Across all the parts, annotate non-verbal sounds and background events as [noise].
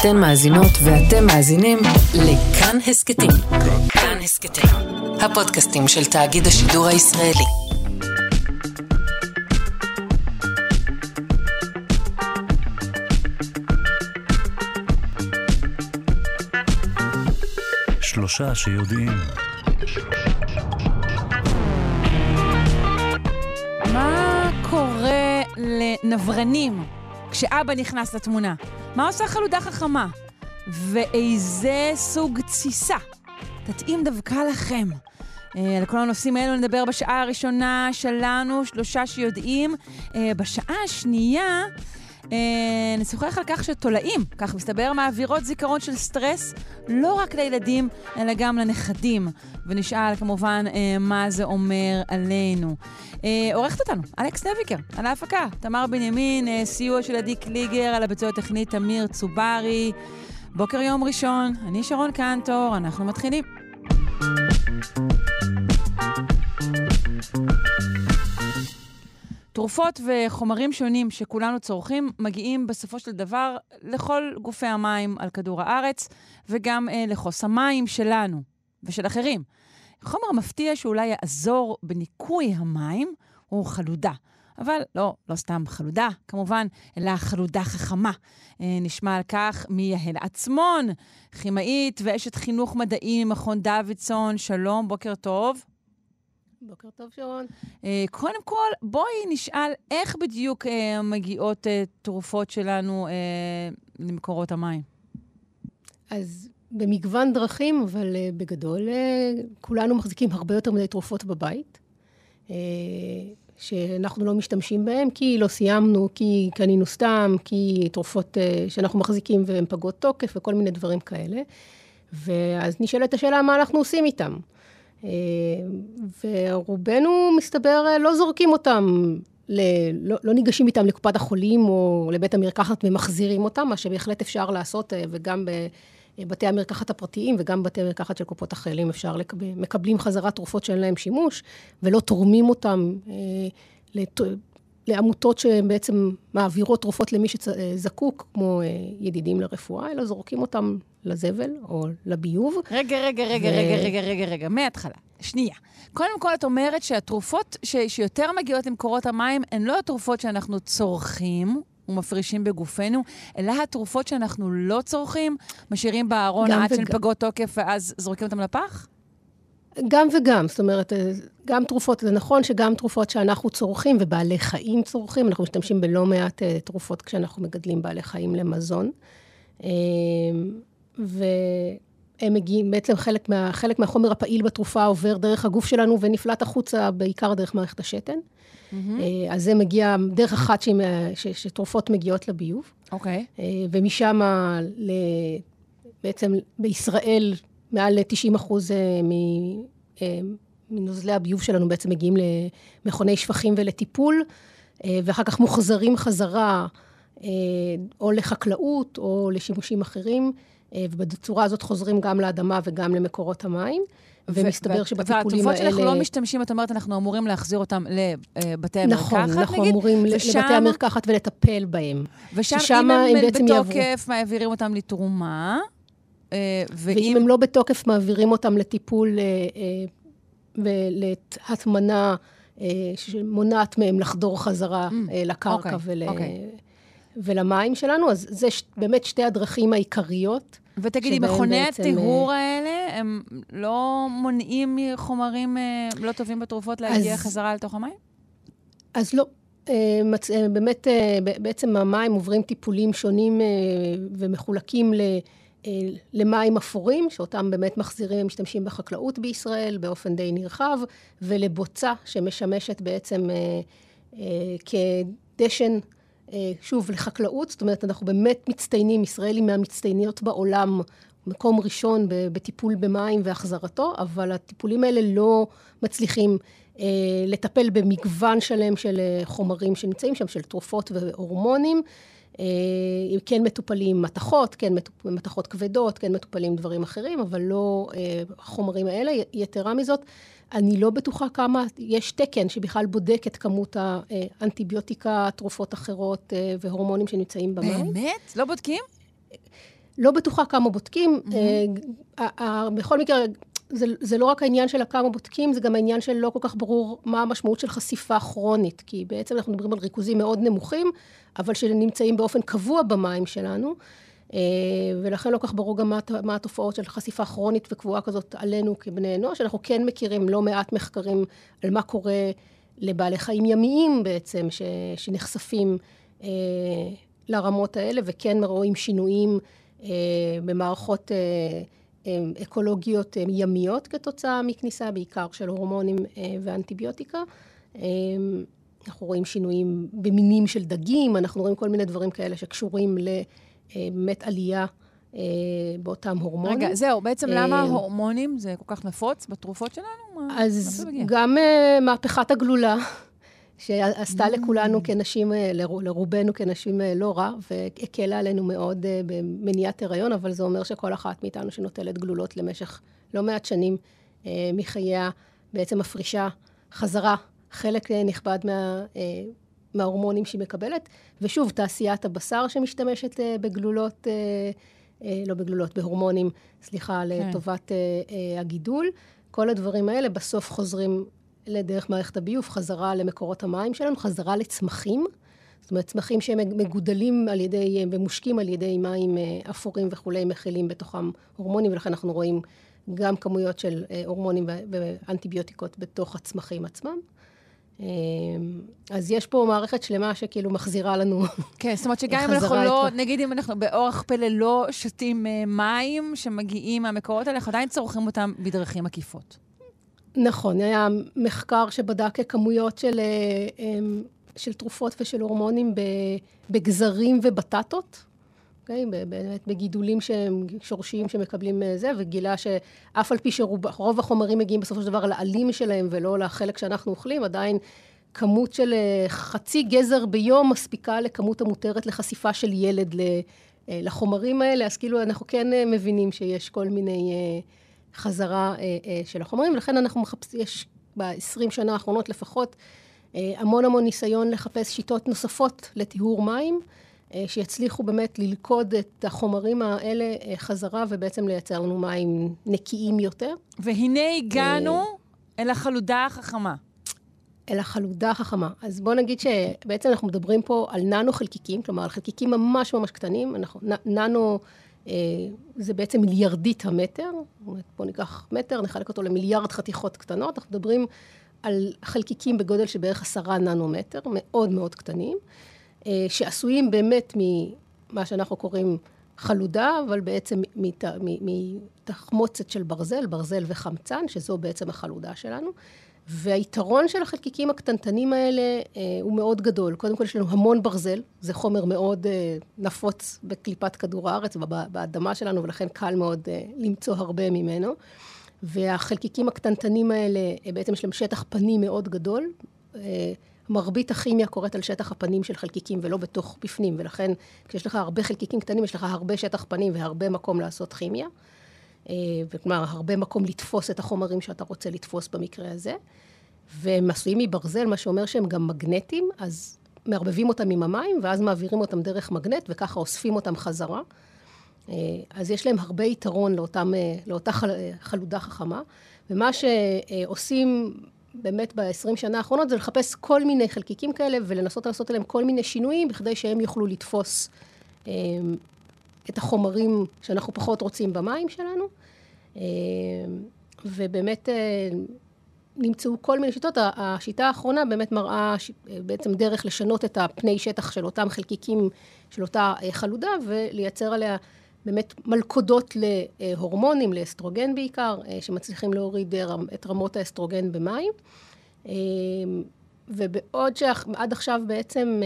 אתן מאזינות ואתם מאזינים לכאן הסכתים. כאן הסכתים, הפודקאסטים של תאגיד השידור הישראלי. שלושה שיודעים. מה קורה לנברנים כשאבא נכנס לתמונה? מה עושה חלודה חכמה? ואיזה סוג תסיסה תתאים דווקא לכם? אה, על כל הנושאים האלו נדבר בשעה הראשונה שלנו, שלושה שיודעים. אה, בשעה השנייה אה, נשוחח על כך שתולעים, כך מסתבר, מעבירות זיכרון של סטרס לא רק לילדים, אלא גם לנכדים. ונשאל כמובן מה זה אומר עלינו. עורכת אותנו, אלכס נביקר, על ההפקה, תמר בנימין, סיוע של עדי קליגר, על הביצוע הטכני תמיר צוברי. בוקר יום ראשון, אני שרון קנטור, אנחנו מתחילים. תרופות וחומרים שונים שכולנו צורכים מגיעים בסופו של דבר לכל גופי המים על כדור הארץ, וגם אה, לחוס המים שלנו ושל אחרים. חומר מפתיע שאולי יעזור בניקוי המים הוא חלודה. אבל לא, לא סתם חלודה, כמובן, אלא חלודה חכמה. אה, נשמע על כך מיהל עצמון, כימאית ואשת חינוך מדעי ממכון דוידסון. שלום, בוקר טוב. בוקר טוב, שרון. אה, קודם כל, בואי נשאל איך בדיוק אה, מגיעות אה, תרופות שלנו למקורות המים. אז במגוון דרכים, אבל בגדול כולנו מחזיקים הרבה יותר מדי תרופות בבית, שאנחנו לא משתמשים בהן, כי לא סיימנו, כי קנינו סתם, כי תרופות שאנחנו מחזיקים והן פגות תוקף וכל מיני דברים כאלה. ואז נשאלת השאלה מה אנחנו עושים איתם. אה, ורובנו, מסתבר, אה, לא זורקים אותם, ל... לא, לא ניגשים איתם לקופת החולים או לבית המרקחת ומחזירים אותם, מה שבהחלט אפשר לעשות, אה, וגם בבתי המרקחת הפרטיים וגם בבתי המרקחת של קופות החיילים אפשר לקבל, מקבלים חזרה תרופות שאין להם שימוש, ולא תורמים אותם לת... לעמותות שבעצם מעבירות תרופות למי שזקוק, כמו ידידים לרפואה, אלא זורקים אותם לזבל או לביוב. רגע, רגע, רגע, ו... רגע, רגע, רגע, רגע, מההתחלה. שנייה. קודם כל, את אומרת שהתרופות ש... שיותר מגיעות למקורות המים הן לא התרופות שאנחנו צורכים, ומפרישים בגופנו, אלא התרופות שאנחנו לא צורכים, משאירים בארון עד שהן פגות תוקף ואז זורקים אותן לפח? גם וגם, זאת אומרת, גם תרופות, זה נכון שגם תרופות שאנחנו צורכים ובעלי חיים צורכים, אנחנו משתמשים בלא מעט uh, תרופות כשאנחנו מגדלים בעלי חיים למזון. והם מגיעים, בעצם חלק, מה, חלק מהחומר הפעיל בתרופה עובר דרך הגוף שלנו ונפלט החוצה, בעיקר דרך מערכת השתן. Mm-hmm. אז זה מגיע דרך אחת ש, ש, שתרופות מגיעות לביוב. אוקיי. Okay. אה, ומשם, בעצם בישראל, מעל 90 אחוז אה, מנוזלי הביוב שלנו בעצם מגיעים למכוני שפכים ולטיפול, ואחר כך מוחזרים חזרה או לחקלאות או לשימושים אחרים. אה, ובצורה הזאת חוזרים גם לאדמה וגם למקורות המים. ומסתבר שבטיפולים האלה... והתרופות שאנחנו לא משתמשים, את אומרת, אנחנו אמורים להחזיר אותם לבתי נכון, המרקחת, נכון, אנחנו אמורים ושם... לבתי המרקחת ולטפל בהם. ושם אם הם, הם בתוקף, יעברו. מעבירים אותם לתרומה. אה, ואם... ואם הם לא בתוקף, מעבירים אותם לטיפול אה, ולהטמנה שמונעת מהם לחדור חזרה mm, לקרקע okay, אוקיי, ול... okay. אוקיי. ולמים שלנו, אז זה ש... באמת שתי הדרכים העיקריות. ותגידי, מכוני הטיהור אה, האלה, הם לא מונעים מחומרים אה, לא טובים בתרופות להגיע אז, חזרה לתוך המים? אז לא. אה, מצ... באמת, בעצם המים עוברים טיפולים שונים ומחולקים ל... למים אפורים, שאותם באמת מחזירים, משתמשים בחקלאות בישראל באופן די נרחב, ולבוצה שמשמשת בעצם כדשן אה, שוב, לחקלאות, זאת אומרת, אנחנו באמת מצטיינים, ישראל היא מהמצטייניות בעולם, מקום ראשון בטיפול במים והחזרתו, אבל הטיפולים האלה לא מצליחים אה, לטפל במגוון שלם של אה, חומרים שנמצאים שם, של תרופות והורמונים. כן מטופלים מתכות, כן מתכות כבדות, כן מטופלים דברים אחרים, אבל לא החומרים האלה. יתרה מזאת, אני לא בטוחה כמה, יש תקן שבכלל בודק את כמות האנטיביוטיקה, תרופות אחרות אה, והורמונים שנמצאים במים. באמת? לא בודקים? לא בטוחה כמה בודקים. Mm-hmm. בכל מקרה, זה, זה לא רק העניין של הכמה בודקים, זה גם העניין של לא כל כך ברור מה המשמעות של חשיפה כרונית, כי בעצם אנחנו מדברים על ריכוזים מאוד נמוכים, אבל שנמצאים באופן קבוע במים שלנו, אה, ולכן לא כך ברור גם מה, מה התופעות של חשיפה כרונית וקבועה כזאת עלינו כבני אנוש. אנחנו כן מכירים לא מעט מחקרים על מה קורה לבעלי חיים ימיים בעצם, ש, שנחשפים אה, לרמות האלה, וכן רואים שינויים אה, במערכות... אה, אקולוגיות ימיות כתוצאה מכניסה, בעיקר של הורמונים אה, ואנטיביוטיקה. אה, אנחנו רואים שינויים במינים של דגים, אנחנו רואים כל מיני דברים כאלה שקשורים לבאמת עלייה אה, באותם הורמונים. רגע, זהו, בעצם למה הורמונים זה כל כך נפוץ בתרופות שלנו? אז גם מהפכת הגלולה. [laughs] שעשתה mm. לכולנו כנשים, אה, לרובנו כנשים אה, לא רע, והקלה עלינו מאוד אה, במניעת הריון, אבל זה אומר שכל אחת מאיתנו שנוטלת גלולות למשך לא מעט שנים מחייה, בעצם מפרישה חזרה חלק נכבד מה, מההורמונים שהיא מקבלת. ושוב, תעשיית הבשר שמשתמשת בגלולות, לא בגלולות, בהורמונים, סליחה, כן. לטובת הגידול. כל הדברים האלה בסוף חוזרים לדרך מערכת הביוב, חזרה למקורות המים שלנו, חזרה לצמחים. זאת אומרת, צמחים שהם מגודלים על ידי, ומושקים על ידי מים אה, אפורים וכולי, מכילים בתוכם הורמונים, ולכן אנחנו רואים גם כמויות של אה, הורמונים ואנטיביוטיקות בתוך הצמחים עצמם. אה, אז יש פה מערכת שלמה שכאילו מחזירה לנו [laughs] כן, זאת אומרת שגם אם אנחנו לא, נגיד אם אנחנו באורח פלא לא שותים מים שמגיעים מהמקורות האלה, אנחנו עדיין צורכים אותם בדרכים עקיפות. נכון, היה מחקר שבדק כמויות של, אה, אמ, של תרופות ושל הורמונים בגזרים ובטטות. אוקיי? באמת בגידולים שהם שורשיים שמקבלים אה, זה, וגילה שאף על פי שרוב החומרים מגיעים בסופו של דבר לעלים שלהם ולא לחלק שאנחנו אוכלים, עדיין כמות של אה, חצי גזר ביום מספיקה לכמות המותרת לחשיפה של ילד לחומרים האלה, אז כאילו אנחנו כן מבינים שיש כל מיני... חזרה אה, אה, של החומרים, ולכן אנחנו מחפשים, יש ב-20 שנה האחרונות לפחות, אה, המון המון ניסיון לחפש שיטות נוספות לטיהור מים, שיצליחו באמת ללכוד את החומרים האלה חזרה ובעצם לייצר לנו מים נקיים יותר. והנה הגענו אל החלודה החכמה. אל החלודה החכמה. אז בואו נגיד שבעצם אנחנו מדברים פה על ננו חלקיקים, כלומר על חלקיקים ממש ממש קטנים. אנחנו, ננו אה, זה בעצם מיליארדית המטר. בואו ניקח מטר, נחלק אותו למיליארד חתיכות קטנות. אנחנו מדברים על חלקיקים בגודל של בערך עשרה ננומטר, מאוד מאוד קטנים, אה, שעשויים באמת ממה שאנחנו קוראים חלודה, אבל בעצם מתחמוצת של ברזל, ברזל וחמצן, שזו בעצם החלודה שלנו. והיתרון של החלקיקים הקטנטנים האלה אה, הוא מאוד גדול. קודם כל יש לנו המון ברזל, זה חומר מאוד אה, נפוץ בקליפת כדור הארץ ובאדמה שלנו, ולכן קל מאוד אה, למצוא הרבה ממנו. והחלקיקים הקטנטנים האלה, אה, בעצם יש להם שטח פנים מאוד גדול. אה, מרבית הכימיה קורית על שטח הפנים של חלקיקים ולא בתוך בפנים, ולכן כשיש לך הרבה חלקיקים קטנים, יש לך הרבה שטח פנים והרבה מקום לעשות כימיה. אה, וכלומר, הרבה מקום לתפוס את החומרים שאתה רוצה לתפוס במקרה הזה. והם עשויים מברזל, מה שאומר שהם גם מגנטיים, אז מערבבים אותם עם המים, ואז מעבירים אותם דרך מגנט, וככה אוספים אותם חזרה. אה, אז יש להם הרבה יתרון לאותם, אה, לאותה חלודה חכמה. ומה שעושים באמת ב-20 שנה האחרונות זה לחפש כל מיני חלקיקים כאלה ולנסות לעשות עליהם כל מיני שינויים בכדי שהם יוכלו לתפוס את החומרים שאנחנו פחות רוצים במים שלנו. אה, ובאמת אה, נמצאו כל מיני שיטות. השיטה האחרונה באמת מראה בעצם דרך לשנות את הפני שטח של אותם חלקיקים של אותה אה, חלודה ולייצר עליה באמת מלכודות להורמונים, לאסטרוגן בעיקר, שמצליחים להוריד את רמות האסטרוגן במים. ובעוד שעד עכשיו בעצם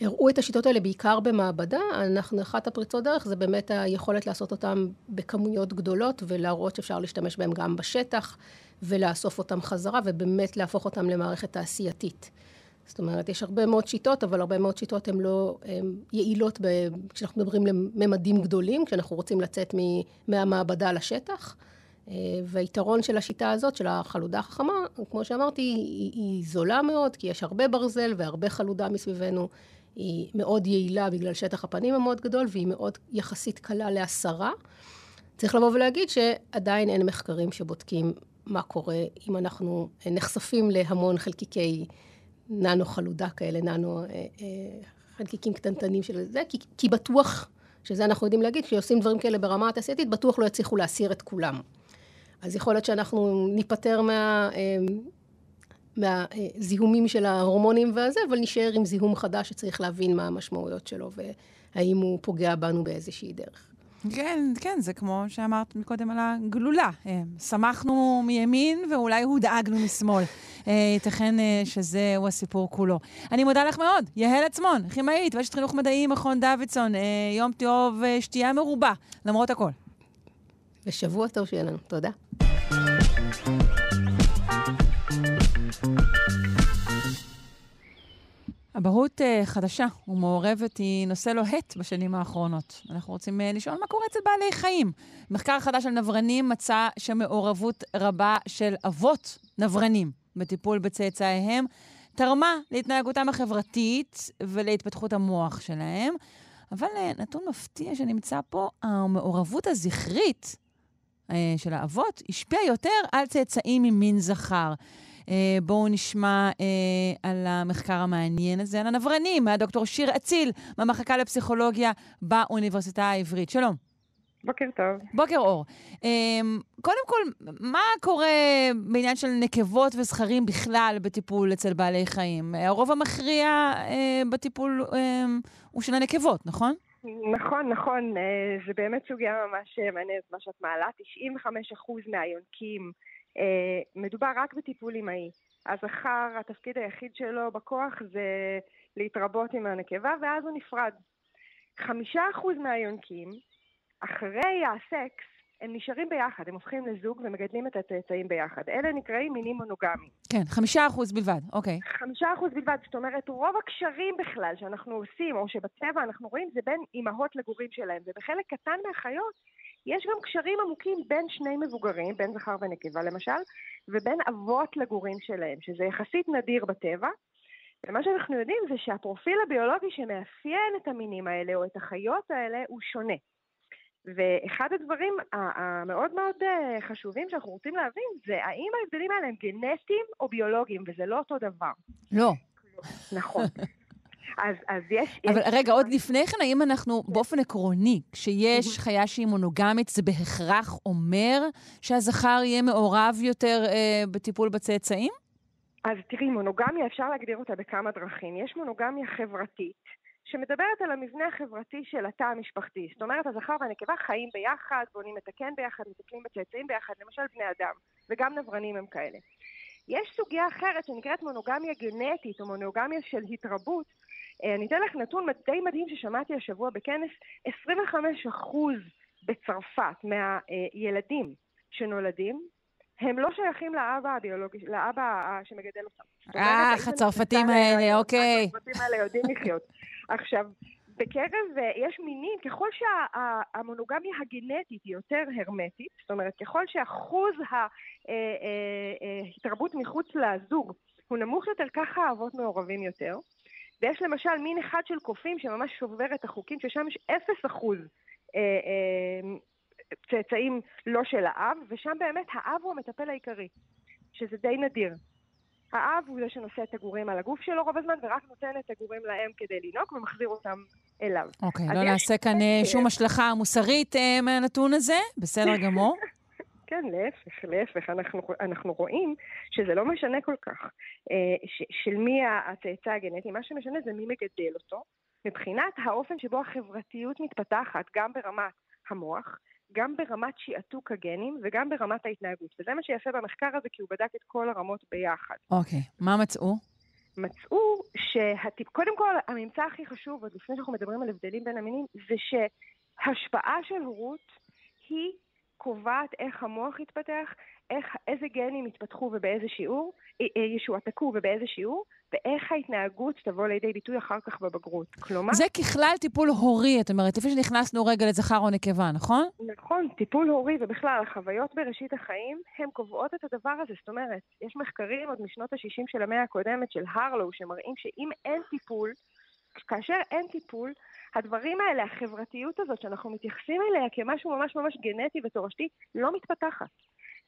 הראו את השיטות האלה בעיקר במעבדה, אנחנו, אחת הפריצות דרך זה באמת היכולת לעשות אותן בכמויות גדולות ולהראות שאפשר להשתמש בהן גם בשטח ולאסוף אותן חזרה ובאמת להפוך אותן למערכת תעשייתית. זאת אומרת, יש הרבה מאוד שיטות, אבל הרבה מאוד שיטות הן לא הן יעילות ב, כשאנחנו מדברים לממדים גדולים, כשאנחנו רוצים לצאת מ, מהמעבדה לשטח. אה, והיתרון של השיטה הזאת, של החלודה החכמה, כמו שאמרתי, היא, היא זולה מאוד, כי יש הרבה ברזל והרבה חלודה מסביבנו. היא מאוד יעילה בגלל שטח הפנים המאוד גדול, והיא מאוד יחסית קלה להסרה. צריך לבוא ולהגיד שעדיין אין מחקרים שבודקים מה קורה אם אנחנו נחשפים להמון חלקיקי ננו חלודה כאלה, ננו אה, אה, חלקיקים קטנטנים של זה, כי, כי בטוח, שזה אנחנו יודעים להגיד, כשעושים דברים כאלה ברמה התעשייתית, בטוח לא יצליחו להסיר את כולם. אז יכול להיות שאנחנו ניפטר מה... אה, מהזיהומים של ההורמונים והזה, אבל נשאר עם זיהום חדש שצריך להבין מה המשמעויות שלו והאם הוא פוגע בנו באיזושהי דרך. כן, כן, זה כמו שאמרת מקודם על הגלולה. אה, שמחנו מימין ואולי הודאגנו משמאל. אה, ייתכן אה, שזהו הסיפור כולו. אני מודה לך מאוד. יהל עצמון, כימאית, ואשת חינוך מדעי, מכון דוידסון. יום טוב, שתייה מרובה, למרות הכל. ושבוע טוב שיהיה לנו. תודה. אבהות uh, חדשה ומעורבת היא נושא לוהט בשנים האחרונות. אנחנו רוצים uh, לשאול מה קורה אצל בעלי חיים. מחקר חדש על נברנים מצא שמעורבות רבה של אבות נברנים בטיפול בצאצאיהם תרמה להתנהגותם החברתית ולהתפתחות המוח שלהם. אבל uh, נתון מפתיע שנמצא פה, המעורבות הזכרית של האבות השפיעה יותר על צאצאים ממין זכר. אה, בואו נשמע אה, על המחקר המעניין הזה, על הנברנים, מהדוקטור שיר אציל, מהמחלקה לפסיכולוגיה באוניברסיטה העברית. שלום. בוקר טוב. בוקר אור. קודם כל, מה קורה בעניין של נקבות וזכרים בכלל בטיפול אצל בעלי חיים? הרוב המכריע בטיפול הוא של הנקבות, נכון? נכון, נכון. זה באמת סוגיה ממש מעניינת, מה שאת מעלה. 95% מהיונקים אה, מדובר רק בטיפול אמאי. הזכר, התפקיד היחיד שלו בכוח זה להתרבות עם הנקבה, ואז הוא נפרד. חמישה אחוז מהיונקים, אחרי הסקס, הם נשארים ביחד, הם הופכים לזוג ומגדלים את הצאצאים ביחד. אלה נקראים מינים מונוגמיים. כן, חמישה אחוז בלבד, אוקיי. חמישה אחוז בלבד, זאת אומרת, רוב הקשרים בכלל שאנחנו עושים, או שבצבע אנחנו רואים, זה בין אימהות לגורים שלהם, ובחלק קטן מהחיות יש גם קשרים עמוקים בין שני מבוגרים, בין זכר ונקבה למשל, ובין אבות לגורים שלהם, שזה יחסית נדיר בטבע. ומה שאנחנו יודעים זה שהפרופיל הביולוגי שמאפיין את המינים האלה או את החיות האלה הוא שונה. ואחד הדברים המאוד מאוד אה, חשובים שאנחנו רוצים להבין זה האם ההבדלים האלה הם גנטיים או ביולוגיים, וזה לא אותו דבר. לא. נכון. אז, אז יש... אבל יש... רגע, עוד לפני כן, האם אנחנו, באופן עקרוני, כשיש חיה שהיא מונוגמית, זה בהכרח אומר שהזכר יהיה מעורב יותר אה, בטיפול בצאצאים? אז תראי, מונוגמיה, אפשר להגדיר אותה בכמה דרכים. יש מונוגמיה חברתית, שמדברת על המבנה החברתי של התא המשפחתי. זאת אומרת, הזכר והנקבה חיים ביחד, בונים את הקן ביחד, מטפלים בצאצאים ביחד, למשל בני אדם, וגם נברנים הם כאלה. יש סוגיה אחרת שנקראת מונוגמיה גנטית, או מונוגמיה של התרבות, אני אתן לך נתון די מדהים ששמעתי השבוע בכנס, 25% בצרפת מהילדים שנולדים הם לא שייכים לאבא הביולוגי, לאבא שמגדל אותם. אה, הצרפתים האלה, אוקיי. הצרפתים האלה יודעים לחיות. עכשיו, בקרב, אה, יש מינים, ככל שהמונוגמיה הגנטית היא יותר הרמטית, זאת אומרת, ככל שאחוז ההתרבות אה, מחוץ לזוג הוא נמוך יותר, ככה האבות מעורבים יותר. ויש למשל מין אחד של קופים שממש שובר את החוקים, ששם יש אפס אחוז אה, אה, צאצאים לא של האב, ושם באמת האב הוא המטפל העיקרי, שזה די נדיר. האב הוא זה שנושא את הגורים על הגוף שלו רוב הזמן, ורק נותן את הגורים לאם כדי לנהוג ומחזיר אותם אליו. אוקיי, לא נעשה כאן אה, שום השלכה מוסרית מהנתון הזה, בסדר גמור. [laughs] כן, להפך, להפך. אנחנו, אנחנו רואים שזה לא משנה כל כך אה, ש, של מי הצאצא הגנטי, מה שמשנה זה מי מגדל אותו. מבחינת האופן שבו החברתיות מתפתחת, גם ברמת המוח, גם ברמת שעתוק הגנים וגם ברמת ההתנהגות. וזה מה שיפה במחקר הזה, כי הוא בדק את כל הרמות ביחד. אוקיי, okay. מה מצאו? מצאו שהטיפ... קודם כל, הממצא הכי חשוב, עוד לפני שאנחנו מדברים על הבדלים בין המינים, זה שהשפעה של הורות היא קובעת איך המוח יתפתח, איך, איזה גנים יתפתחו ובאיזה שיעור, אה, אה, ישועתקו ובאיזה שיעור, ואיך ההתנהגות תבוא לידי ביטוי אחר כך בבגרות. כלומר... זה ככלל טיפול הורי, את אומרת, לפני שנכנסנו רגע לזכר או נקבה, נכון? נכון, טיפול הורי ובכלל, החוויות בראשית החיים, הן קובעות את הדבר הזה. זאת אומרת, יש מחקרים עוד משנות ה-60 של המאה הקודמת, של הרלו, שמראים שאם אין טיפול, כאשר אין טיפול, הדברים האלה, החברתיות הזאת שאנחנו מתייחסים אליה כמשהו ממש ממש גנטי ותורשתי, לא מתפתחת.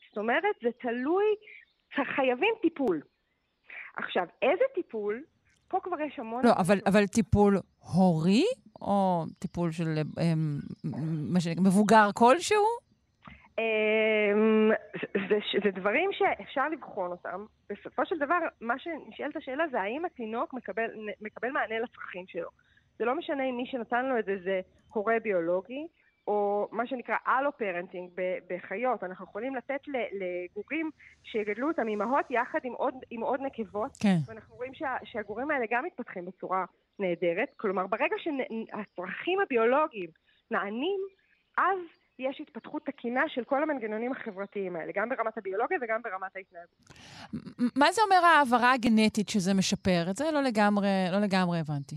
זאת אומרת, זה תלוי, חייבים טיפול. עכשיו, איזה טיפול? פה כבר יש המון... לא, אבל, אבל טיפול הורי, או טיפול של אמ, מה שנקרא, מבוגר כלשהו? אמ, זה, זה דברים שאפשר לבחון אותם. בסופו של דבר, מה שנשאלת השאלה זה האם התינוק מקבל, מקבל מענה לצרכים שלו. זה לא משנה אם מי שנתן לו את זה זה הורה ביולוגי, או מה שנקרא אלו-פרנטינג בחיות. אנחנו יכולים לתת לגורים שיגדלו אותם אימהות יחד עם עוד, עם עוד נקבות, כן. ואנחנו רואים שה, שהגורים האלה גם מתפתחים בצורה נהדרת. כלומר, ברגע שהצרכים הביולוגיים נענים, אז יש התפתחות תקינה של כל המנגנונים החברתיים האלה, גם ברמת הביולוגיה וגם ברמת ההתנהגות. מה זה אומר העברה הגנטית שזה משפר? את זה לא לגמרי, לא לגמרי הבנתי.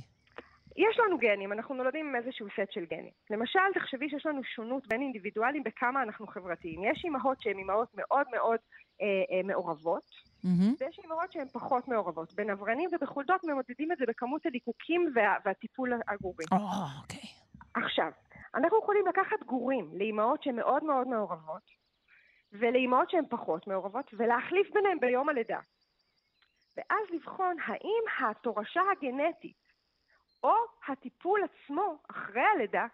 יש לנו גנים, אנחנו נולדים עם איזשהו סט של גנים. למשל, תחשבי שיש לנו שונות בין אינדיבידואלים בכמה אנחנו חברתיים. יש אימהות שהן אימהות מאוד מאוד אה, אה, מעורבות, mm-hmm. ויש אימהות שהן פחות מעורבות. בנברנים ובחולדות ממודדים את זה בכמות הליקוקים וה, והטיפול הגורי. Oh, okay. עכשיו, אנחנו יכולים לקחת גורים לאימהות שהן מאוד מאוד מעורבות, ולאימהות שהן פחות מעורבות, ולהחליף ביניהן ביום הלידה. ואז לבחון האם התורשה הגנטית או הטיפול עצמו, אחרי הלידה,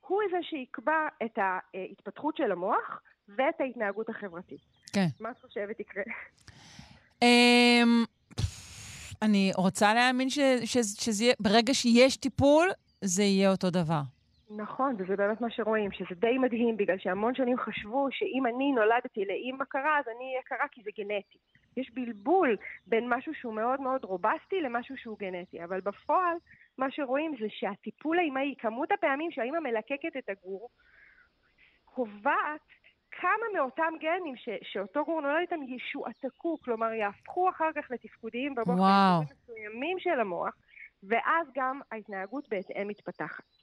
הוא זה שיקבע את ההתפתחות של המוח ואת ההתנהגות החברתית. כן. מה את חושבת יקרה? אמ, אני רוצה להאמין שברגע שיש טיפול, זה יהיה אותו דבר. נכון, וזה באמת מה שרואים, שזה די מדהים, בגלל שהמון שנים חשבו שאם אני נולדתי לאימא קרה, אז אני אהיה קרה כי זה גנטי. יש בלבול בין משהו שהוא מאוד מאוד רובסטי למשהו שהוא גנטי, אבל בפועל מה שרואים זה שהטיפול האימהי, כמות הפעמים שהאימא מלקקת את הגור, קובעת כמה מאותם גנים ש, שאותו גור נולד איתם ישועתקו, כלומר יהפכו אחר כך לתפקודיים במוח, מסוימים של המוח, ואז גם ההתנהגות בהתאם מתפתחת.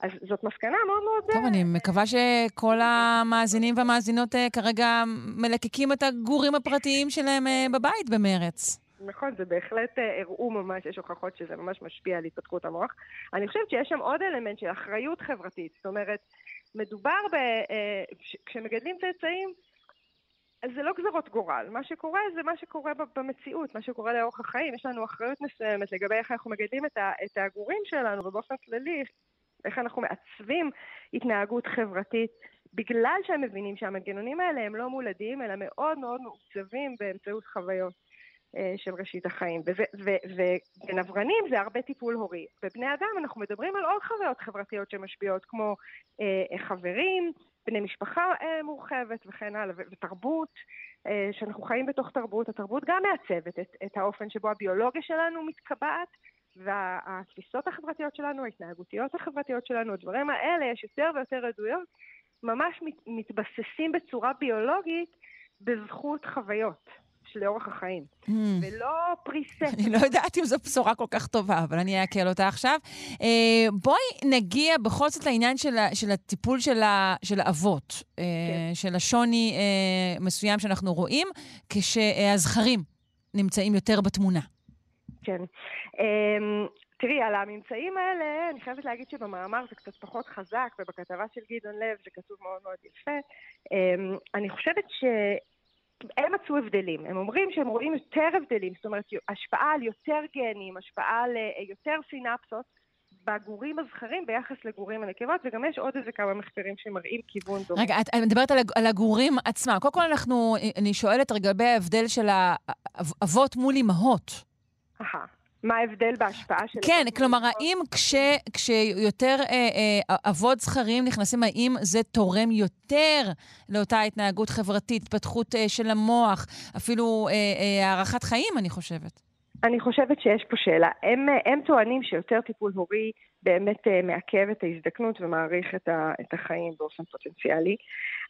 אז זאת מסקנה מאוד מאוד... טוב, אני מקווה שכל המאזינים והמאזינות אה, כרגע מלקקים את הגורים הפרטיים שלהם אה, בבית במרץ. נכון, זה בהחלט אה, הראו ממש, יש הוכחות שזה ממש משפיע על התפתחות המוח. אני חושבת שיש שם עוד אלמנט של אחריות חברתית. זאת אומרת, מדובר ב... כשמגדלים צאצאים, זה לא גזרות גורל. מה שקורה זה מה שקורה במציאות, מה שקורה לאורך החיים. יש לנו אחריות מסוימת לגבי איך אנחנו מגדלים את הגורים שלנו, ובאופן כללי, איך אנחנו מעצבים התנהגות חברתית, בגלל שהם מבינים שהמנגנונים האלה הם לא מולדים, אלא מאוד מאוד מעוצבים באמצעות חוויות אה, של ראשית החיים. ובנברנים זה הרבה טיפול הורי. בבני אדם אנחנו מדברים על עוד חוויות חברתיות שמשפיעות, כמו אה, חברים, בני משפחה אה, מורחבת וכן הלאה, ותרבות, אה, שאנחנו חיים בתוך תרבות. התרבות גם מעצבת את, את האופן שבו הביולוגיה שלנו מתקבעת. והתפיסות החברתיות שלנו, ההתנהגותיות החברתיות שלנו, הדברים האלה, יש יותר ויותר עדויות, ממש מתבססים בצורה ביולוגית בזכות חוויות. לאורך החיים, mm. ולא פריסט. אני לא יודעת אם זו בשורה כל כך טובה, אבל אני אעכל אותה עכשיו. אה, בואי נגיע בכל זאת לעניין של, של הטיפול של, ה, של האבות, אה, כן. של השוני אה, מסוים שאנחנו רואים, כשהזכרים נמצאים יותר בתמונה. כן. אמ, תראי, על הממצאים האלה, אני חייבת להגיד שבמאמר זה קצת פחות חזק, ובכתבה של גדעון לב זה כתוב מאוד מאוד יפה. אמ, אני חושבת שהם מצאו הבדלים. הם אומרים שהם רואים יותר הבדלים, זאת אומרת, השפעה על יותר גנים, השפעה על אה, יותר סינפסות. בגורים הזכרים ביחס לגורים הנקבות, וגם יש עוד איזה כמה מחקרים שמראים כיוון דומה. רגע, את מדברת על, הגורים עצמם. קודם כל אנחנו, אני שואלת לגבי ההבדל של האבות מול אימהות. אהה. מה ההבדל בהשפעה של... כן, כלומר, האם כש, כשיותר אה, אה, אבות זכרים נכנסים, האם זה תורם יותר לאותה התנהגות חברתית, התפתחות אה, של המוח, אפילו אה, אה, הארכת חיים, אני חושבת? אני חושבת שיש פה שאלה. הם, הם טוענים שיותר טיפול הורי באמת אה, מעכב את ההזדקנות ומעריך את, ה, את החיים באופן פוטנציאלי.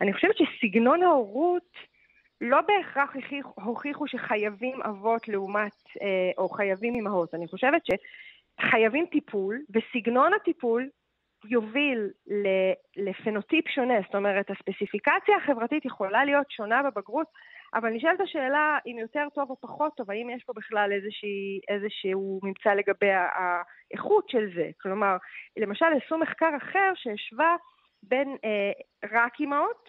אני חושבת שסגנון ההורות... לא בהכרח הוכיחו שחייבים אבות לעומת, אה, או חייבים אימהות. אני חושבת שחייבים טיפול, וסגנון הטיפול יוביל לפנוטיפ שונה, זאת אומרת, הספציפיקציה החברתית יכולה להיות שונה בבגרות, אבל נשאלת השאלה אם יותר טוב או פחות טוב, האם יש פה בכלל איזושהי, איזשהו ממצא לגבי האיכות של זה. כלומר, למשל, עשו מחקר אחר שהשווה בין אה, רק אימהות,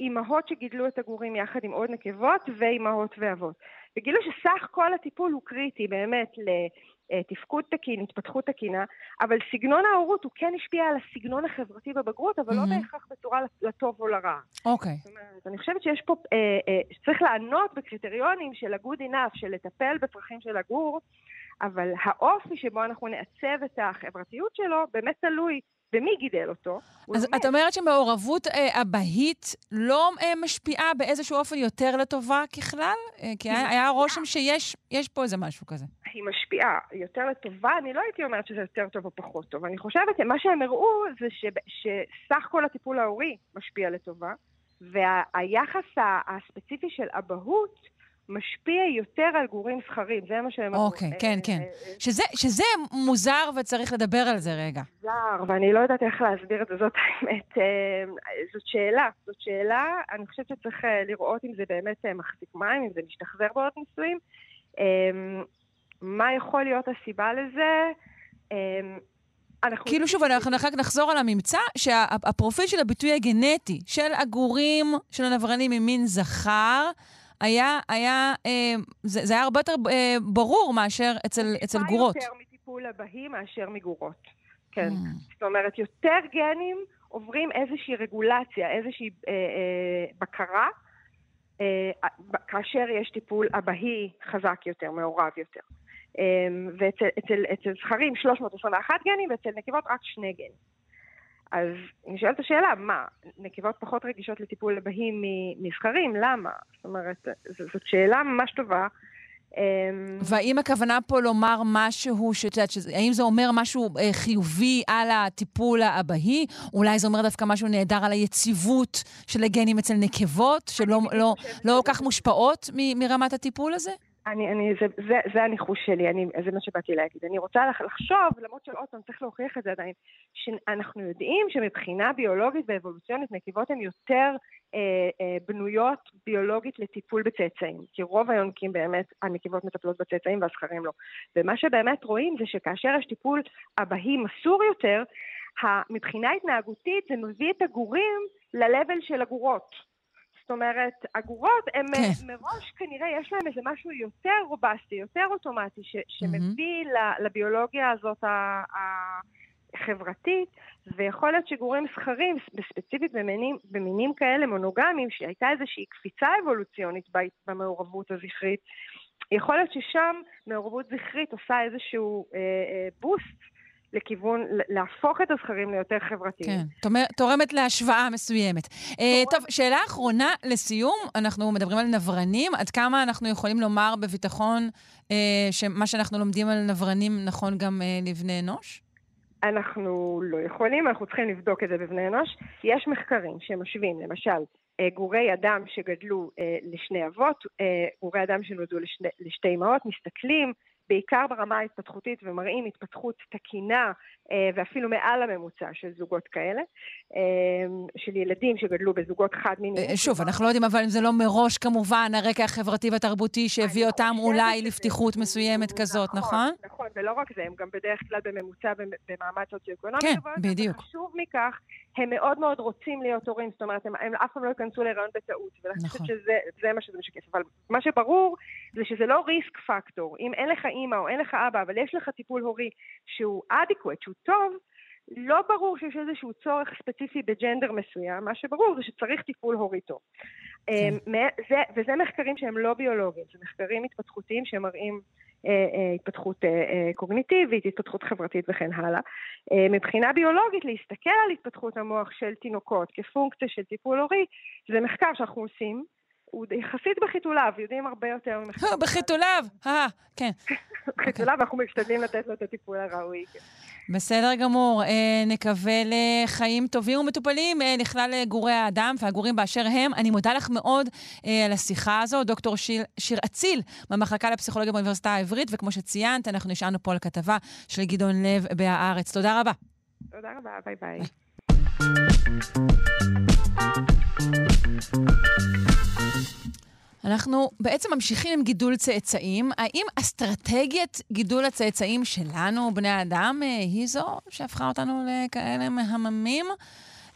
אימהות שגידלו את הגורים יחד עם עוד נקבות, ואימהות ואבות. וגילו שסך כל הטיפול הוא קריטי באמת לתפקוד תקין, התפתחות תקינה, אבל סגנון ההורות הוא כן השפיע על הסגנון החברתי בבגרות, אבל mm-hmm. לא בהכרח בצורה לטוב או לרע. אוקיי. Okay. זאת אומרת, אני חושבת שיש פה, אה, אה, צריך לענות בקריטריונים של ה-good enough, של לטפל בצרכים של הגור, אבל האופי שבו אנחנו נעצב את החברתיות שלו באמת תלוי ומי גידל אותו? אז את אומרת שמעורבות אה, אבהית לא אה, משפיעה באיזשהו אופן יותר לטובה ככלל? אה, כי היה, היה רושם שיש פה איזה משהו כזה. היא משפיעה יותר לטובה, אני לא הייתי אומרת שזה יותר טוב או פחות טוב. אני חושבת שמה שהם הראו זה ש, שסך כל הטיפול ההורי משפיע לטובה, והיחס הספציפי של אבהות, משפיע יותר על גורים זכרים, זה מה שהם אמרו. אוקיי, כן, כן. שזה, שזה מוזר וצריך לדבר על זה רגע. מוזר, ואני לא יודעת איך להסביר את זה, זאת האמת. זאת שאלה, זאת שאלה. אני חושבת שצריך לראות אם זה באמת מחזיק מים, אם זה משתחזר בעוד ניסויים. מה יכול להיות הסיבה לזה? אנחנו... כאילו שוב, אנחנו אחר כך נחזור על הממצא, שהפרופיל של הביטוי הגנטי של הגורים, של הנברנים ממין זכר, היה, היה, אה, זה, זה היה הרבה יותר אה, ברור מאשר אצל, אצל גורות. יותר מטיפול אבהי מאשר מגורות. כן. Mm. זאת אומרת, יותר גנים עוברים איזושהי רגולציה, איזושהי אה, אה, בקרה, אה, כאשר יש טיפול אבהי חזק יותר, מעורב יותר. אה, ואצל זכרים 321 גנים, ואצל נקבות רק שני גנים. אז נשאלת השאלה, מה, נקבות פחות רגישות לטיפול לבהים מזכרים? למה? זאת אומרת, זאת שאלה ממש טובה. אמ, והאם הכוונה פה לומר משהו, שאת יודעת, האם זה אומר משהו אה, חיובי על הטיפול האבהי? אולי זה אומר דווקא משהו נהדר על היציבות של הגנים אצל נקבות, שלא לא, לא כך מושפעות מרמת הטיפול הזה? אני, אני, זה, זה, זה הניחוש שלי, אני, זה מה שבאתי להגיד. אני רוצה לחשוב, למרות שעוד פעם צריך להוכיח את זה עדיין, שאנחנו יודעים שמבחינה ביולוגית ואבולוציונית נקבות הן יותר אה, אה, בנויות ביולוגית לטיפול בצאצאים. כי רוב היונקים באמת, הנקבות מטפלות בצאצאים והזכרים לא. ומה שבאמת רואים זה שכאשר יש טיפול אבהי מסור יותר, מבחינה התנהגותית זה מביא את הגורים ל-level של הגורות. זאת אומרת, אגורות, הם כן. מראש כנראה יש להם איזה משהו יותר רובסטי, יותר אוטומטי, ש, שמביא mm-hmm. לביולוגיה הזאת החברתית, ויכול להיות שגורים זכרים, ספציפית במינים, במינים כאלה מונוגמיים, שהייתה איזושהי קפיצה אבולוציונית במעורבות הזכרית, יכול להיות ששם מעורבות זכרית עושה איזשהו אה, אה, בוסט. לכיוון, להפוך את הזכרים ליותר חברתיים. כן, תורמת להשוואה מסוימת. אה, טוב, שאלה אחרונה לסיום, אנחנו מדברים על נברנים, עד כמה אנחנו יכולים לומר בביטחון אה, שמה שאנחנו לומדים על נברנים נכון גם אה, לבני אנוש? אנחנו לא יכולים, אנחנו צריכים לבדוק את זה בבני אנוש. יש מחקרים שמשווים, למשל, גורי אדם שגדלו לשני אבות, גורי אדם שנולדו לשתי אמהות, מסתכלים בעיקר ברמה ההתפתחותית ומראים התפתחות תקינה אה, ואפילו מעל הממוצע של זוגות כאלה, אה, של ילדים שגדלו בזוגות חד-מיניים. אה, שוב, אנחנו לא יודעים אבל אם זה לא מראש כמובן הרקע החברתי והתרבותי שהביא אותם אולי לפתיחות מסוימת כזאת, נכון? נכון, נכון, ולא רק זה, הם גם בדרך כלל בממוצע במעמד סוציו-אקונומי. כן, בדיוק. וחשוב מכך, הם מאוד מאוד רוצים להיות הורים, זאת אומרת, הם, הם אף פעם לא ייכנסו להיריון בטעות, ואני חושבת נכון. שזה מה שזה משקף. אבל מה שברור זה שזה לא ריסק פקטור. אם אין לך אימא או אין לך אבא, אבל יש לך טיפול הורי שהוא adequate, שהוא טוב, לא ברור שיש איזשהו צורך ספציפי בג'נדר מסוים, מה שברור זה שצריך טיפול הורי טוב. כן. אמ, זה, וזה מחקרים שהם לא ביולוגיים, זה מחקרים התפתחותיים שמראים התפתחות אה, קוגניטיבית, התפתחות חברתית וכן הלאה. מבחינה ביולוגית, להסתכל על התפתחות המוח של תינוקות כפונקציה של טיפול הורי, זה מחקר שאנחנו עושים. הוא יחסית בחיתוליו, יודעים הרבה יותר ממחקר. [laughs] בחיתוליו, אה, כן. [laughs] בחיתוליו, אנחנו משתדלים לתת לו את הטיפול הראוי. כן. בסדר גמור. אה, נקווה לחיים טובים ומטופלים אה, לכלל גורי האדם והגורים באשר הם. אני מודה לך מאוד אה, על השיחה הזו, דוקטור שיר, שיר אציל, במחלקה לפסיכולוגיה באוניברסיטה העברית, וכמו שציינת, אנחנו נשארנו פה על כתבה של גדעון לב ב"הארץ". תודה רבה. תודה רבה, ביי ביי. אנחנו בעצם ממשיכים עם גידול צאצאים. האם אסטרטגיית גידול הצאצאים שלנו, בני האדם, אה, היא זו שהפכה אותנו לכאלה מהממים?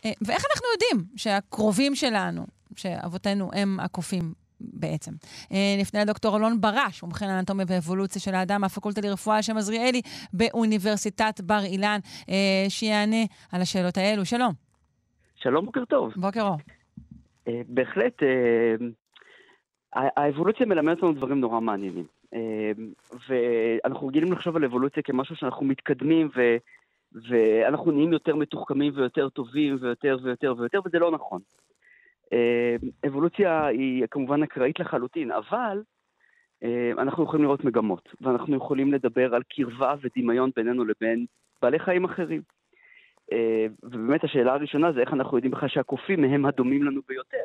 אה, ואיך אנחנו יודעים שהקרובים שלנו, שאבותינו הם הקופים בעצם. אה, נפנה לדוקטור אלון ברש, מומחה לאנטומיה ואבולוציה של האדם מהפקולטה לרפואה על שם עזריאלי באוניברסיטת בר אילן, שיענה על השאלות האלו. שלום. שלום, בוקר טוב. בוקר אור. בהחלט, האבולוציה מלמדת לנו דברים נורא מעניינים. ואנחנו רגילים לחשוב על אבולוציה כמשהו שאנחנו מתקדמים ו... ואנחנו נהיים יותר מתוחכמים ויותר טובים ויותר ויותר ויותר, וזה לא נכון. אבולוציה היא כמובן אקראית לחלוטין, אבל אנחנו יכולים לראות מגמות, ואנחנו יכולים לדבר על קרבה ודמיון בינינו לבין בעלי חיים אחרים. ובאמת השאלה הראשונה זה איך אנחנו יודעים בכלל שהקופים הם הדומים לנו ביותר.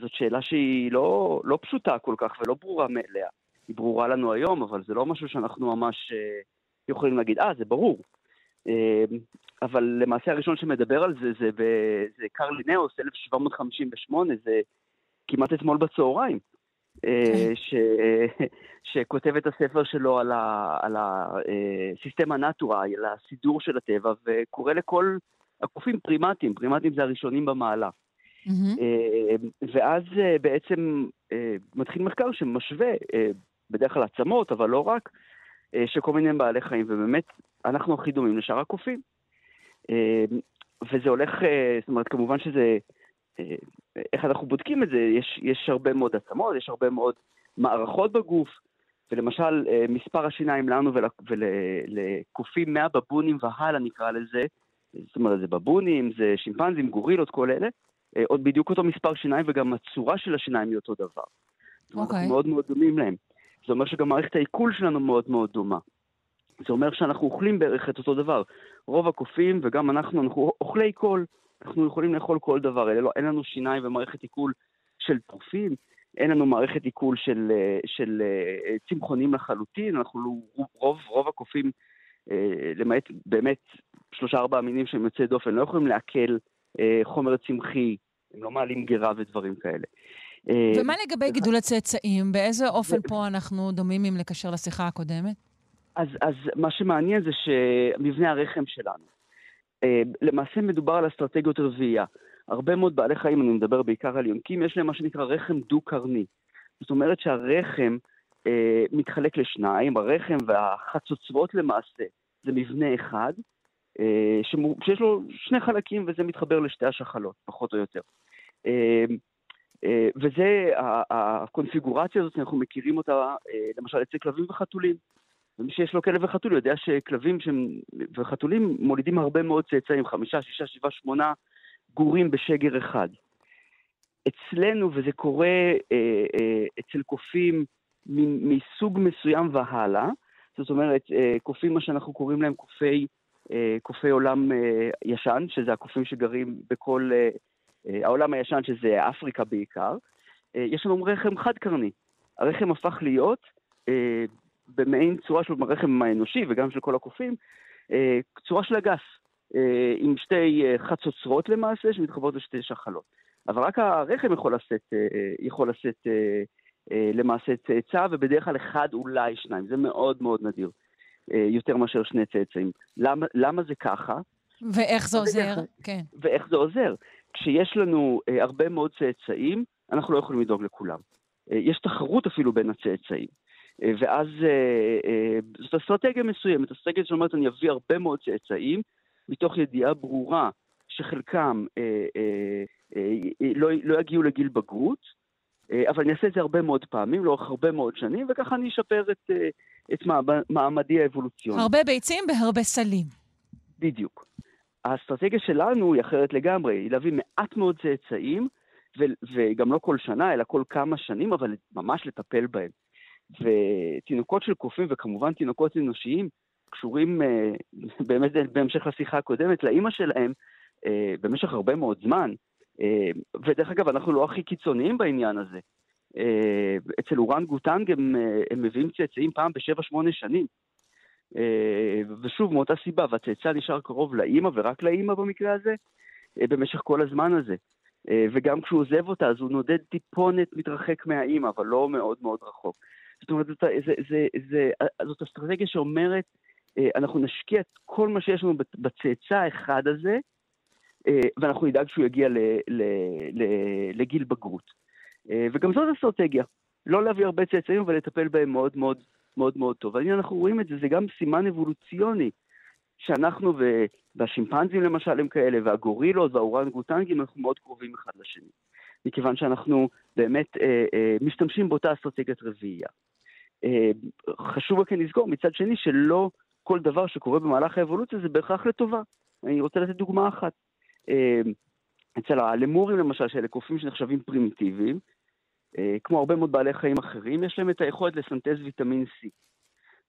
זאת שאלה שהיא לא, לא פשוטה כל כך ולא ברורה מאליה. היא ברורה לנו היום, אבל זה לא משהו שאנחנו ממש יכולים להגיד, אה, זה ברור. אבל למעשה הראשון שמדבר על זה זה, זה קרל לינאוס, 1758, זה כמעט אתמול בצהריים, ש, [laughs] שכותב את הספר שלו על, ה, על הסיסטמה נטורה, על הסידור של הטבע, וקורא לכל הקופים פרימטים, פרימטים זה הראשונים במעלה. Mm-hmm. ואז בעצם מתחיל מחקר שמשווה, בדרך כלל עצמות, אבל לא רק, של כל מיני בעלי חיים, ובאמת אנחנו הכי דומים לשאר הקופים. וזה הולך, זאת אומרת, כמובן שזה, איך אנחנו בודקים את זה, יש, יש הרבה מאוד עצמות, יש הרבה מאוד מערכות בגוף, ולמשל, מספר השיניים לנו ולקופים ול, מהבבונים והלאה נקרא לזה, זאת אומרת, זה בבונים, זה שימפנזים, גורילות, כל אלה, עוד בדיוק אותו מספר שיניים וגם הצורה של השיניים היא אותו דבר. Okay. אנחנו אוקיי. מאוד מאוד דומים להם. זה אומר שגם מערכת העיכול שלנו מאוד מאוד דומה. זה אומר שאנחנו אוכלים בערך את אותו דבר. רוב הקופים וגם אנחנו, אנחנו אוכלי קול. אנחנו יכולים לאכול כל דבר. לא, אין לנו שיניים ומערכת עיכול של טרופים, אין לנו מערכת עיכול של, של צמחונים לחלוטין. אנחנו, רוב, רוב הקופים, למעט באמת שלושה ארבעה מינים שהם יוצאי דופן, לא יכולים לעכל חומר צמחי, הם לא מעלים גרה ודברים כאלה. ומה לגבי גידול הצאצאים? באיזה אופן פה אנחנו דומים אם לקשר לשיחה הקודמת? אז, אז מה שמעניין זה שמבנה הרחם שלנו. למעשה מדובר על אסטרטגיות רביעייה. הרבה מאוד בעלי חיים, אני מדבר בעיקר על יונקים, יש להם מה שנקרא רחם דו-קרני. זאת אומרת שהרחם אה, מתחלק לשניים, הרחם והחצוצרות למעשה זה מבנה אחד, אה, שיש לו שני חלקים וזה מתחבר לשתי השחלות, פחות או יותר. אה, וזה, הקונפיגורציה הזאת, אנחנו מכירים אותה למשל אצל כלבים וחתולים. ומי שיש לו כלב וחתול יודע שכלבים שהם, וחתולים מולידים הרבה מאוד צאצאים, חמישה, שישה, שבעה, שמונה גורים בשגר אחד. אצלנו, וזה קורה אה, אה, אצל קופים מסוג מסוים והלאה, זאת אומרת, אה, קופים, מה שאנחנו קוראים להם קופי, אה, קופי עולם אה, ישן, שזה הקופים שגרים בכל... אה, העולם הישן, שזה אפריקה בעיקר, יש לנו רחם חד-קרני. הרחם הפך להיות, במעין צורה של הרחם האנושי וגם של כל הקופים, צורה של אגס, עם שתי חצוצרות למעשה, שמתחברות לשתי שחלות. אבל רק הרחם יכול לשאת, יכול לשאת למעשה צאצא, ובדרך כלל אחד, אולי שניים. זה מאוד מאוד נדיר. יותר מאשר שני צאצאים. למה, למה זה ככה? ואיך זה עוזר? כן. ואיך זה עוזר? כשיש לנו אה, הרבה מאוד צאצאים, אנחנו לא יכולים לדאוג לכולם. אה, יש תחרות אפילו בין הצאצאים. אה, ואז אה, אה, זאת אסטרטגיה מסוימת, אסטרטגיה שאומרת אני אביא הרבה מאוד צאצאים, מתוך ידיעה ברורה שחלקם אה, אה, אה, לא, לא יגיעו לגיל בגרות, אה, אבל אני אעשה את זה הרבה מאוד פעמים, לאורך הרבה מאוד שנים, וככה אני אשפר את, אה, את מעמדי האבולוציוני. הרבה ביצים בהרבה סלים. בדיוק. האסטרטגיה שלנו היא אחרת לגמרי, היא להביא מעט מאוד צאצאים, ו- וגם לא כל שנה, אלא כל כמה שנים, אבל ממש לטפל בהם. ותינוקות של קופים, וכמובן תינוקות אנושיים, קשורים אה, [laughs] באמת בהמשך לשיחה הקודמת לאימא שלהם אה, במשך הרבה מאוד זמן. אה, ודרך אגב, אנחנו לא הכי קיצוניים בעניין הזה. אצל אורן גוטנג הם, הם מביאים צאצאים פעם בשבע-שמונה שנים. אה, ושוב, מאותה סיבה, והצאצא נשאר קרוב לאימא ורק לאימא במקרה הזה, אה, במשך כל הזמן הזה. אה, וגם כשהוא עוזב אותה, אז הוא נודד טיפונת מתרחק מהאימא, אבל לא מאוד מאוד רחוק. זאת אומרת, זאת, זה, זה, זה, זאת אסטרטגיה שאומרת, אנחנו נשקיע את כל מה שיש לנו בצאצא האחד הזה, ואנחנו נדאג שהוא יגיע ל, ל, ל, לגיל בגרות. וגם זאת אסטרטגיה, לא להביא הרבה צאצאים, אבל לטפל בהם מאוד מאוד מאוד מאוד טוב. והנה אנחנו רואים את זה, זה גם סימן אבולוציוני, שאנחנו והשימפנזים למשל הם כאלה, והגורילות והאורנגוטנגים, אנחנו מאוד קרובים אחד לשני. מכיוון שאנחנו באמת אה, אה, משתמשים באותה אסטרטגיית רביעייה. אה, חשוב רק לזכור מצד שני שלא כל דבר שקורה במהלך האבולוציה זה בהכרח לטובה. אני רוצה לתת דוגמה אחת. אה, אצל הלמורים למשל, שאלה קופים שנחשבים פרימיטיביים, כמו הרבה מאוד בעלי חיים אחרים, יש להם את היכולת לסנטז ויטמין C.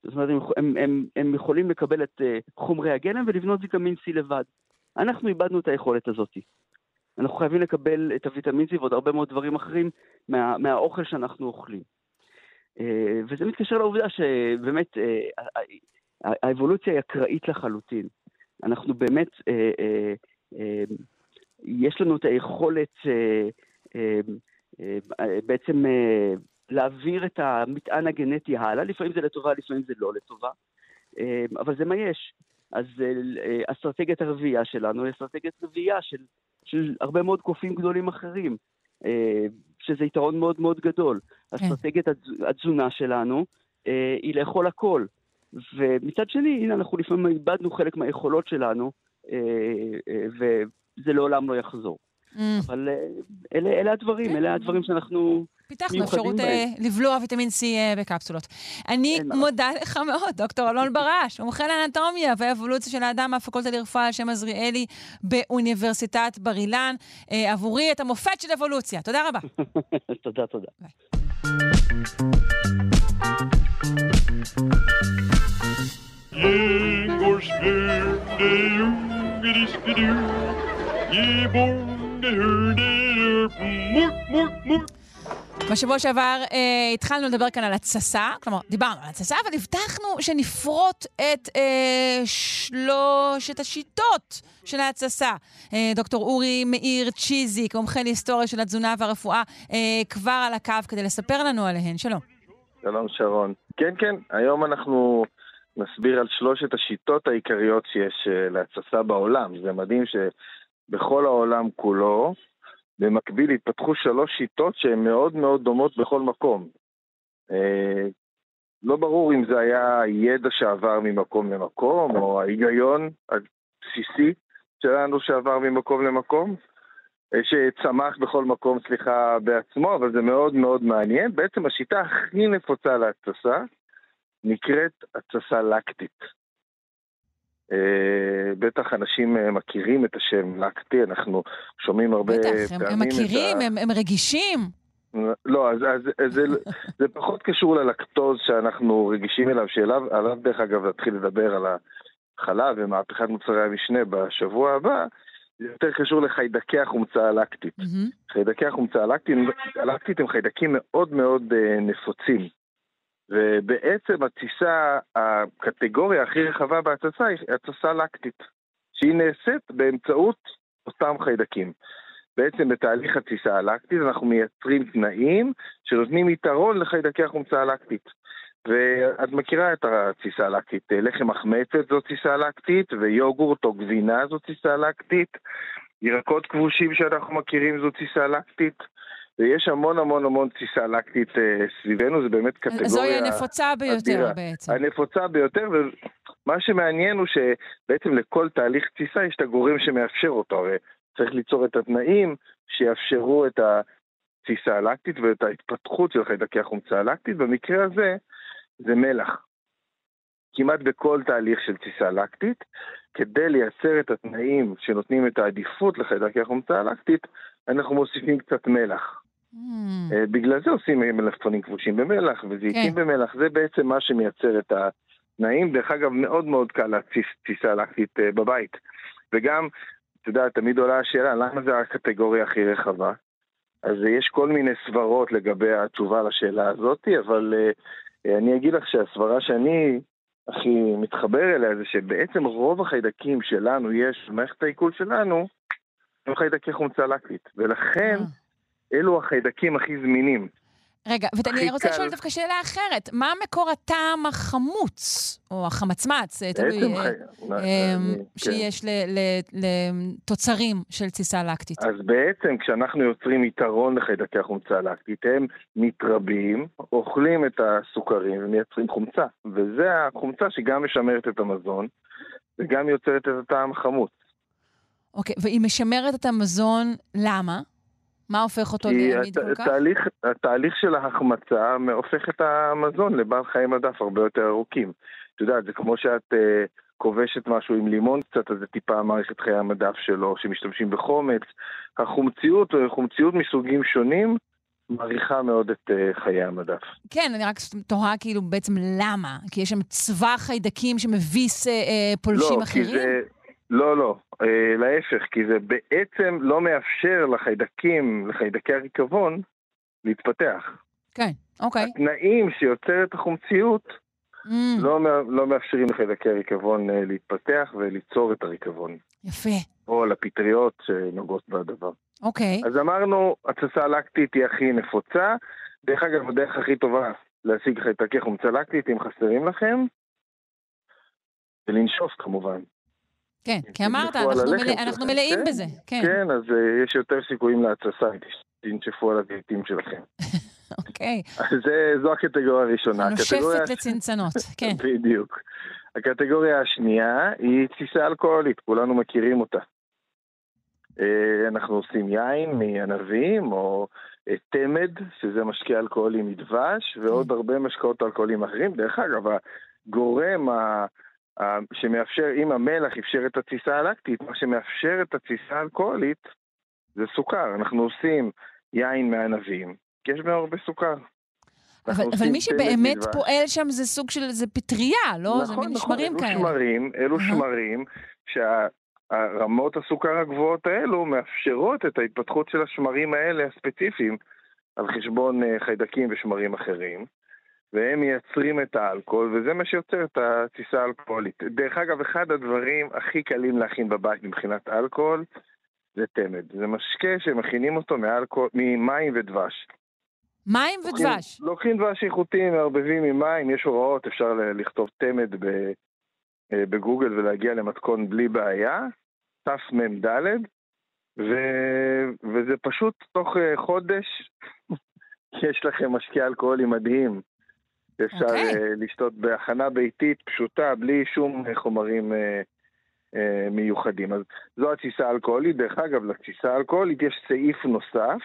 זאת אומרת, הם, הם, הם, הם יכולים לקבל את uh, חומרי הגלם ולבנות ויטמין C לבד. אנחנו איבדנו את היכולת הזאת. אנחנו חייבים לקבל את הוויטמין C ועוד הרבה מאוד דברים אחרים מה, מהאוכל שאנחנו אוכלים. Uh, וזה מתקשר לעובדה שבאמת האבולוציה היא אקראית לחלוטין. אנחנו באמת, יש לנו את היכולת בעצם uh, להעביר את המטען הגנטי הלאה, לפעמים זה לטובה, לפעמים זה לא לטובה, אה, אבל זה מה יש. אז אה, אסטרטגיית הרביעייה שלנו היא אסטרטגיית רביעייה של, של הרבה מאוד קופים גדולים אחרים, אה, שזה יתרון מאוד מאוד גדול. כן. אסטרטגיית התזונה שלנו היא לאכול הכל. ומצד שני, הנה, אנחנו לפעמים איבדנו חלק מהיכולות שלנו, וזה לעולם לא יחזור. Mm. אבל אלה, אלה הדברים, כן. אלה הדברים שאנחנו פיתחנו אפשרות uh, לבלוע ויטמין C uh, בקפסולות. אני מודה לך מאוד, דוקטור אלון ברש, מומחה לאנטומיה ואבולוציה של האדם מהפקולטה לרפואה על שם עזריאלי באוניברסיטת בר אילן. Uh, עבורי את המופת של אבולוציה. תודה רבה. תודה, תודה. בשבוע שעבר אה, התחלנו לדבר כאן על התססה, כלומר, דיברנו על התססה, אבל הבטחנו שנפרוט את אה, שלושת השיטות של ההתססה. אה, דוקטור אורי מאיר צ'יזיק, מומחה להיסטוריה של התזונה והרפואה, אה, כבר על הקו כדי לספר לנו עליהן. שלום. שלום שרון. כן, כן, היום אנחנו נסביר על שלושת השיטות העיקריות שיש אה, להתססה בעולם. זה מדהים שבכל העולם כולו, במקביל התפתחו שלוש שיטות שהן מאוד מאוד דומות בכל מקום. אה, לא ברור אם זה היה ידע שעבר ממקום למקום, או ההיגיון הבסיסי שלנו שעבר ממקום למקום, אה, שצמח בכל מקום, סליחה, בעצמו, אבל זה מאוד מאוד מעניין. בעצם השיטה הכי נפוצה להתססה נקראת התססה לקטית. אה, בטח אנשים אה, מכירים את השם לקטי, אנחנו שומעים הרבה בטח, פעמים... בטח, הם, מכירים, ה... הם, הם רגישים. לא, אז, אז זה, זה פחות קשור ללקטוז שאנחנו רגישים אליו, שעליו דרך אגב נתחיל לדבר על החלב ומהפכת מוצרי המשנה בשבוע הבא, זה יותר קשור לחיידקי החומצה הלקטית. Mm-hmm. חיידקי החומצה הלקטית, הלקטית הם חיידקים מאוד מאוד uh, נפוצים. ובעצם התסיסה, הקטגוריה הכי רחבה בהתססה היא התססה לקטית, שהיא נעשית באמצעות אותם חיידקים. בעצם בתהליך התסיסה הלקטית אנחנו מייצרים תנאים שנותנים יתרון לחיידקי החומצה הלקטית. ואת מכירה את התסיסה הלקטית, לחם מחמצת זו תסיסה לקטית, ויוגורט או גבינה זו תסיסה לקטית, ירקות כבושים שאנחנו מכירים זו תסיסה לקטית. ויש המון המון המון תסיסה לקטית אה, סביבנו, זה באמת קטגוריה... זוהי הנפוצה ביותר אדירה. בעצם. הנפוצה ביותר, ומה שמעניין הוא שבעצם לכל תהליך תסיסה יש את הגורם שמאפשר אותו, הרי צריך ליצור את התנאים שיאפשרו את התסיסה הלקטית ואת ההתפתחות של חיידקי החומצה הלקטית, במקרה הזה זה מלח. כמעט בכל תהליך של תסיסה לקטית, כדי לייצר את התנאים שנותנים את העדיפות לחיידקי החומצה הלקטית, אנחנו מוסיפים קצת מלח. Mm. אה, בגלל זה עושים מלפפונים כבושים במלח וזיתים כן. במלח, זה בעצם מה שמייצר את התנאים. דרך אגב, מאוד מאוד קל להתסיס תסיסה לקטית אה, בבית. וגם, אתה יודע, תמיד עולה השאלה, למה זה הקטגוריה הכי רחבה? אז יש כל מיני סברות לגבי התשובה לשאלה הזאת, אבל uh, אני אגיד לך שהסברה שאני הכי מתחבר אליה זה שבעצם רוב החיידקים שלנו יש במערכת העיכול שלנו הם חיידקי חומצה לקטית, ולכן אה. אלו החיידקים הכי זמינים. רגע, ואני רוצה לשאול דווקא שאלה אחרת. מה מקור הטעם החמוץ, או החמצמץ, תלוי. שיש לתוצרים של תסיסה לקטית? אז בעצם כשאנחנו יוצרים יתרון לחיידקי החומצה הלקטית, הם מתרבים, אוכלים את הסוכרים ומייצרים חומצה. וזה החומצה שגם משמרת את המזון וגם יוצרת את הטעם החמוץ. אוקיי, והיא משמרת את המזון, למה? מה הופך אותו לעמיד כל כך? התהליך, התהליך של ההחמצה הופך את המזון לבעל חיי מדף הרבה יותר ארוכים. את יודעת, זה כמו שאת אה, כובשת משהו עם לימון קצת, אז זה טיפה מאריך את חיי המדף שלו, שמשתמשים בחומץ. החומציות, או חומציות מסוגים שונים, מאריכה מאוד את אה, חיי המדף. כן, אני רק תוהה כאילו בעצם למה? כי יש שם צבא חיידקים שמביס אה, אה, פולשים לא, אחרים? כי זה... לא, לא, אה, להפך, כי זה בעצם לא מאפשר לחיידקים, לחיידקי הריקבון, להתפתח. כן, אוקיי. התנאים שיוצרת החומציות Mm, לא, לא מאפשרים לחיידקי הריקבון אה, להתפתח וליצור את הריקבון, יפה. או לפטריות שנוגעות בדבר. אוקיי. אז אמרנו, התססה לקטית היא הכי נפוצה. דרך אגב, הדרך הכי טובה להשיג חיידקי חומצה לקטית, אם חסרים לכם, זה לנשוף כמובן. כן, כי אמרת, אנחנו מלא- אנחנו מלאים כן, בזה. כן, כן, אז אה, יש יותר סיכויים להתססה תנשפו על הזיתים שלכם. [laughs] אוקיי. אז זו הקטגוריה הראשונה. נושפת לצנצנות, כן. [laughs] בדיוק. הקטגוריה השנייה היא תסיסה אלכוהולית, כולנו מכירים אותה. אה, אנחנו עושים יין מענבים, או אה, תמד, שזה משקה אלכוהולי מדבש, ועוד הרבה משקאות אלכוהוליים אחרים. דרך אגב, הגורם שמאפשר, אם המלח אפשר את התסיסה הלקטית, מה שמאפשר את התסיסה האלכוהולית זה סוכר. אנחנו עושים יין מענבים, כי יש בהם הרבה סוכר. אבל, אבל מי שבאמת מדבש. פועל שם זה סוג של, זה פטריה, לא? זה נכון, מין נכון, שמרים אלו כאלה. שמרים, אלו. שמרים שהרמות הסוכר הגבוהות האלו מאפשרות את ההתפתחות של השמרים האלה הספציפיים על חשבון אה, חיידקים ושמרים אחרים, והם מייצרים את האלכוהול, וזה מה שיוצר את התסיסה האלכוהולית. דרך אגב, אחד הדברים הכי קלים להכין בבית מבחינת אלכוהול זה תמד. זה משקה שמכינים אותו מאלכוהול, ממים ודבש. מים לוקחים- ודבש. לוקחים דבש איכותי, מערבבים עם מים, יש הוראות, אפשר לכתוב תמד ב- אה, בגוגל ולהגיע למתכון בלי בעיה, תמ"ד, ו- וזה פשוט תוך אה, חודש [laughs] יש לכם משקה אלכוהולי מדהים. אפשר אוקיי. אה, לשתות בהכנה ביתית פשוטה, בלי שום חומרים אה, אה, מיוחדים. אז זו התסיסה האלכוהולית. דרך אגב, לתסיסה האלכוהולית יש סעיף נוסף,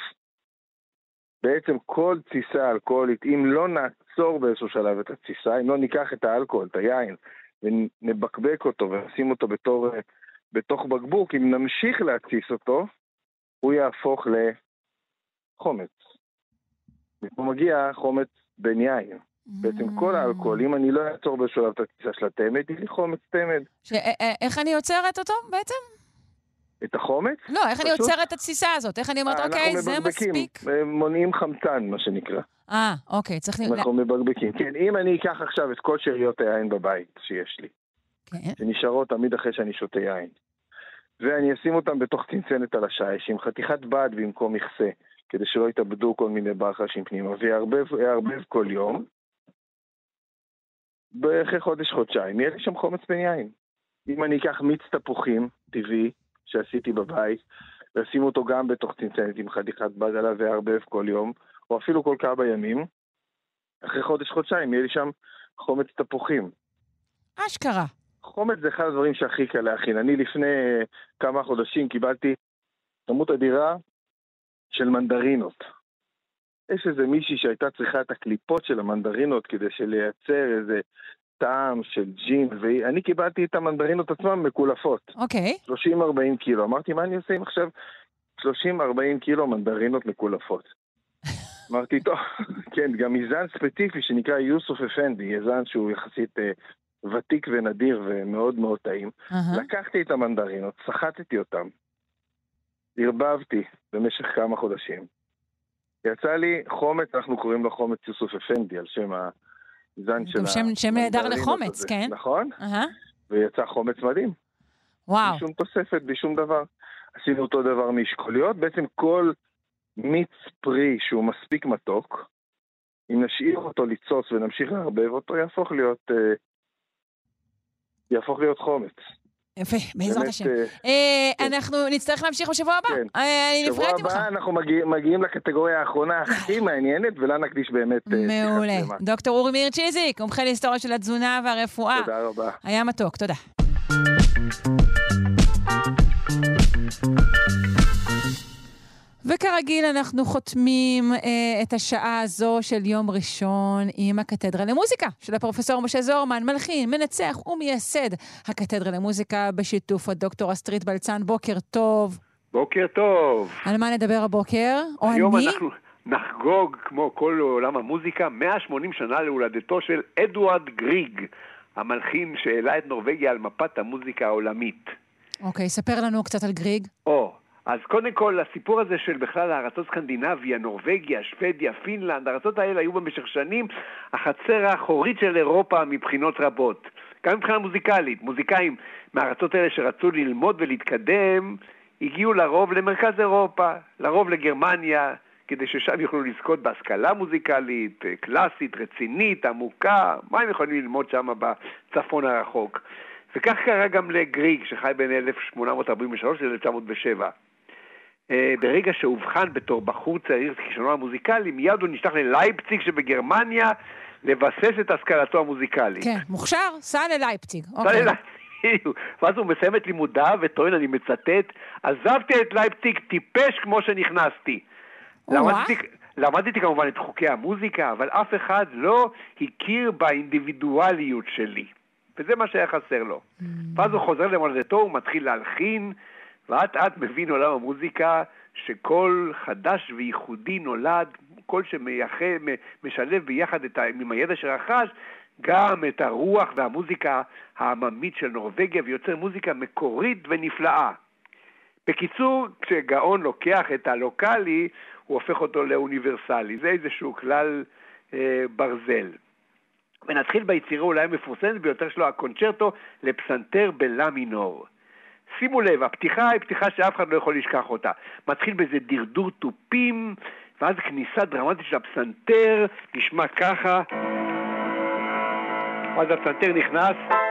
בעצם כל תסיסה אלכוהולית, אם לא נעצור באיזשהו שלב את התסיסה, אם לא ניקח את האלכוהול, את היין, ונבקבק אותו ונשים אותו בתור, בתוך בקבוק, אם נמשיך להתסיס אותו, הוא יהפוך לחומץ. ופה מגיע חומץ בן יין. בעצם כל האלכוהול, אם אני לא אעצור באיזשהו שלב את התסיסה של התמד, יהיה לי חומץ תמד. ש- אה, אה, איך אני עוצרת אותו בעצם? את החומץ? לא, איך אני עוצרת את התסיסה הזאת? איך אני אומרת, אוקיי, אנחנו זה מבקבקים, מספיק? אה, מונעים חמצן, מה שנקרא. אה, אוקיי, צריך... ל- אנחנו מבקבקים. כן, אם אני אקח עכשיו את כל שאריות היין בבית שיש לי, כן. שנשארות תמיד אחרי שאני שותה יין, ואני אשים אותם בתוך צנצנת על השיש עם חתיכת בד במקום מכסה, כדי שלא יתאבדו כל מיני ברחשים פנימה, ויערבב יערבב כל יום, אחרי חודש-חודשיים יהיה לי שם חומץ בן יין. אם אני אקח מיץ תפוחים טבעי שעשיתי בבית, ואשים אותו גם בתוך צנצנת עם חתיכת בד עליו ויערבב כל יום, או אפילו כל כמה ימים, אחרי חודש-חודשיים יהיה לי שם חומץ תפוחים. אשכרה. חומץ זה אחד הדברים שהכי קל להכין. אני לפני אה, כמה חודשים קיבלתי כמות אדירה של מנדרינות. יש איזה מישהי שהייתה צריכה את הקליפות של המנדרינות כדי לייצר איזה טעם של ג'ין, ואני קיבלתי את המנדרינות עצמן מקולפות. אוקיי. 30-40 קילו. אמרתי, מה אני עושה עם עכשיו 30-40 קילו מנדרינות מקולפות? [laughs] אמרתי, טוב, כן, גם מזן ספציפי שנקרא יוסוף אפנדי, יזן שהוא יחסית אה, ותיק ונדיר ומאוד מאוד טעים. אהה. לקחתי את המנדרינות, סחטתי אותם, ערבבתי במשך כמה חודשים. יצא לי חומץ, אנחנו קוראים לו חומץ יוסוף אפנדי, על שם זן של גם שם- שם נהדר לחומץ, הזה. כן? נכון, אהה. ויצא חומץ מדהים. וואו. בלי שום תוספת, בלי שום דבר. עשינו אותו דבר מאשכוליות, בעצם כל מיץ פרי שהוא מספיק מתוק, אם נשאיר אותו לצוץ ונמשיך לערבב אותו, יהפוך להיות, אה, יהפוך להיות חומץ. יפה, בעזרת השם. אה, אה, כן. אנחנו נצטרך להמשיך בשבוע הבא. כן. אה, אני נפרדת ממך. הבא אנחנו מגיעים, לקטגוריה האחרונה [laughs] הכי מעניינת, ולה נקדיש באמת מעולה. דוקטור אורי מאיר צ'יזיק, מומחה להיסטוריה של התזונה והרפואה. תודה רבה. היה מתוק, תודה. וכרגיל אנחנו חותמים אה, את השעה הזו של יום ראשון עם הקתדרה למוזיקה של הפרופסור משה זורמן, מלחין, מנצח ומייסד הקתדרה למוזיקה בשיתוף הדוקטור אסטרית בלצן. בוקר טוב. בוקר טוב. על מה נדבר הבוקר? או היום אני? אנחנו נחגוג, כמו כל עולם המוזיקה, 180 שנה להולדתו של אדוארד גריג, המלחין שהעלה את נורבגיה על מפת המוזיקה העולמית. אוקיי, ספר לנו קצת על גריג. או, אז קודם כל, הסיפור הזה של בכלל הארצות סקנדינביה, נורבגיה, שוודיה, פינלנד, הארצות האלה היו במשך שנים החצר האחורית של אירופה מבחינות רבות. גם מבחינה מוזיקלית. מוזיקאים מהארצות האלה שרצו ללמוד ולהתקדם, הגיעו לרוב למרכז אירופה, לרוב לגרמניה, כדי ששם יוכלו לזכות בהשכלה מוזיקלית, אה, קלאסית, רצינית, עמוקה, מה הם יכולים ללמוד שם בצפון הרחוק. וכך קרה גם לגריג, שחי בין 1843 ל-1907. אה, ברגע שאובחן בתור בחור צעיר כישרונו המוזיקלי, מיד הוא נשלח ללייפציג שבגרמניה לבסס את השכלתו המוזיקלית. כן, מוכשר? סע ללייפציג. סע אוקיי. ללייפציג. [laughs] ואז הוא מסיים את לימודיו וטוען, אני מצטט, עזבתי את לייפציג טיפש כמו שנכנסתי. למדתי, למדתי כמובן את חוקי המוזיקה, אבל אף אחד לא הכיר באינדיבידואליות שלי. וזה מה שהיה חסר לו. Mm. ואז הוא חוזר למולדתו, הוא מתחיל להלחין, ואט אט מבין עולם המוזיקה שקול חדש וייחודי נולד, קול שמשלב ביחד את ה, עם הידע שרכש גם את הרוח והמוזיקה העממית של נורבגיה ויוצר מוזיקה מקורית ונפלאה. בקיצור, כשגאון לוקח את הלוקאלי, הוא הופך אותו לאוניברסלי. זה איזשהו כלל אה, ברזל. ונתחיל ביצירה אולי המפורסמת ביותר שלו, הקונצ'רטו לפסנתר בלה מינור. שימו לב, הפתיחה היא פתיחה שאף אחד לא יכול לשכח אותה. מתחיל באיזה דרדור תופים, ואז כניסה דרמטית של הפסנתר, נשמע ככה. ואז הפסנתר נכנס.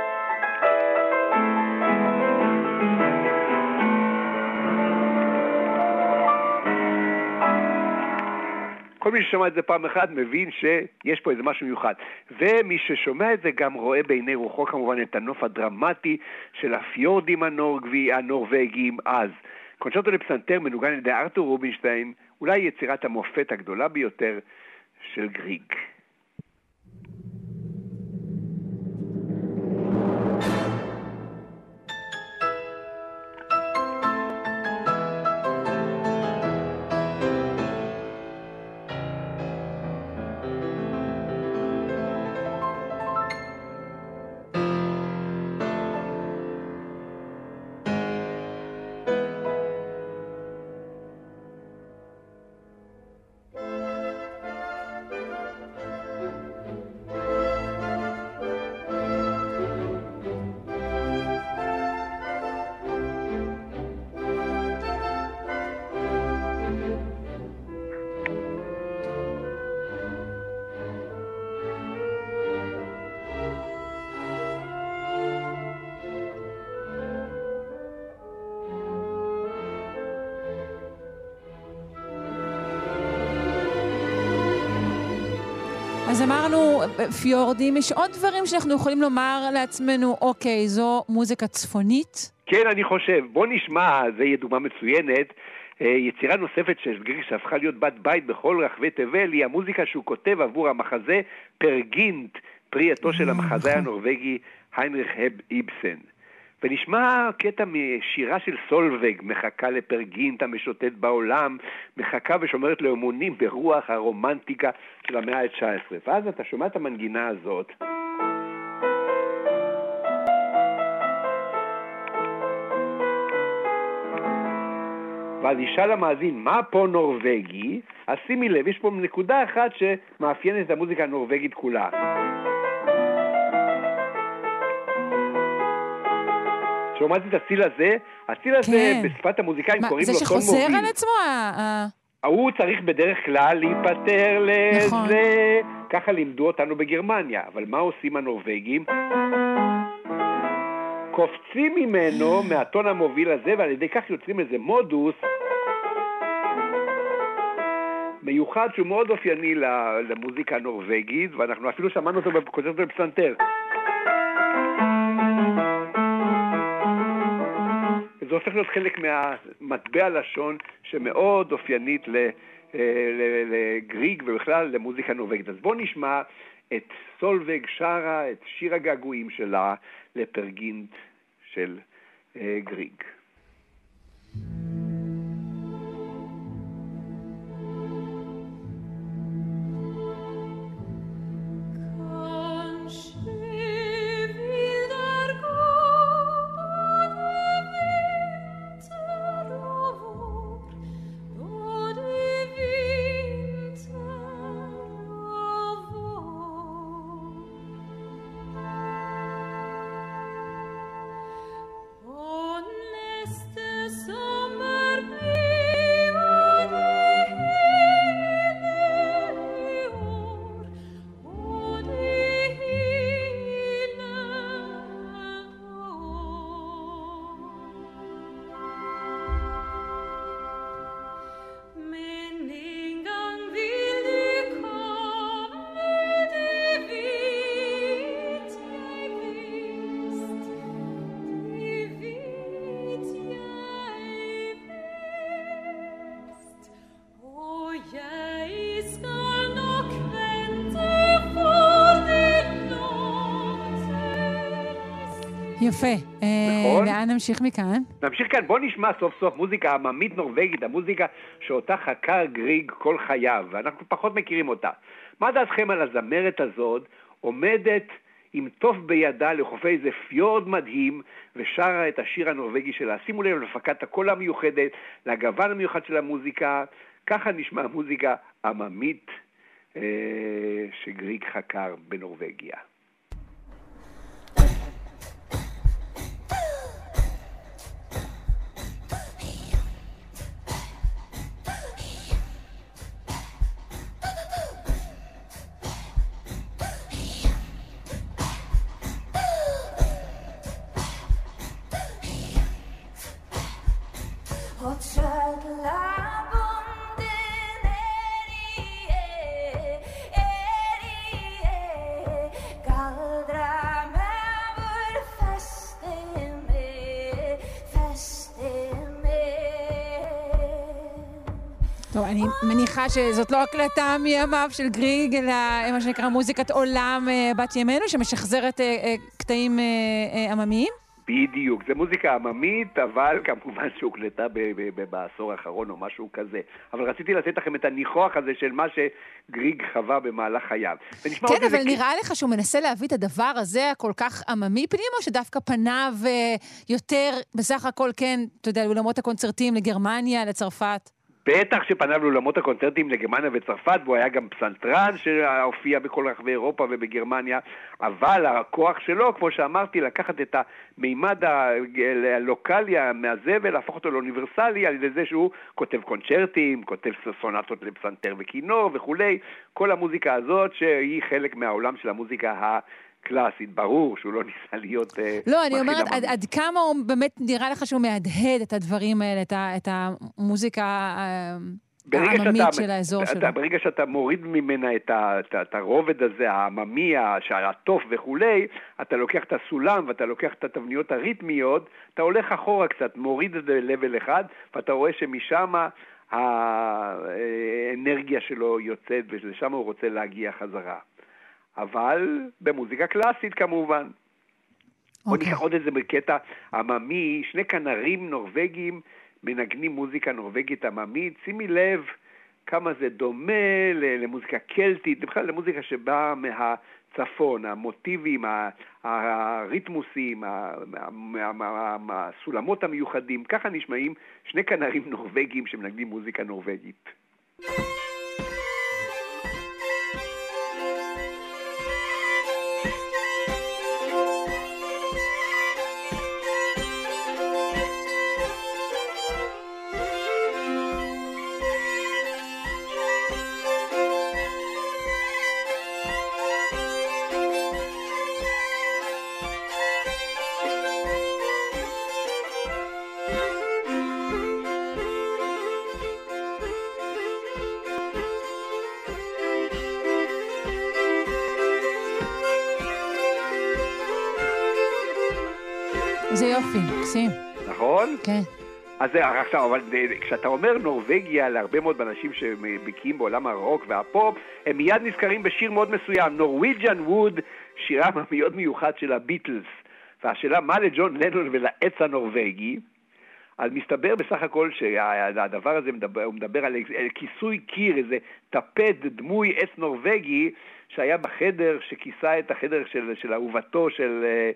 כל מי ששמע את זה פעם אחת מבין שיש פה איזה משהו מיוחד. ומי ששומע את זה גם רואה בעיני רוחו כמובן את הנוף הדרמטי של הפיורדים הנורווגי, הנורווגיים אז. קונצ'רטו לפסנתר מנוגן על ידי ארתור רובינשטיין, אולי יצירת המופת הגדולה ביותר של גריג. פיורדים, יש עוד דברים שאנחנו יכולים לומר לעצמנו, אוקיי, זו מוזיקה צפונית? כן, אני חושב. בוא נשמע, זה יהיה דוגמה מצוינת. אה, יצירה נוספת של גריג שהפכה להיות בת בית בכל רחבי תבל היא המוזיקה שהוא כותב עבור המחזה פרגינט, פרי עטו של המחזאי הנורבגי היינריך איבסן. ונשמע קטע משירה של סולווג, מחכה לפרגינט המשוטט בעולם, מחכה ושומרת לאמונים ברוח הרומנטיקה של המאה ה-19. ואז אתה שומע את המנגינה הזאת. ואז ישאל המאזין, מה פה נורבגי? אז שימי לב, יש פה נקודה אחת שמאפיינת את המוזיקה הנורבגית כולה. שמעת את הציל הזה? הציל הזה, כן. בשפת המוזיקאים קוראים זה לו טון שחוזר מוביל. על עצמו? ה- ה- ההוא צריך בדרך כלל להיפטר נכון. לזה. ככה לימדו אותנו בגרמניה. אבל מה עושים הנורבגים? קופצים ממנו, מהטון המוביל הזה, ועל ידי כך יוצרים איזה מודוס מיוחד שהוא מאוד אופייני למוזיקה הנורבגית, ואנחנו אפילו שמענו אותו בקונצרט בפסנתר. זה הופך להיות חלק מהמטבע לשון שמאוד אופיינית אה, לגריג ובכלל למוזיקה נורבגית. אז בואו נשמע את סולווג שרה את שיר הגעגועים שלה לפרגינט של אה, גריג. נמשיך מכאן? נמשיך כאן, בואו נשמע סוף סוף מוזיקה עממית נורבגית, המוזיקה שאותה חקר גריג כל חייו, ואנחנו פחות מכירים אותה. מה דעתכם על הזמרת הזאת עומדת עם תוף בידה לחופי איזה פיורד מדהים ושרה את השיר הנורבגי שלה? שימו לב להפקת הקול המיוחדת, לגוון המיוחד של המוזיקה, ככה נשמע מוזיקה עממית אה, שגריג חקר בנורבגיה. מניחה שזאת לא הקלטה מימיו של גריג, אלא מה שנקרא מוזיקת עולם אה, בת ימינו, שמשחזרת אה, אה, קטעים אה, אה, עממיים. בדיוק, זה מוזיקה עממית, אבל כמובן שהוקלטה ב- ב- ב- בעשור האחרון או משהו כזה. אבל רציתי לתת לכם את הניחוח הזה של מה שגריג חווה במהלך חייו. כן, אבל נראה לך שהוא מנסה להביא את הדבר הזה הכל כך עממי פנימה, או שדווקא פניו אה, יותר, בסך הכל, כן, אתה יודע, לאולמות הקונצרטים לגרמניה, לצרפת? בטח שפניו לאולמות הקונצרטים לגרמניה וצרפת, והוא היה גם פסנתרן שהופיע בכל רחבי אירופה ובגרמניה, אבל הכוח שלו, כמו שאמרתי, לקחת את המימד ה- הלוקאלי המהזה ולהפוך אותו לאוניברסלי על ידי זה שהוא כותב קונצ'רטים, כותב סונטות לפסנתר וכינור וכולי, כל המוזיקה הזאת שהיא חלק מהעולם של המוזיקה הקלאסית. ברור שהוא לא [laughs] ניסה להיות... אה, לא, אני אומרת, עד. עד כמה הוא באמת נראה לך שהוא מהדהד את הדברים האלה, את, ה, את המוזיקה אה, העממית שאתה- של האזור אתה, שלו. ברגע שאתה מוריד ממנה את, ה, את, את הרובד הזה, העממי, הטוף וכולי, אתה לוקח את הסולם ואתה לוקח את התבניות הריתמיות, אתה הולך אחורה קצת, מוריד את זה ל-level אחד, ואתה רואה שמשם האנרגיה שלו יוצאת ולשם הוא רוצה להגיע חזרה. אבל במוזיקה קלאסית כמובן. בוא אוקיי. ניקח עוד איזה בקטע עממי, שני כנרים נורבגים מנגנים מוזיקה נורבגית עממית, שימי לב כמה זה דומה למוזיקה קלטית, בכלל למוזיקה שבאה מהצפון, המוטיבים, הריתמוסים, הסולמות המיוחדים, ככה נשמעים שני כנרים [laughs] נורבגים שמנגנים מוזיקה נורבגית. אז זה עכשיו, אבל כשאתה אומר נורבגיה להרבה מאוד אנשים שבקיאים בעולם הרוק והפופ, הם מיד נזכרים בשיר מאוד מסוים, נורוויג'ן ווד, שירם המאוד מיוחד של הביטלס. והשאלה, מה לג'ון לנון ולעץ הנורבגי? אז מסתבר בסך הכל שהדבר הזה מדבר, הוא מדבר על כיסוי קיר, איזה טפט דמוי עץ נורבגי שהיה בחדר שכיסה את החדר של, של אהובתו של, אה,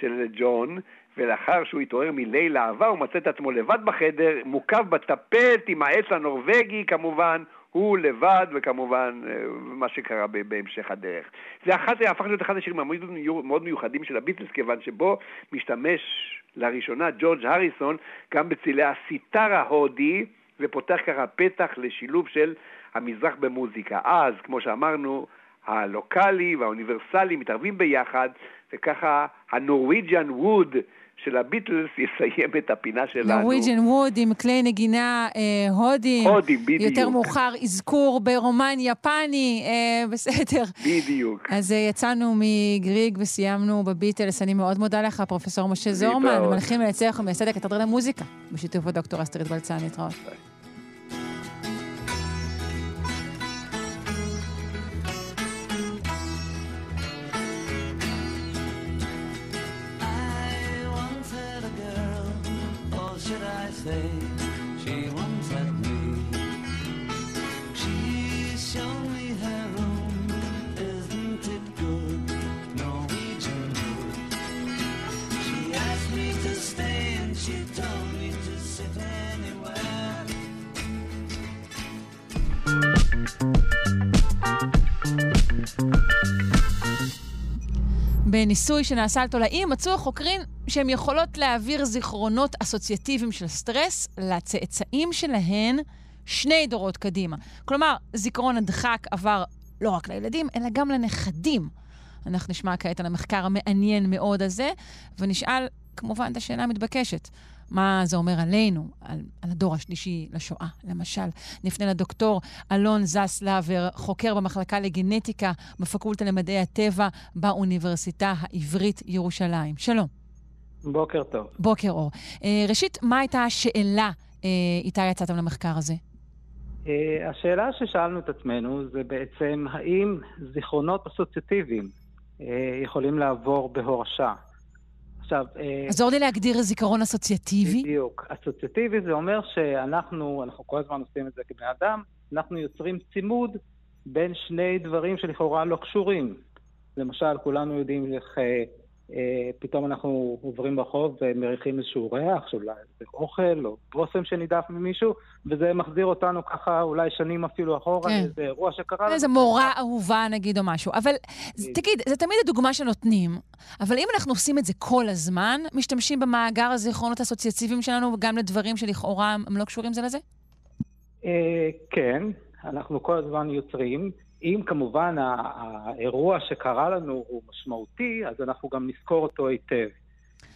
של ג'ון, ולאחר שהוא התעורר מליל אהבה הוא מצא את עצמו לבד בחדר, מוקף בטפט עם העץ הנורבגי כמובן, הוא לבד, וכמובן אה, מה שקרה בהמשך הדרך. זה אחת, הפך להיות אחד השירים המאוד מאוד מיוחדים של הביטלס, כיוון שבו משתמש לראשונה ג'ורג' הריסון גם בצלילי הסיטר ההודי, ופותח ככה פתח לשילוב של המזרח במוזיקה. אז, כמו שאמרנו, הלוקאלי והאוניברסלי מתערבים ביחד, וככה הנורוויג'ן ווד של הביטלס יסיים את הפינה שלנו. נורוויג'ן ווד עם כלי נגינה אה, הודים. הודים, בדיוק. יותר מאוחר אזכור ברומן יפני, אה, [laughs] בסדר. בדיוק. אז אה, יצאנו מגריג וסיימנו בביטלס. אני מאוד מודה לך, פרופסור משה זורמן. מלחין ויצח ומייסד הקתדרה למוזיקה, בשיתוף הדוקטור אסטרית בלצן. להתראות. I say, she once had me. She showed me her room, isn't it good? Norwegian wood. She asked me to stay and she told me to sit anywhere. בניסוי שנעשה על תולעים מצאו החוקרים שהן יכולות להעביר זיכרונות אסוציאטיביים של סטרס לצאצאים שלהן שני דורות קדימה. כלומר, זיכרון הדחק עבר לא רק לילדים, אלא גם לנכדים. אנחנו נשמע כעת על המחקר המעניין מאוד הזה, ונשאל כמובן את השאלה המתבקשת. מה זה אומר עלינו, על, על הדור השלישי לשואה, למשל. נפנה לדוקטור אלון זסלבר, חוקר במחלקה לגנטיקה בפקולטה למדעי הטבע באוניברסיטה העברית ירושלים. שלום. בוקר טוב. בוקר אור. אה, ראשית, מה הייתה השאלה אה, איתה יצאתם למחקר הזה? אה, השאלה ששאלנו את עצמנו זה בעצם האם זיכרונות אסוציאטיביים יכולים לעבור בהורשה. עכשיו... עזור לי להגדיר זיכרון אסוציאטיבי. בדיוק. אסוציאטיבי זה אומר שאנחנו, אנחנו כל הזמן עושים את זה כבני אדם, אנחנו יוצרים צימוד בין שני דברים שלכאורה לא קשורים. למשל, כולנו יודעים איך פתאום אנחנו עוברים ברחוב ומריחים איזשהו ריח, שאולי זה אוכל או בושם שנידף ממישהו, וזה מחזיר אותנו ככה אולי שנים אפילו אחורה כן. לאיזה אירוע שקרה. איזה מורה אהובה נגיד או משהו. אבל תגיד, זה תמיד הדוגמה שנותנים, אבל אם אנחנו עושים את זה כל הזמן, משתמשים במאגר הזיכרונות האסוציאטיביים שלנו גם לדברים שלכאורה הם לא קשורים זה לזה? אה, כן, אנחנו כל הזמן יוצרים. אם כמובן האירוע שקרה לנו הוא משמעותי, אז אנחנו גם נזכור אותו היטב.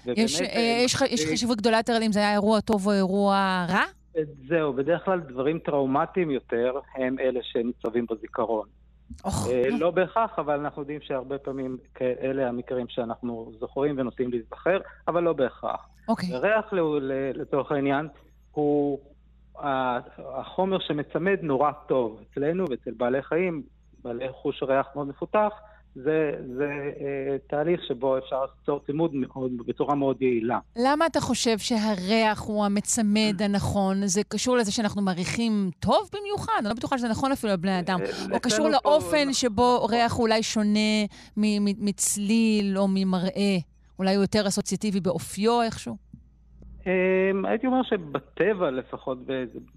יש, ובאמת, אה, יש, ח- יש אה, חשיבות גדולה יותר אם זה היה אירוע טוב או אירוע רע? זהו, בדרך כלל דברים טראומטיים יותר הם אלה שניצבים בזיכרון. אה, נו. לא בהכרח, אבל אנחנו יודעים שהרבה פעמים אלה המקרים שאנחנו זוכרים ונוטים להיזכר, אבל לא בהכרח. אוקיי. וריח ל- ל- לצורך העניין הוא החומר שמצמד נורא טוב. אצלנו ואצל בעלי חיים, בעלי חוש ריח מאוד מפותח, זה, זה אה, תהליך שבו אפשר ליצור צימוד מאוד, בצורה מאוד יעילה. למה אתה חושב שהריח הוא המצמד [clears throat] הנכון? זה קשור לזה שאנחנו מריחים טוב במיוחד? אני לא בטוחה שזה נכון אפילו לבני אדם. או קשור אצלנו פה- לאופן שבו ריח אולי שונה מצליל או ממראה? אולי הוא יותר אסוציאטיבי באופיו איכשהו? אמ, הייתי אומר שבטבע לפחות,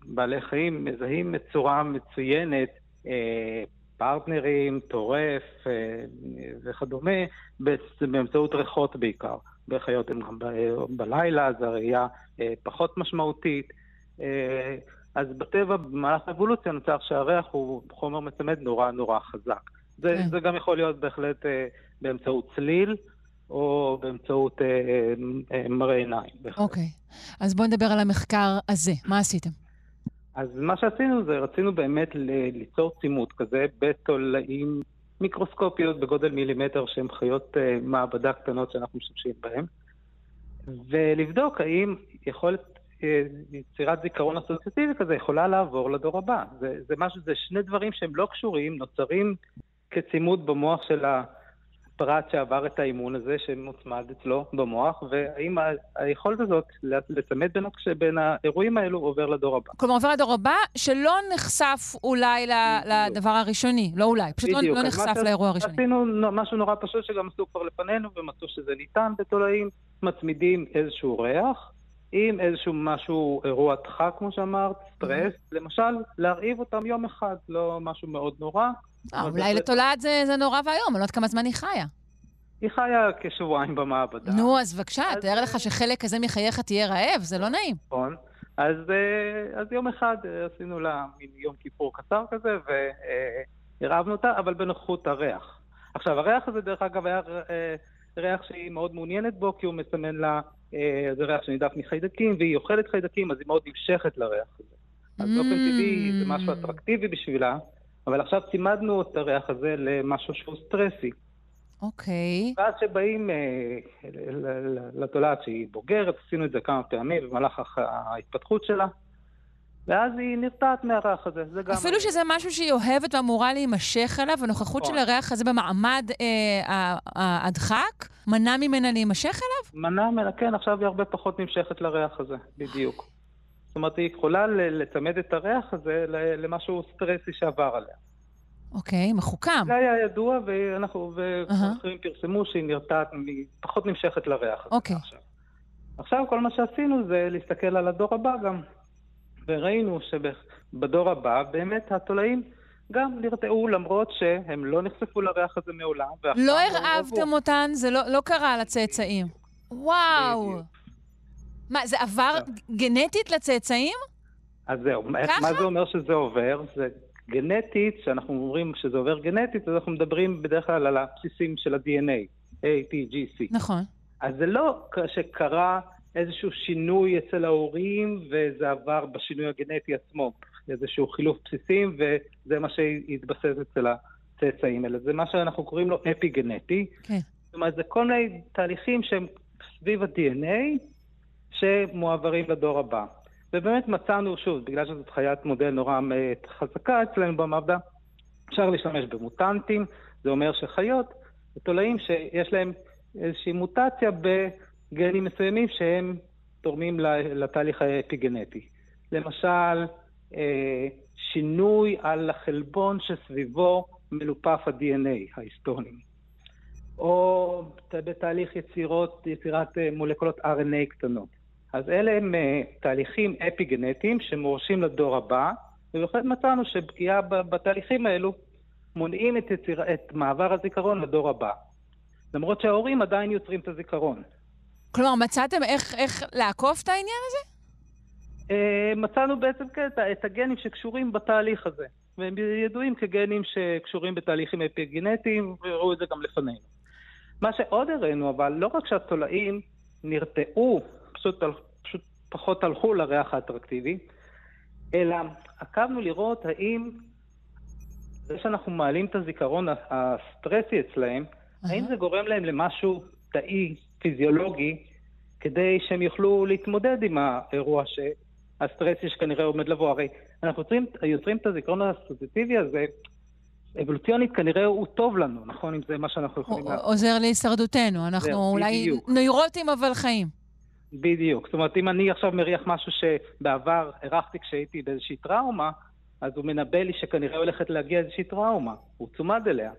בעלי חיים מזהים בצורה מצוינת אה, פרטנרים, טורף אה, וכדומה, באמצעות ריחות בעיקר. בחיות הם גם בלילה, אז הראייה אה, פחות משמעותית. אה, אז בטבע, במהלך האבולוציה, נוצר שהריח הוא חומר מצמד נורא נורא חזק. זה, כן. זה גם יכול להיות בהחלט באמצעות צליל, או באמצעות אה, אה, מראה עיניים. אוקיי. אז בואו נדבר על המחקר הזה. מה עשיתם? אז מה שעשינו זה רצינו באמת ליצור צימוד כזה בתולעים מיקרוסקופיות בגודל מילימטר שהן חיות אה, מעבדה קטנות שאנחנו משתמשים בהן. ולבדוק האם יכולת אה, יצירת זיכרון אסוציאטיבי כזה יכולה לעבור לדור הבא. זה, זה משהו, זה שני דברים שהם לא קשורים, נוצרים כצימוד במוח של הפרט שעבר את האימון הזה, שמוצמד אצלו במוח, והאם היכולת הזאת לצמד בין, בין האירועים האלו עובר לדור הבא. כלומר, עובר לדור הבא, שלא נחשף אולי ל- לדבר הראשוני. לא אולי, פשוט לא, בדיוק. לא נחשף ש- לאירוע הראשוני. עשינו נו- משהו נורא פשוט שגם עשו כבר לפנינו, ומצאו שזה ניתן בתולעים, מצמידים איזשהו ריח, עם איזשהו משהו, אירוע דחק, כמו שאמרת, סטרס, למשל, להרעיב אותם יום אחד, לא משהו מאוד נורא. אה, אבל אולי לתולעת זה, זה נורא ואיום, אני לא יודעת כמה זמן היא חיה. היא חיה כשבועיים במעבדה. נו, אז בבקשה, תאר לך שחלק כזה מחייך תהיה רעב, זה לא נעים. נכון. אז, אה, אז יום אחד אה, עשינו לה מין יום כיפור קצר כזה, והרעבנו אותה, אבל בנוכחות הריח. עכשיו, הריח הזה, דרך אגב, היה אה, ריח שהיא מאוד מעוניינת בו, כי הוא מסמן לה, אה, זה ריח שנידף מחיידקים, והיא אוכלת חיידקים, אז היא מאוד נמשכת לריח הזה. אז באופן טבעי זה משהו אטרקטיבי בשבילה, אבל עכשיו צימדנו את הריח הזה למשהו שהוא סטרסי. אוקיי. ואז שבאים אה, לתולעת שהיא בוגרת, עשינו את זה כמה פעמים במהלך ההתפתחות שלה, ואז היא נרתעת מהריח הזה. זה גם... אפילו שזה משהו שהיא אוהבת ואמורה להימשך אליו, הנוכחות של נכון. הריח הזה במעמד אה, הדחק, מנע ממנה להימשך אליו? מנע ממנה, כן, עכשיו היא הרבה פחות נמשכת לריח הזה, בדיוק. זאת אומרת, היא יכולה לצמד את הריח הזה למשהו סטרסי שעבר עליה. אוקיי, מחוכם. זה היה ידוע, ואנחנו, ואחרים פרסמו שהיא נרתעת, היא פחות נמשכת לריח הזה. אוקיי. עכשיו כל מה שעשינו זה להסתכל על הדור הבא גם, וראינו שבדור הבא באמת התולעים גם נרתעו למרות שהם לא נחשפו לריח הזה מעולם. לא ראו. הרעבתם אותן, זה לא, לא קרה לצאצאים. וואו. מה, זה עבר גנטית לצאצאים? אז זהו, איך- מה זה אומר שזה עובר? זה גנטית, כשאנחנו אומרים שזה עובר גנטית, אז אנחנו מדברים בדרך כלל על הבסיסים של ה-DNA, A, T, G, C. נכון. אז זה לא שקרה איזשהו שינוי אצל ההורים וזה עבר בשינוי הגנטי עצמו, איזשהו חילוף בסיסים וזה מה שהתבסס אצל הצאצאים, אלא זה מה שאנחנו קוראים לו אפי גנטי. כן. זאת אומרת, זה כל מיני תהליכים שהם סביב ה-DNA שמועברים לדור הבא. ובאמת מצאנו, שוב, בגלל שזאת חיית מודל נורא אה, חזקה אצלנו במעבדה, אפשר להשתמש במוטנטים, זה אומר שחיות, תולעים שיש להם איזושהי מוטציה בגנים מסוימים שהם תורמים לתהליך האפיגנטי. למשל, אה, שינוי על החלבון שסביבו מלופף ה-DNA, ההיסטונים. או בתהליך יצירות, יצירת אה, מולקולות RNA קטנות. אז אלה הם אה, תהליכים אפיגנטיים שמורשים לדור הבא, ובהחלט מצאנו שפגיעה בתהליכים האלו מונעים את, יציר, את מעבר הזיכרון לדור הבא. למרות שההורים עדיין יוצרים את הזיכרון. כלומר, מצאתם איך, איך לעקוף את העניין הזה? אה, מצאנו בעצם כן, את את הגנים שקשורים בתהליך הזה. והם ידועים כגנים שקשורים בתהליכים אפיגנטיים, וראו את זה גם לפנינו. מה שעוד הראינו, אבל לא רק שהתולעים נרתעו, פשוט, פשוט פחות הלכו לריח האטרקטיבי, אלא עקבנו לראות האם זה שאנחנו מעלים את הזיכרון הסטרסי אצלהם, האם זה גורם להם למשהו תאי, פיזיולוגי, כדי שהם יוכלו להתמודד עם האירוע שהסטרסי שכנראה עומד לבוא. הרי אנחנו יוצרים, יוצרים את הזיכרון האסוציאטיבי הזה, אבולוציונית כנראה הוא טוב לנו, נכון? אם זה מה שאנחנו יכולים לעשות. עוזר להישרדותנו. אנחנו אולי בדיוק. נוירוטים אבל חיים. בדיוק. זאת אומרת, אם אני עכשיו מריח משהו שבעבר הרחתי כשהייתי באיזושהי טראומה, אז הוא מנבא לי שכנראה הולכת להגיע איזושהי טראומה. הוא צומד אליה.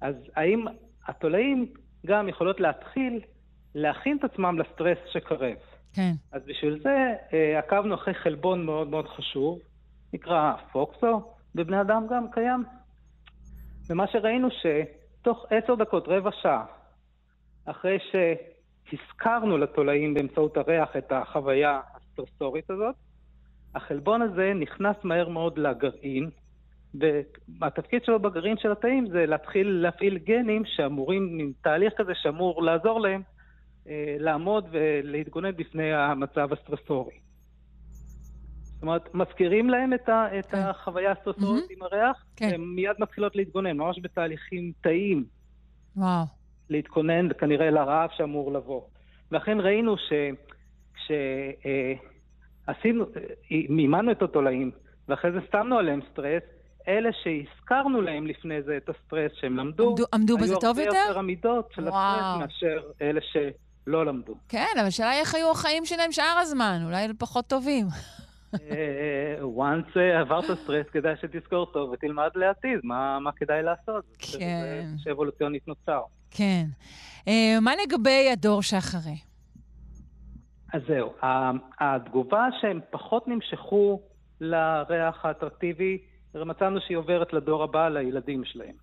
אז האם התולעים גם יכולות להתחיל להכין את עצמם לסטרס שקרב? כן. אז בשביל זה אה, עקבנו אחרי חלבון מאוד מאוד חשוב, נקרא פוקסו, בבני אדם גם קיים. ומה שראינו שתוך עשר דקות, רבע שעה, אחרי שהזכרנו לתולעים באמצעות הריח את החוויה הסטרסורית הזאת, החלבון הזה נכנס מהר מאוד לגרעין, והתפקיד שלו בגרעין של התאים זה להתחיל להפעיל גנים שאמורים, עם תהליך כזה שאמור לעזור להם אה, לעמוד ולהתגונן בפני המצב הסטרסורי. זאת אומרת, מזכירים להם את, ה, את החוויה הסטרסורית עם הריח, כן. הן מיד מתחילות להתגונן, ממש בתהליכים תאיים וואו. להתכונן כנראה לרעב שאמור לבוא. ואכן ראינו שכשעשינו, מימנו את התולעים, ואחרי זה שמנו עליהם סטרס, אלה שהזכרנו להם לפני זה את הסטרס שהם למדו, עמדו- עמדו בזה טוב היו יותר? הרבה יותר עמידות של וואו. הסטרס מאשר אלה שלא למדו. כן, אבל השאלה היא איך היו החיים שלהם שאר הזמן, אולי פחות טובים. אה, once עברת סטרס, כדאי שתזכור טוב ותלמד לעתיד מה, מה כדאי לעשות. כן. זה שאבולוציונית נוצר. כן. אה, מה לגבי הדור שאחרי? אז זהו, התגובה שהם פחות נמשכו לריח האטרקטיבי, מצאנו שהיא עוברת לדור הבא, לילדים שלהם.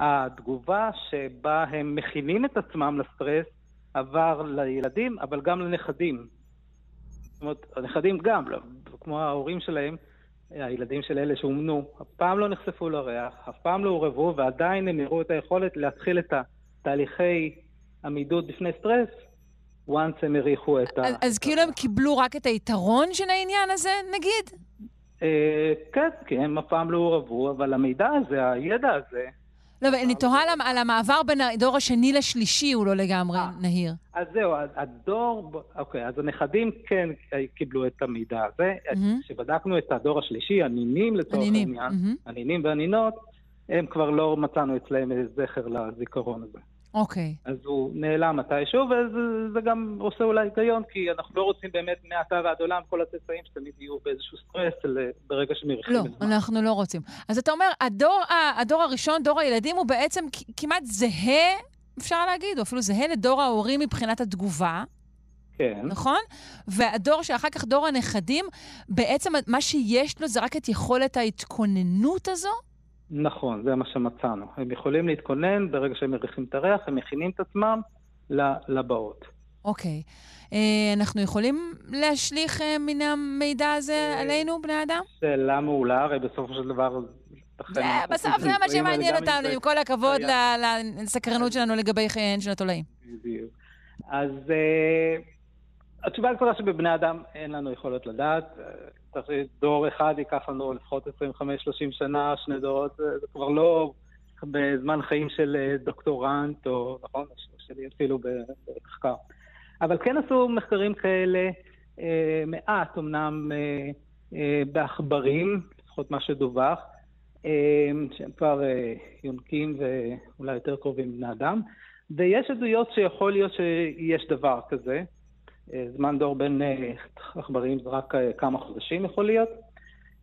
התגובה שבה הם מכינים את עצמם לסטרס עבר לילדים, אבל גם לנכדים. זאת אומרת, הנכדים גם, לא, כמו ההורים שלהם, הילדים של אלה שאומנו, אף פעם לא נחשפו לריח, אף פעם לא עורבו, ועדיין הם הראו את היכולת להתחיל את התהליכי עמידות בפני סטרס, once הם הריחו את ה... אז, אז כאילו הם קיבלו רק את היתרון של העניין הזה, נגיד? אה, כן, כי הם אף פעם לא עורבו, אבל המידע הזה, הידע הזה, לא, אבל אני תוהה על- המעבר בין הדור השני לשלישי, הוא לא לגמרי אה. נהיר. אז זהו, הדור, אוקיי, אז הנכדים כן קיבלו את המידע הזה. כשבדקנו את הדור השלישי, הנינים לצורך העניין. הנינים והנינות, הם כבר לא מצאנו איזה זכר לזיכרון הזה. אוקיי. אז הוא נעלם מתישהו, וזה זה גם עושה אולי היגיון, כי אנחנו לא רוצים באמת מעתה ועד עולם כל הצאצאים שתמיד יהיו באיזשהו סטרס ל- ברגע שמריחים לא, זה. אנחנו לא רוצים. אז אתה אומר, הדור, הדור הראשון, דור הילדים, הוא בעצם כמעט זהה, אפשר להגיד, או אפילו זהה לדור ההורים מבחינת התגובה, כן. נכון? והדור שאחר כך, דור הנכדים, בעצם מה שיש לו זה רק את יכולת ההתכוננות הזו? נכון, זה מה שמצאנו. הם יכולים להתכונן ברגע שהם מריחים את הריח, הם מכינים את עצמם לבאות. אוקיי. אה, אנחנו יכולים להשליך אה, מן המידע הזה עלינו, בני אדם? שאלה מעולה, הרי בסופו של דבר... בסוף זה מה שמעניין אותנו, עם כל הכבוד לסקרנות שלנו לגבי חייהן של התולעים. בדיוק. אז אה, התשובה הקצרה שבבני אדם אין לנו יכולת לדעת. דור אחד ייקח לנו לפחות 25-30 שנה, שני דורות, זה כבר לא בזמן חיים של אה, דוקטורנט, או נכון, שלי אפילו במחקר. אבל כן עשו מחקרים כאלה, אה, מעט אמנם אה, בעכברים, לפחות מה שדווח, שהם כבר יונקים ואולי יותר קרובים לבני אדם, ויש עדויות שיכול להיות שיש דבר כזה. זמן דור בין אה, עכברים זה רק אה, כמה חודשים יכול להיות.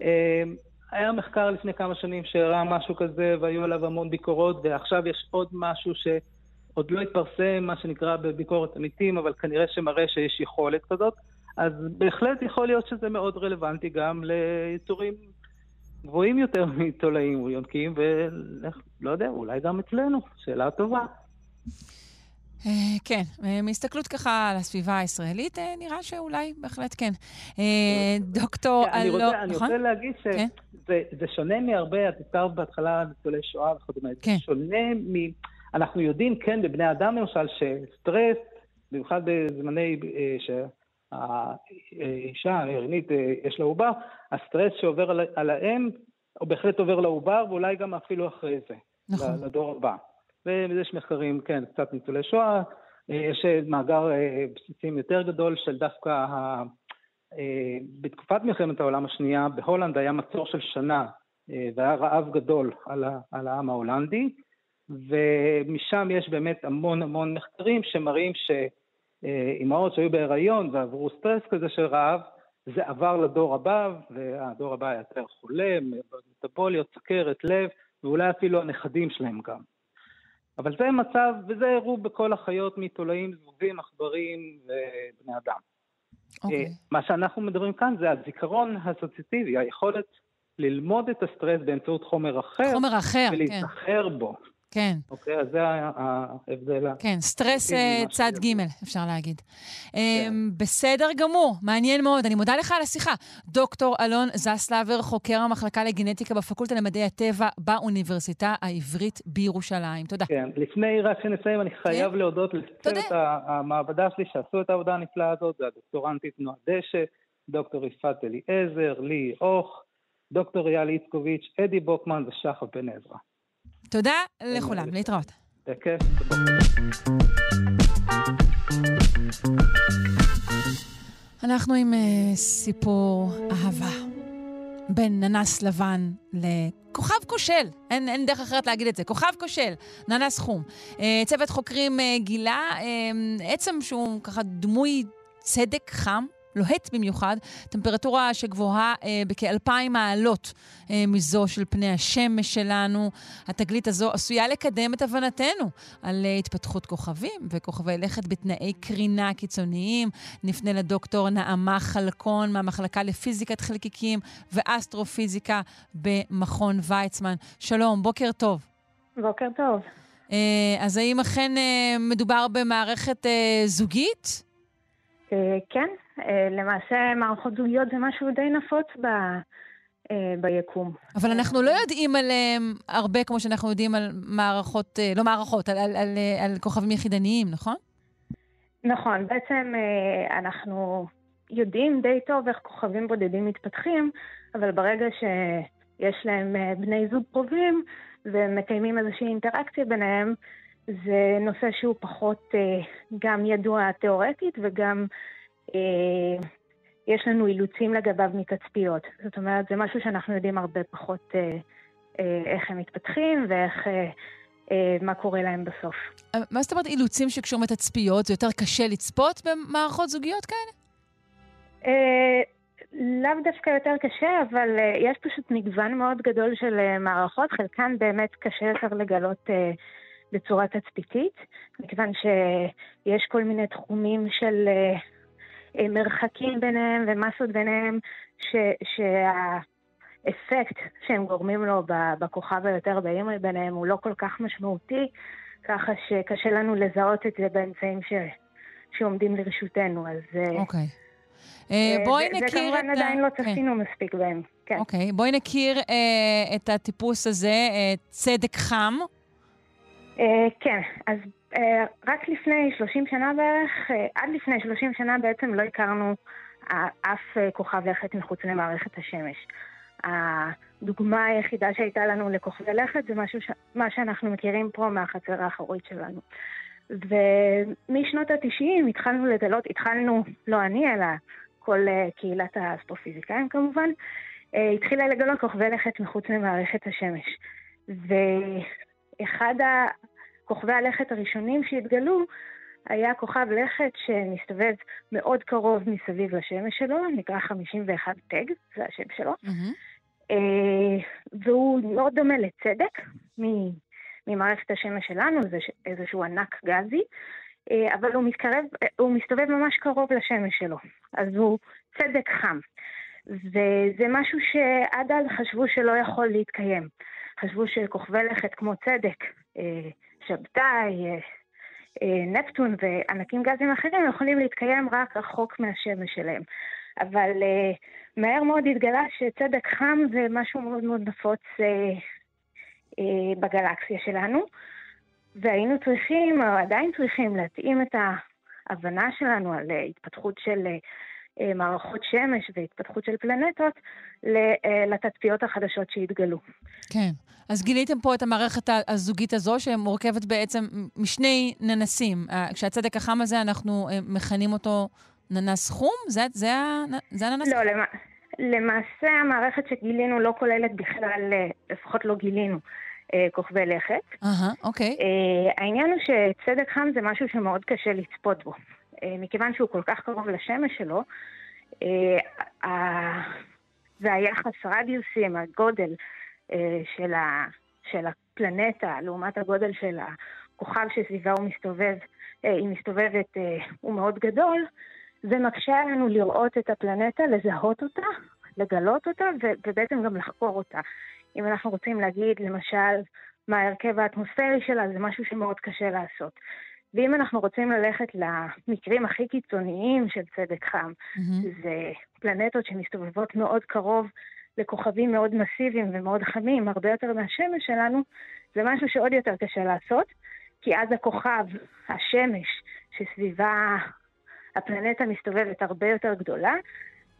אה, היה מחקר לפני כמה שנים שהראה משהו כזה והיו עליו המון ביקורות, ועכשיו יש עוד משהו שעוד לא התפרסם, מה שנקרא בביקורת עמיתים, אבל כנראה שמראה שיש יכולת כזאת. אז בהחלט יכול להיות שזה מאוד רלוונטי גם ליצורים גבוהים יותר [laughs] מתולעים או יונקים, ולא יודע, אולי גם אצלנו, שאלה טובה. אה, כן, אה, מהסתכלות ככה על הסביבה הישראלית, אה, נראה שאולי בהחלט כן. דוקטור אני אלון, רוצה, אני נכון? רוצה להגיד כן. שזה זה שונה מהרבה, את הזכרת בהתחלה ניצולי שואה וכדומה, כן. זה שונה מ... אנחנו יודעים, כן, בבני אדם למשל, שסטרס, במיוחד בזמני שהאישה ההריונית אה, יש לה עובר, הסטרס שעובר על, האֵם, הוא בהחלט עובר לעובר, ואולי גם אפילו אחרי זה, נכון. לדור הבא. ויש מחקרים, כן, קצת ניצולי שואה, אה, יש אה, מאגר אה, בסיסים יותר גדול של דווקא ה... בתקופת מלחמת העולם השנייה, בהולנד היה מצור של שנה, והיה רעב גדול על, ה, על העם ההולנדי, ומשם יש באמת המון המון מחקרים שמראים שאימהות שהיו בהיריון ועברו סטרס כזה של רעב, זה עבר לדור הבא, והדור הבא היה יותר חולה, מטבוליות, סכרת, לב, ואולי אפילו הנכדים שלהם גם. אבל זה מצב, וזה הראו בכל החיות מתולעים, זבובים, עכברים ובני אדם. אוקיי. אה, מה שאנחנו מדברים כאן זה הזיכרון האסוציאטיבי, היכולת ללמוד את הסטרס באמצעות חומר אחר, חומר אחר, כן. ולהיזכר בו. כן. אוקיי, אז זה ההבדל. כן, סטרס אה, צד. ג', אפשר להגיד. כן. אמ, בסדר גמור, מעניין מאוד. אני מודה לך על השיחה. דוקטור אלון זסלבר, חוקר המחלקה לגנטיקה בפקולטה למדעי הטבע באוניברסיטה העברית בירושלים. תודה. כן, לפני רק שנסיים, אני חייב כן. להודות לצוות המעבדה שלי שעשו את העבודה הנפלאה הזאת, זה הדוקטורנטית נועה דשא, דוקטור יפעת אליעזר, לי אוך, דוקטור אייל איצקוביץ', אדי בוקמן ושחר בן עזרא. תודה לכולם, להתראות. בכיף. אנחנו עם uh, סיפור אהבה בין ננס לבן לכוכב כושל. אין, אין דרך אחרת להגיד את זה. כוכב כושל, ננס חום. Uh, צוות חוקרים uh, גילה uh, עצם שהוא ככה דמוי צדק חם. לוהט במיוחד, טמפרטורה שגבוהה אה, בכאלפיים מעלות אה, מזו של פני השמש שלנו. התגלית הזו עשויה לקדם את הבנתנו על אה, התפתחות כוכבים וכוכבי לכת בתנאי קרינה קיצוניים. נפנה לדוקטור נעמה חלקון מהמחלקה לפיזיקת חלקיקים ואסטרופיזיקה במכון ויצמן. שלום, בוקר טוב. בוקר טוב. אה, אז האם אכן אה, מדובר במערכת אה, זוגית? אה, כן, אה, למעשה מערכות זוגיות זה משהו די נפוץ ב, אה, ביקום. אבל אנחנו לא יודעים עליהם הרבה כמו שאנחנו יודעים על מערכות, לא מערכות, על, על, על, על כוכבים יחידניים, נכון? נכון, בעצם אנחנו יודעים די טוב איך כוכבים בודדים מתפתחים, אבל ברגע שיש להם בני זוג קרובים ומקיימים איזושהי אינטראקציה ביניהם, זה נושא שהוא פחות אה, גם ידוע תיאורטית וגם אה, יש לנו אילוצים לגביו מתצפיות. זאת אומרת, זה משהו שאנחנו יודעים הרבה פחות אה, אה, איך הם מתפתחים ואיך... אה, אה, מה קורה להם בסוף. אה, מה זאת אומרת אילוצים שקשורים לתצפיות? זה יותר קשה לצפות במערכות זוגיות כאלה? אה, לאו דווקא יותר קשה, אבל יש פשוט מגוון מאוד גדול של מערכות, חלקן באמת קשה יותר לגלות בצורה תצפיתית, מכיוון שיש כל מיני תחומים של אה, אה, מרחקים ביניהם ומסות ביניהם, ש- שהאפקט שהם גורמים לו בכוכב היותר בהימרי ביניהם הוא לא כל כך משמעותי, ככה שקשה לנו לזהות את זה באמצעים ש... שעומדים לרשותנו, אז... אה, אוקיי. אה, בואי זה- נכיר זה כמובן את עדיין לא כן. צפינו מספיק בהם. כן. אוקיי, בואי נכיר אה, את הטיפוס הזה, אה, צדק חם. אה, כן, אז אה, רק לפני 30 שנה בערך, אה, עד לפני 30 שנה בעצם לא הכרנו אף כוכב לכת מחוץ למערכת השמש. הדוגמה היחידה שהייתה לנו לכוכבי לכת זה משהו ש... מה שאנחנו מכירים פה מהחצר האחורית שלנו. ומשנות ה-90 התחלנו לגלות, התחלנו, לא אני, אלא כל קהילת האסטרופיזיקאים כמובן, התחילה לגלות כוכבי לכת מחוץ למערכת השמש. ואחד הכוכבי הלכת הראשונים שהתגלו היה כוכב לכת שמסתובב מאוד קרוב מסביב לשמש שלו, נקרא 51 טג, זה השם שלו. אה, והוא מאוד דומה לצדק ממערכת השמש שלנו, זה איזשהו ענק גזי, אה, אבל הוא מתקרב, אה, הוא מסתובב ממש קרוב לשמש שלו, אז הוא צדק חם. וזה משהו שעד אז חשבו שלא יכול להתקיים. חשבו שכוכבי לכת כמו צדק, אה, שבתאי, אה, אה, נפטון וענקים גזים אחרים יכולים להתקיים רק רחוק מהשמש שלהם. אבל מהר מאוד התגלה שצדק חם זה משהו מאוד מאוד נפוץ בגלקסיה שלנו, והיינו צריכים, או עדיין צריכים, להתאים את ההבנה שלנו על התפתחות של מערכות שמש והתפתחות של פלנטות אה, לתצפיות החדשות שהתגלו. כן. אז גיליתם פה את המערכת הזוגית הזו, שמורכבת בעצם משני ננסים. אה, כשהצדק החם הזה, אנחנו אה, מכנים אותו ננס חום? זה, זה, זה הננס לא, למע... למעשה המערכת שגילינו לא כוללת בכלל, אה, לפחות לא גילינו, אה, כוכבי לכת. אהה, אוקיי. אה, העניין הוא שצדק חם זה משהו שמאוד קשה לצפות בו. אה, מכיוון שהוא כל כך קרוב לשמש שלו, אה, והיחס רדיוסים, הגודל אה, של, ה, של הפלנטה לעומת הגודל של הכוכב שסביבה הוא מסתובב, אה, היא מסתובבת, אה, הוא מאוד גדול, זה מקשה עלינו לראות את הפלנטה, לזהות אותה, לגלות אותה ובעצם גם לחקור אותה. אם אנחנו רוצים להגיד, למשל, מה ההרכב האטמוספרי שלה, זה משהו שמאוד קשה לעשות. ואם אנחנו רוצים ללכת למקרים הכי קיצוניים של צדק חם, זה פלנטות שמסתובבות מאוד קרוב לכוכבים מאוד מסיביים ומאוד חמים, הרבה יותר מהשמש שלנו, זה משהו שעוד יותר קשה לעשות, כי אז הכוכב, השמש, שסביבה הפלנטה מסתובבת הרבה יותר גדולה,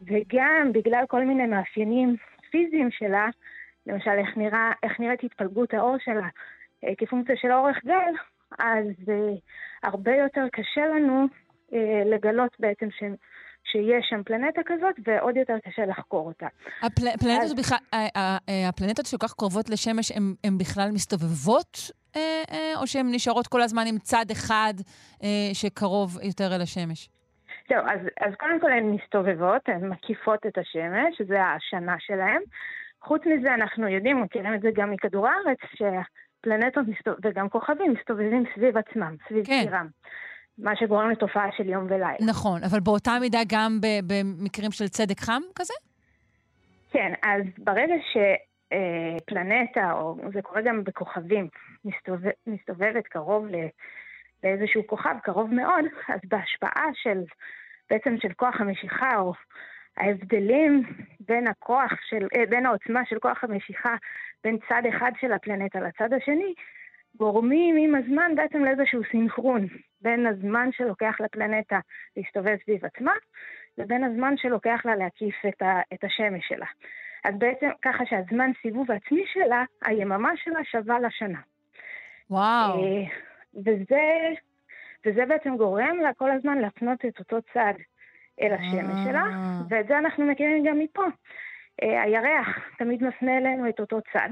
וגם בגלל כל מיני מאפיינים פיזיים שלה, למשל איך, נראה, איך נראית התפלגות האור שלה אה, כפונקציה של אורך גל, אז אה, הרבה יותר קשה לנו אה, לגלות בעצם ש, שיש שם פלנטה כזאת, ועוד יותר קשה לחקור אותה. הפל- הפלנטות אז- בכלל, ה- ה- ה- הפלנטות שכל כך קרובות לשמש, הן בכלל מסתובבות, אה, אה, או שהן נשארות כל הזמן עם צד אחד אה, שקרוב יותר אל השמש? זהו, אז, אז קודם כל הן מסתובבות, הן מקיפות את השמש, זה השנה שלהן. חוץ מזה, אנחנו יודעים, מכירים את זה גם מכדור הארץ, שהפלנטות מסתוב... וגם כוכבים מסתובבים סביב עצמם, סביב כן. צירם. מה שגורם לתופעה של יום ולילה. נכון, אבל באותה מידה גם במקרים של צדק חם כזה? כן, אז ברגע שפלנטה, או זה קורה גם בכוכבים, מסתובב, מסתובבת קרוב ל, לאיזשהו כוכב, קרוב מאוד, אז בהשפעה של, בעצם של כוח המשיכה, או ההבדלים בין הכוח של, אה, בין העוצמה של כוח המשיכה בין צד אחד של הפלנטה לצד השני, גורמים עם הזמן בעצם לאיזשהו סינכרון בין הזמן שלוקח לפלנטה להסתובב סביב עצמה, לבין הזמן שלוקח לה להקיף את, ה, את השמש שלה. אז בעצם ככה שהזמן סיבוב העצמי שלה, היממה שלה שווה לשנה. וואו. אה, וזה, וזה בעצם גורם לה כל הזמן להפנות את אותו צד אל השמש אה. שלה, ואת זה אנחנו מכירים גם מפה. אה, הירח תמיד מפנה אלינו את אותו צד,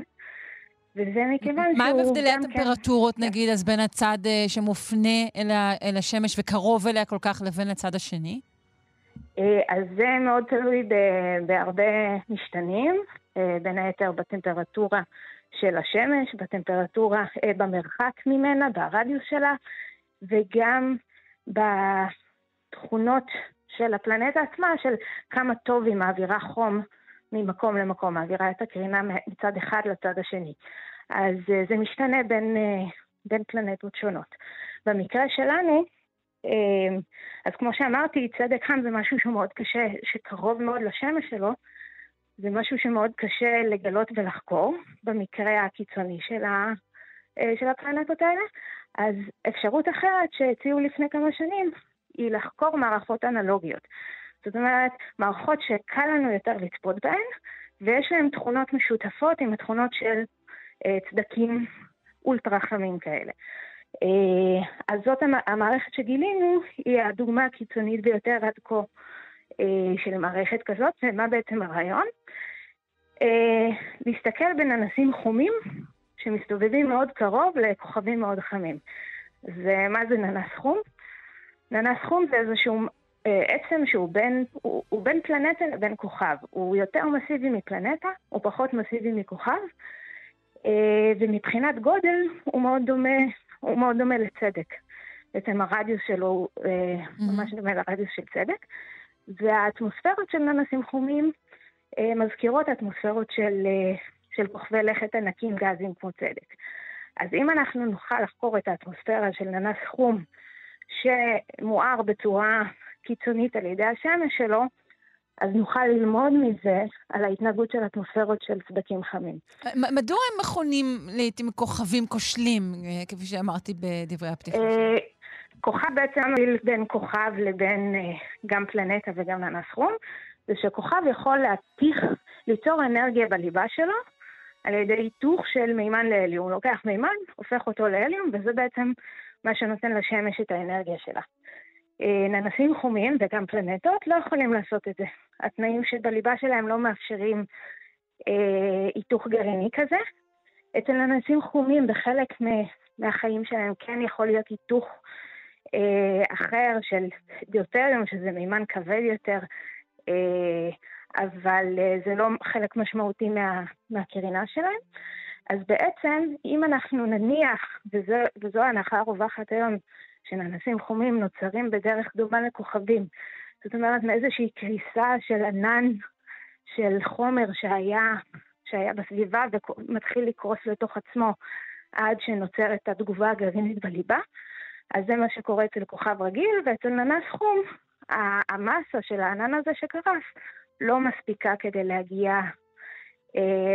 וזה מכיוון שהוא מה עם הבדלי כן... הטמפרטורות, נגיד, אז בין הצד אה, שמופנה אל ה- אל השמש וקרוב אליה כל כך לבין הצד השני? אה, אז זה מאוד תלוי בהרבה משתנים, אה, בין היתר בטמפרטורה של השמש, בטמפרטורה, אה, במרחק ממנה, ברדיוס שלה, וגם בתכונות של הפלנטה עצמה, של כמה טוב היא מעבירה חום ממקום למקום, מעבירה את הקרינה מצד אחד לצד השני. אז אה, זה משתנה בין, אה, בין פלנטות שונות. במקרה שלנו, אה, אז כמו שאמרתי, צדק חם זה משהו שהוא מאוד קשה, שקרוב מאוד לשמש שלו, זה משהו שמאוד קשה לגלות ולחקור, במקרה הקיצוני של, ה, של הפלנטות האלה. אז אפשרות אחרת שהציעו לפני כמה שנים, היא לחקור מערכות אנלוגיות. זאת אומרת, מערכות שקל לנו יותר לצפות בהן, ויש להן תכונות משותפות עם התכונות של אה, צדקים אולטרה חמים כאלה. אה, אז זאת המ- המערכת שגילינו, היא הדוגמה הקיצונית ביותר עד כה אה, של מערכת כזאת, ומה בעצם הרעיון? אה, להסתכל בננסים חומים שמסתובבים מאוד קרוב לכוכבים מאוד חמים. ומה זה ננס חום? ננס חום זה איזשהו אה, עצם שהוא בין, הוא, הוא בין פלנטה לבין כוכב. הוא יותר מסיבי מפלנטה, הוא פחות מסיבי מכוכב, אה, ומבחינת גודל הוא מאוד דומה, הוא מאוד דומה לצדק. בעצם הרדיוס שלו הוא אה, ממש דומה לרדיוס של צדק. והאטמוספירות של ננסים חומים אה, מזכירות אטמוספירות של, אה, של כוכבי לכת ענקים גזים כמו צדק. אז אם אנחנו נוכל לחקור את האטמוספירה של ננס חום שמואר בצורה קיצונית על ידי השמש שלו, אז נוכל ללמוד מזה על ההתנהגות של אטמוספירות של סדקים חמים. מדוע הם מכונים לעיתים כוכבים כושלים, אה, כפי שאמרתי בדברי הפתיחה שלי? אה, כוכב בעצם מבדיל בין כוכב לבין אה, גם פלנטה וגם ננס חום, זה שכוכב יכול להתיך, ליצור אנרגיה בליבה שלו על ידי היתוך של מימן להליום. הוא לוקח מימן, הופך אותו להליום, וזה בעצם מה שנותן לשמש את האנרגיה שלה. אה, ננסים חומים וגם פלנטות לא יכולים לעשות את זה. התנאים שבליבה שלהם לא מאפשרים אה, היתוך גרעיני כזה. אצל ננסים חומים בחלק מהחיים שלהם כן יכול להיות היתוך אה, אחר של דיוטריום, שזה מימן כבד יותר, אה, אבל אה, זה לא חלק משמעותי מה, מהקרינה שלהם. אז בעצם, אם אנחנו נניח, וזו, וזו ההנחה הרווחת היום, שננסים חומים נוצרים בדרך דומה לכוכבים, זאת אומרת מאיזושהי קריסה של ענן של חומר שהיה, שהיה בסביבה ומתחיל לקרוס לתוך עצמו עד שנוצרת התגובה הגרעינית בליבה, אז זה מה שקורה אצל כוכב רגיל, ואצל ננס חום, המסה של הענן הזה שקרס לא מספיקה כדי להגיע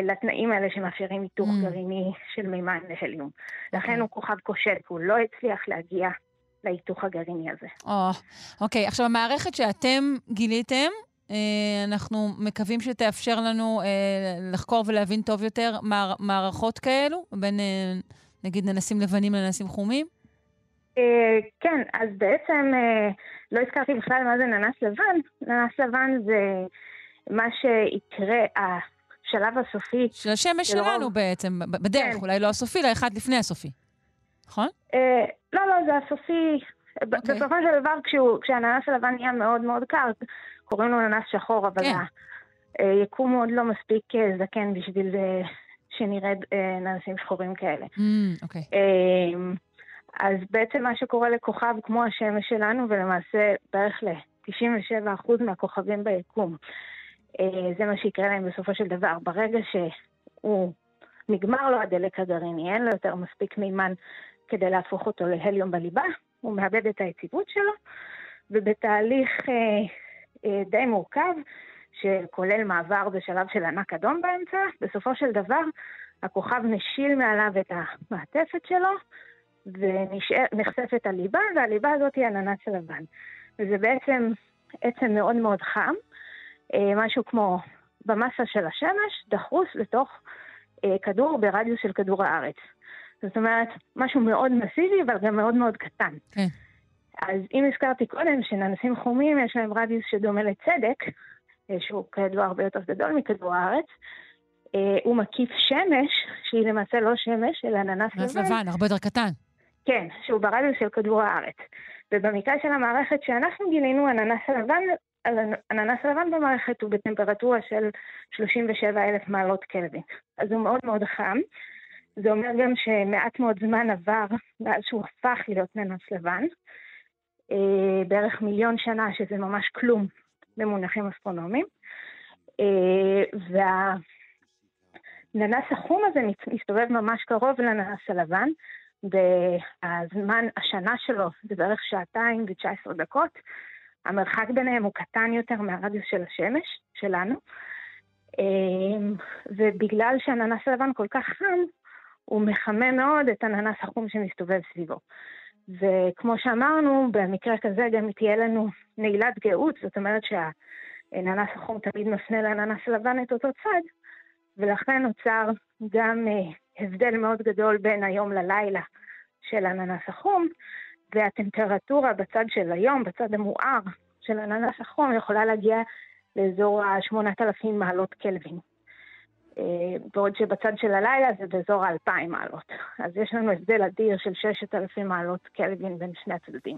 לתנאים האלה שמאפשרים היתוך Mm. גרעיני של מימן להליום. לכן הוא כוכב כושל, כי הוא לא הצליח להגיע להיתוך הגרעיני הזה. או, אוקיי, עכשיו המערכת שאתם גיליתם, אה, אנחנו מקווים שתאפשר לנו אה, לחקור ולהבין טוב יותר מער, מערכות כאלו, בין אה, נגיד ננסים לבנים לננסים חומים? אה, אה, כן, אז בעצם אה, לא הזכרתי בכלל מה זה ננס לבן. ננס לבן זה מה שיקרה, השלב הסופי. של השמש של רוב- שלנו בעצם, בדרך, כן. אולי לא הסופי, אלא אחד לפני הסופי. נכון? אה, לא, לא, זה הסופי. ב- אוקיי. בסופו של דבר, כשהננס הלבן נהיה מאוד מאוד קר, קוראים לו ננס שחור, אבל כן. היקום הוא עוד לא מספיק אה, זקן בשביל אה, שנראה אה, ננסים שחורים כאלה. אמ, אוקיי. אמ, אז בעצם מה שקורה לכוכב כמו השמש שלנו, ולמעשה בערך ל-97% מהכוכבים ביקום, אה, זה מה שיקרה להם בסופו של דבר. ברגע שהוא נגמר לו הדלק הגרעיני, אין לו יותר מספיק מימן כדי להפוך אותו להליום בליבה, הוא מאבד את היציבות שלו, ובתהליך אה, אה, די מורכב, שכולל מעבר בשלב של ענק אדום באמצע, בסופו של דבר הכוכב משיל מעליו את המעטפת שלו, ונחשפת הליבה, והליבה הזאת היא הננס הלבן. וזה בעצם עצם מאוד מאוד חם, אה, משהו כמו במסה של השמש, דחוס לתוך אה, כדור ברדיוס של כדור הארץ. זאת אומרת, משהו מאוד מסיבי, אבל גם מאוד מאוד קטן. כן. אז אם הזכרתי קודם שננסים חומים יש להם רדיוס שדומה לצדק, אה, שהוא כידוע הרבה יותר גדול מכדור הארץ, אה, הוא מקיף שמש, שהיא למעשה לא שמש, אלא ננס נס לבן. לבן, הרבה יותר קטן. כן, שהוא ברדיוס של כדור הארץ. ובמקרה של המערכת שאנחנו גילינו, הננס הלבן, הננס הלבן במערכת הוא בטמפרטורה של 37 אלף מעלות קלווין. אז הוא מאוד מאוד חם. זה אומר גם שמעט מאוד זמן עבר מאז שהוא הפך להיות ננס לבן. אה, בערך מיליון שנה, שזה ממש כלום במונחים אסטרונומיים. אה, והננס החום הזה מסתובב ממש קרוב לננס הלבן, והזמן, השנה שלו זה בערך שעתיים ו-19 דקות. המרחק ביניהם הוא קטן יותר מהרדיוס של השמש, שלנו. אמ, ובגלל שהננס הלבן כל כך חם, הוא מחמם מאוד את הננס החום שמסתובב סביבו. וכמו שאמרנו, במקרה כזה גם תהיה לנו נעילת גאות, זאת אומרת שהננס החום תמיד מפנה לננס הלבן את אותו צד, ולכן נוצר גם אה, הבדל מאוד גדול בין היום ללילה של הננס החום, והטמפרטורה בצד של היום, בצד המואר של הננס החום, יכולה להגיע לאזור ה-8,000 מעלות קלווין. אה, בעוד שבצד של הלילה זה באזור ה-2,000 מעלות. אז יש לנו הבדל אדיר של 6,000 מעלות קלווין בין שני הצדדים.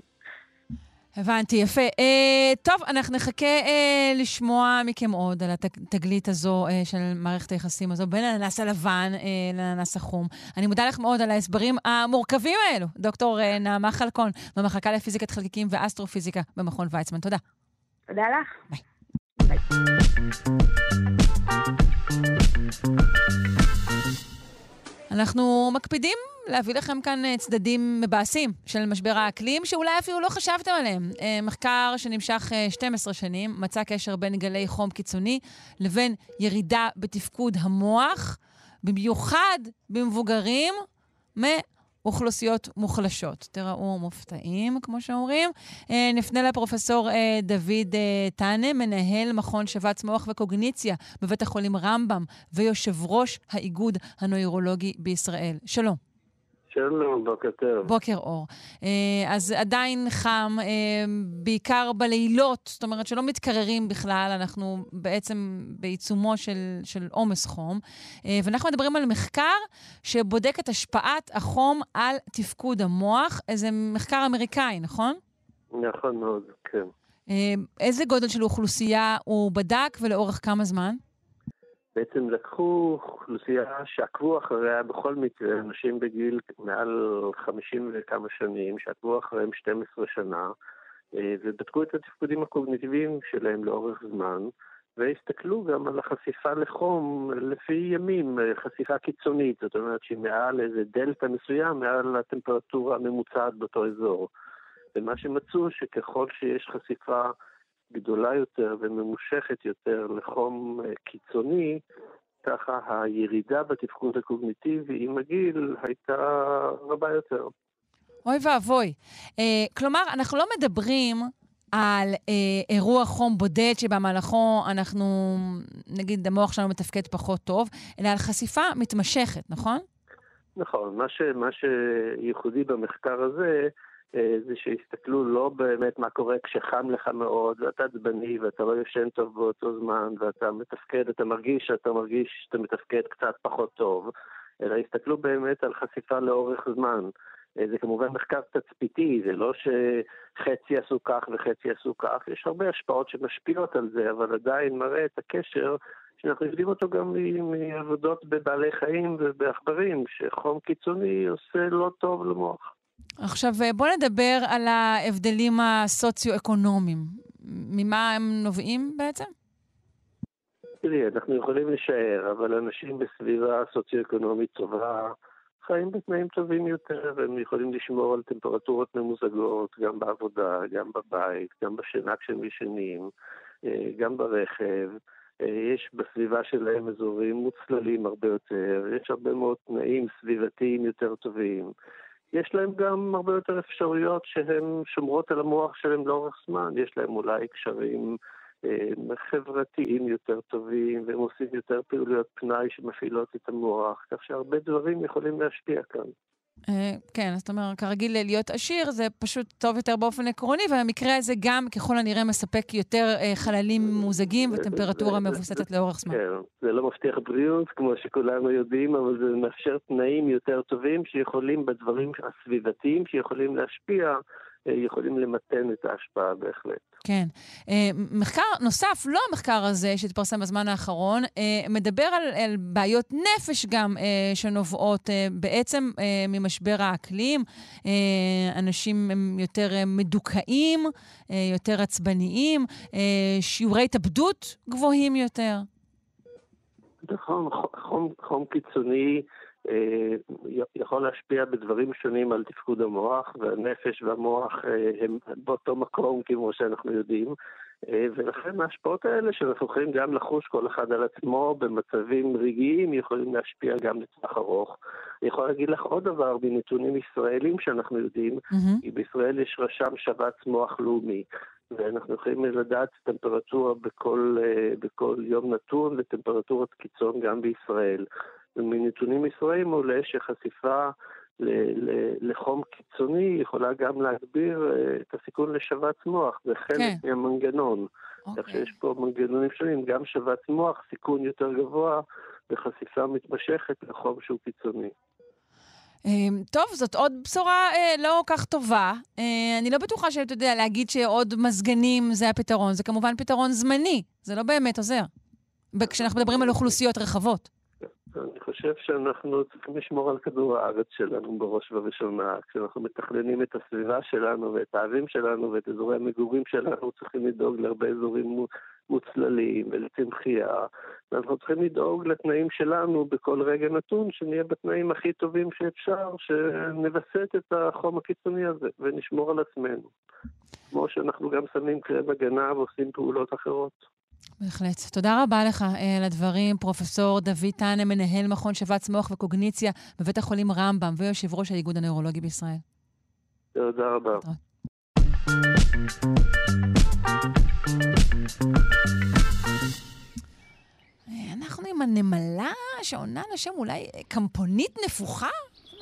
הבנתי, יפה. אה, טוב, אנחנו נחכה אה, לשמוע מכם עוד על התגלית הזו אה, של מערכת היחסים הזו בין הננס הלבן אה, לננס החום. אני מודה לך מאוד על ההסברים המורכבים האלו, דוקטור אה, נעמה חלקון, במחלקה לפיזיקת חלקיקים ואסטרופיזיקה במכון ויצמן. תודה. תודה לך. ביי. ביי. אנחנו מקפידים להביא לכם כאן אה, צדדים מבאסים של משבר האקלים, שאולי אפילו לא חשבתם עליהם. אה, מחקר שנמשך אה, 12 שנים מצא קשר בין גלי חום קיצוני לבין ירידה בתפקוד המוח, במיוחד במבוגרים מאוכלוסיות מוחלשות. תראו מופתעים, כמו שאומרים. אה, נפנה לפרופסור אה, דוד אה, טאנה, מנהל מכון שבץ מוח וקוגניציה בבית החולים רמב"ם ויושב ראש האיגוד הנוירולוגי בישראל. שלום. שלום, בוקר טוב. בוקר אור. אה, אז עדיין חם, אה, בעיקר בלילות, זאת אומרת שלא מתקררים בכלל, אנחנו בעצם בעיצומו של, עומס חום. אה, ואנחנו מדברים על מחקר שבודק את השפעת החום על תפקוד המוח. זה מחקר אמריקאי, נכון? נכון מאוד, כן. איזה גודל של אוכלוסייה הוא בדק ולאורך כמה זמן? בעצם לקחו אוכלוסייה שעקבו אחריה בכל מקרה, אנשים בגיל מעל 50 וכמה שנים, שעקבו אחריהם 12 שנה, אה, ובדקו את התפקודים הקוגניטיביים שלהם לאורך זמן, והסתכלו גם על החשיפה לחום לפי ימים, אה, חשיפה קיצונית, זאת אומרת שהיא מעל איזה דלתא מסוים, מעל הטמפרטורה הממוצעת באותו אזור. ומה שמצאו שככל שיש חשיפה גדולה יותר וממושכת יותר לחום אה, קיצוני, ככה הירידה בתפקוד הקוגניטיבי עם הגיל הייתה רבה יותר. אוי ואבוי. אה, כלומר, אנחנו לא מדברים על אה, אירוע חום בודד שבמהלכו אנחנו, נגיד, המוח שלנו מתפקד פחות טוב, אלא על חשיפה מתמשכת, נכון? נכון, מה, ש, מה שייחודי במחקר הזה, זה שיסתכלו לא באמת מה קורה כשחם לך מאוד, ואתה עצבני ואתה לא ישן טוב באותו זמן, ואתה מתפקד, אתה מרגיש שאתה מרגיש שאתה מתפקד קצת פחות טוב, אלא יסתכלו באמת על חשיפה לאורך זמן. אה, זה כמובן מחקר תצפיתי, זה לא שחצי עשו כך וחצי עשו כך, יש הרבה השפעות שמשפיעות על זה, אבל עדיין מראה את הקשר שאנחנו יודעים אותו גם מעבודות בבעלי חיים ובעכברים, שחום קיצוני עושה לא טוב למוח. עכשיו, אה, בוא נדבר על ההבדלים הסוציו-אקונומיים. ממה הם נובעים בעצם? תראי, אנחנו יכולים לשער, אבל אנשים בסביבה סוציו-אקונומית טובה חיים בתנאים טובים יותר, והם יכולים לשמור על טמפרטורות ממוזגות, גם בעבודה, גם בבית, גם בשינה כשהם ישנים, אה, גם ברכב. אה, יש בסביבה שלהם אזורים מוצללים הרבה יותר, יש הרבה מאוד תנאים סביבתיים יותר טובים. יש להם גם הרבה יותר אפשרויות שהן שומרות על המוח שלהם לאורך זמן. יש להם אולי קשרים אה, חברתיים יותר טובים, והם עושים יותר פעילויות פנאי שמפעילות את המוח, כך שהרבה דברים יכולים להשפיע כאן. אה, כן, זאת אומרת, כרגיל להיות עשיר זה פשוט טוב יותר באופן עקרוני, והמקרה הזה גם ככל הנראה מספק יותר אה, חללים ממוזגים וטמפרטורה מבוססת לאורך זמן. כן, זה לא מבטיח בריאות, כמו שכולנו יודעים, אבל זה מאפשר תנאים יותר טובים שיכולים בדברים הסביבתיים שיכולים להשפיע, אה, יכולים למתן את ההשפעה בהחלט. כן. אה, מחקר נוסף, לא המחקר הזה שהתפרסם בזמן האחרון, אה, מדבר על, על בעיות נפש גם אה, שנובעות בעצם ממשבר האקלים. אנשים הם יותר מדוכאים, יותר עצבניים, שיעורי התאבדות גבוהים יותר. נכון, חום, חום קיצוני יכול להשפיע בדברים שונים על תפקוד המוח, והנפש והמוח אה, הם באותו מקום כמו שאנחנו יודעים, אה, ולכן ההשפעות האלה שאנחנו יכולים גם לחוש כל אחד על עצמו במצבים רגעיים יכולים להשפיע גם לטווח ארוך. אני יכול להגיד לך עוד דבר מנתונים ישראלים שאנחנו יודעים, כי בישראל יש רשם שבץ מוח לאומי. ואנחנו יכולים לדעת טמפרטורה בכל, אה, בכל יום נתון וטמפרטורת קיצון גם בישראל. ומנתונים ישראלים עולה שחשיפה לחום קיצוני יכולה גם להגביר אה, את הסיכון לשבץ מוח, זה חלק כן. מהמנגנון. כך שיש פה מנגנונים שונים, גם שבץ מוח, סיכון יותר גבוה וחשיפה מתמשכת לחום שהוא קיצוני. אה, טוב, זאת עוד בשורה אה, לא כך טובה. אה, אני לא בטוחה שאתה יודע להגיד שעוד מזגנים זה הפתרון. זה כמובן פתרון זמני, זה לא באמת עוזר. כשאנחנו מדברים על אוכלוסיות רחבות. אני חושב שאנחנו צריכים לשמור על כדור הארץ שלנו בראש ובראשונה. כשאנחנו מתכננים את הסביבה שלנו ואת האבים שלנו ואת אזורי המגורים שלנו, צריכים לדאוג להרבה אזורים מו- מוצללים ולצמחייה. ואנחנו צריכים לדאוג לתנאים שלנו בכל רגע נתון, שנהיה בתנאים הכי טובים שאפשר, שנווסת את החום הקיצוני הזה ונשמור על עצמנו. כמו שאנחנו גם שמים קרם הגנה ועושים פעולות אחרות. בהחלט. תודה רבה לך אה, על הדברים, פרופסור דוד טנה, מנהל מכון שבץ מוח וקוגניציה בבית החולים רמב"ם ויושב ראש האיגוד הנוירולוגי בישראל. תודה רבה. אנחנו עם הנמלה שעונה לשם אולי אה, קמפונית נפוחה?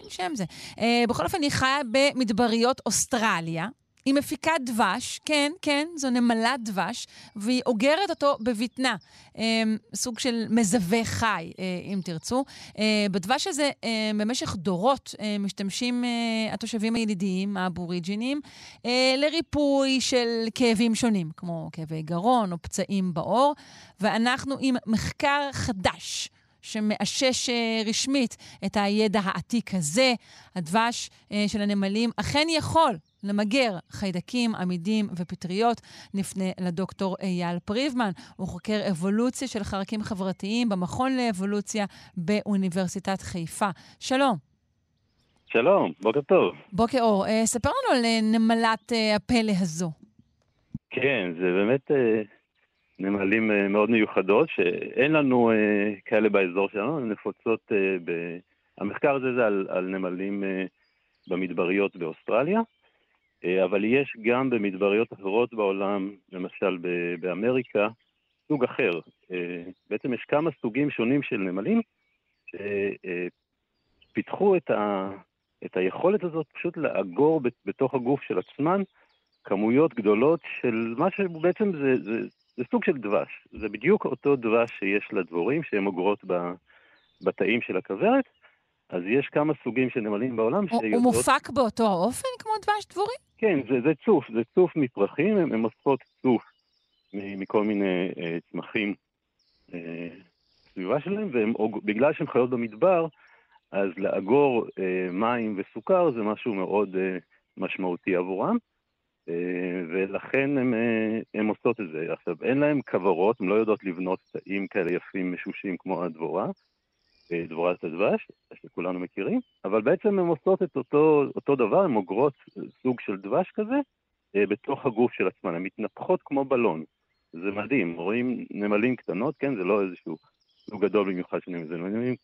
מין שם זה. אה, בכל אופן, היא חיה במדבריות אוסטרליה. היא מפיקה דבש, כן, כן, זו נמלת דבש, והיא אוגרת אותו בבטנה. אה, סוג של מזווה חי, אה, אם תרצו. אה, בדבש הזה, אה, במשך דורות, אה, משתמשים אה, התושבים הילידיים, האבוריג'ינים, אה, לריפוי של כאבים שונים, כמו כאבי גרון או פצעים בעור. ואנחנו עם מחקר חדש. שמאשש אה, רשמית את הידע העתיק הזה. הדבש אה, של הנמלים אכן יכול למגר חיידקים, עמידים ופטריות. נפנה לדוקטור אייל פריבמן, הוא חוקר אבולוציה של חרקים חברתיים במכון לאבולוציה באוניברסיטת חיפה. שלום. שלום, בוקר טוב. בוקר אור. אה, ספר לנו על אה, נמלת אה, הפלא הזו. כן, זה באמת אה, נמלים אה, מאוד מיוחדות, שאין לנו אה, כאלה באזור שלנו, הן נפוצות אה, ב... המחקר הזה זה על, על נמלים אה, במדבריות באוסטרליה, אבל יש גם במדבריות אחרות בעולם, למשל באמריקה, סוג אחר. אה, בעצם יש כמה סוגים שונים של נמלים שפיתחו את את היכולת הזאת פשוט לאגור בת- בתוך הגוף של עצמן כמויות גדולות של מה שבעצם זה, זה, זה סוג של דבש. זה בדיוק אותו דבש שיש לדבורים, שהן אוגרות בתאים של הכוורת. אז יש כמה סוגים של נמלים בעולם הוא- הוא שיודעות... מופק באותו האופן כמו דבש דבורי? כן, זה, זה צוף, זה צוף מפרחים, הן הן אוספות צוף מכל מיני אה, צמחים אה, בסביבה שלהם, ובגלל שהן חיות במדבר, אז לאגור אה, מים וסוכר זה משהו מאוד אה, משמעותי עבורם, אה, ולכן הן אה, עושות את זה. עכשיו, אין להן כוורות, הן לא יודעות לבנות תאים כאלה יפים משושים כמו הדבורה, אה, דבורת הדבש, שכולנו מכירים, אבל בעצם הן עושות את אותו, אותו דבר, הן אוגרות סוג של דבש כזה אה, בתוך הגוף של עצמן, הן מתנפחות כמו בלון. זה מדהים, רואים נמלים קטנות, כן, זה לא איזשהו סוג גדול במיוחד של נמלים, זה נמלים,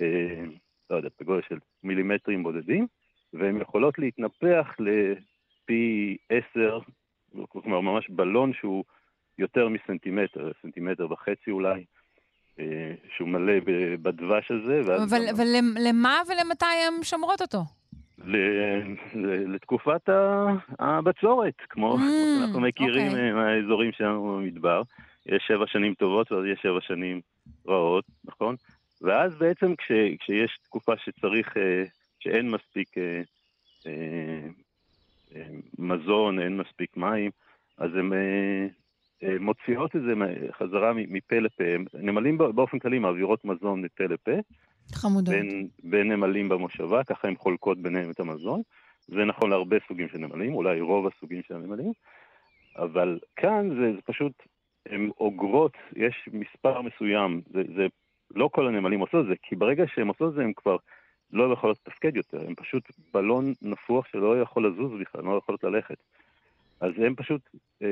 אה, לא יודע, בגודל של מילימטרים בודדים, והן יכולות להתנפח לפי עשר, כלומר ממש בלון שהוא יותר מסנטימטר, סנטימטר וחצי אולי, שהוא מלא בדבש הזה, אבל, אבל למ- למה ולמתי הן שומרות אותו? לתקופת הבצורת, כמו כמו שאנחנו מכירים אוקיי. אה, מהאזורים שלנו במדבר. יש שבע שנים טובות ואז יש שבע שנים רעות, נכון? ואז בעצם כש, כשיש תקופה שצריך, אה, שאין מספיק אה, אה, אה, מזון, אין מספיק מים, אז אה, אה, מוציאות את זה חזרה מפה לפה. נמלים בא- באופן כללי מעבירות מזון מפה לפה. חמודות. בין, בין נמלים במושבה, ככה הן חולקות ביניהם את המזון. זה נכון להרבה סוגים של נמלים, אולי רוב הסוגים של הנמלים, אבל כאן זה, זה פשוט, הן אוגרות, יש מספר מסוים, זה, זה לא כל הנמלים עושות את זה, כי ברגע שהן עושות את זה הן כבר לא יכולות לתפקד יותר, הן פשוט בלון נפוח שלא יכול לזוז בכלל, לא יכולות ללכת. אז הן פשוט... אה,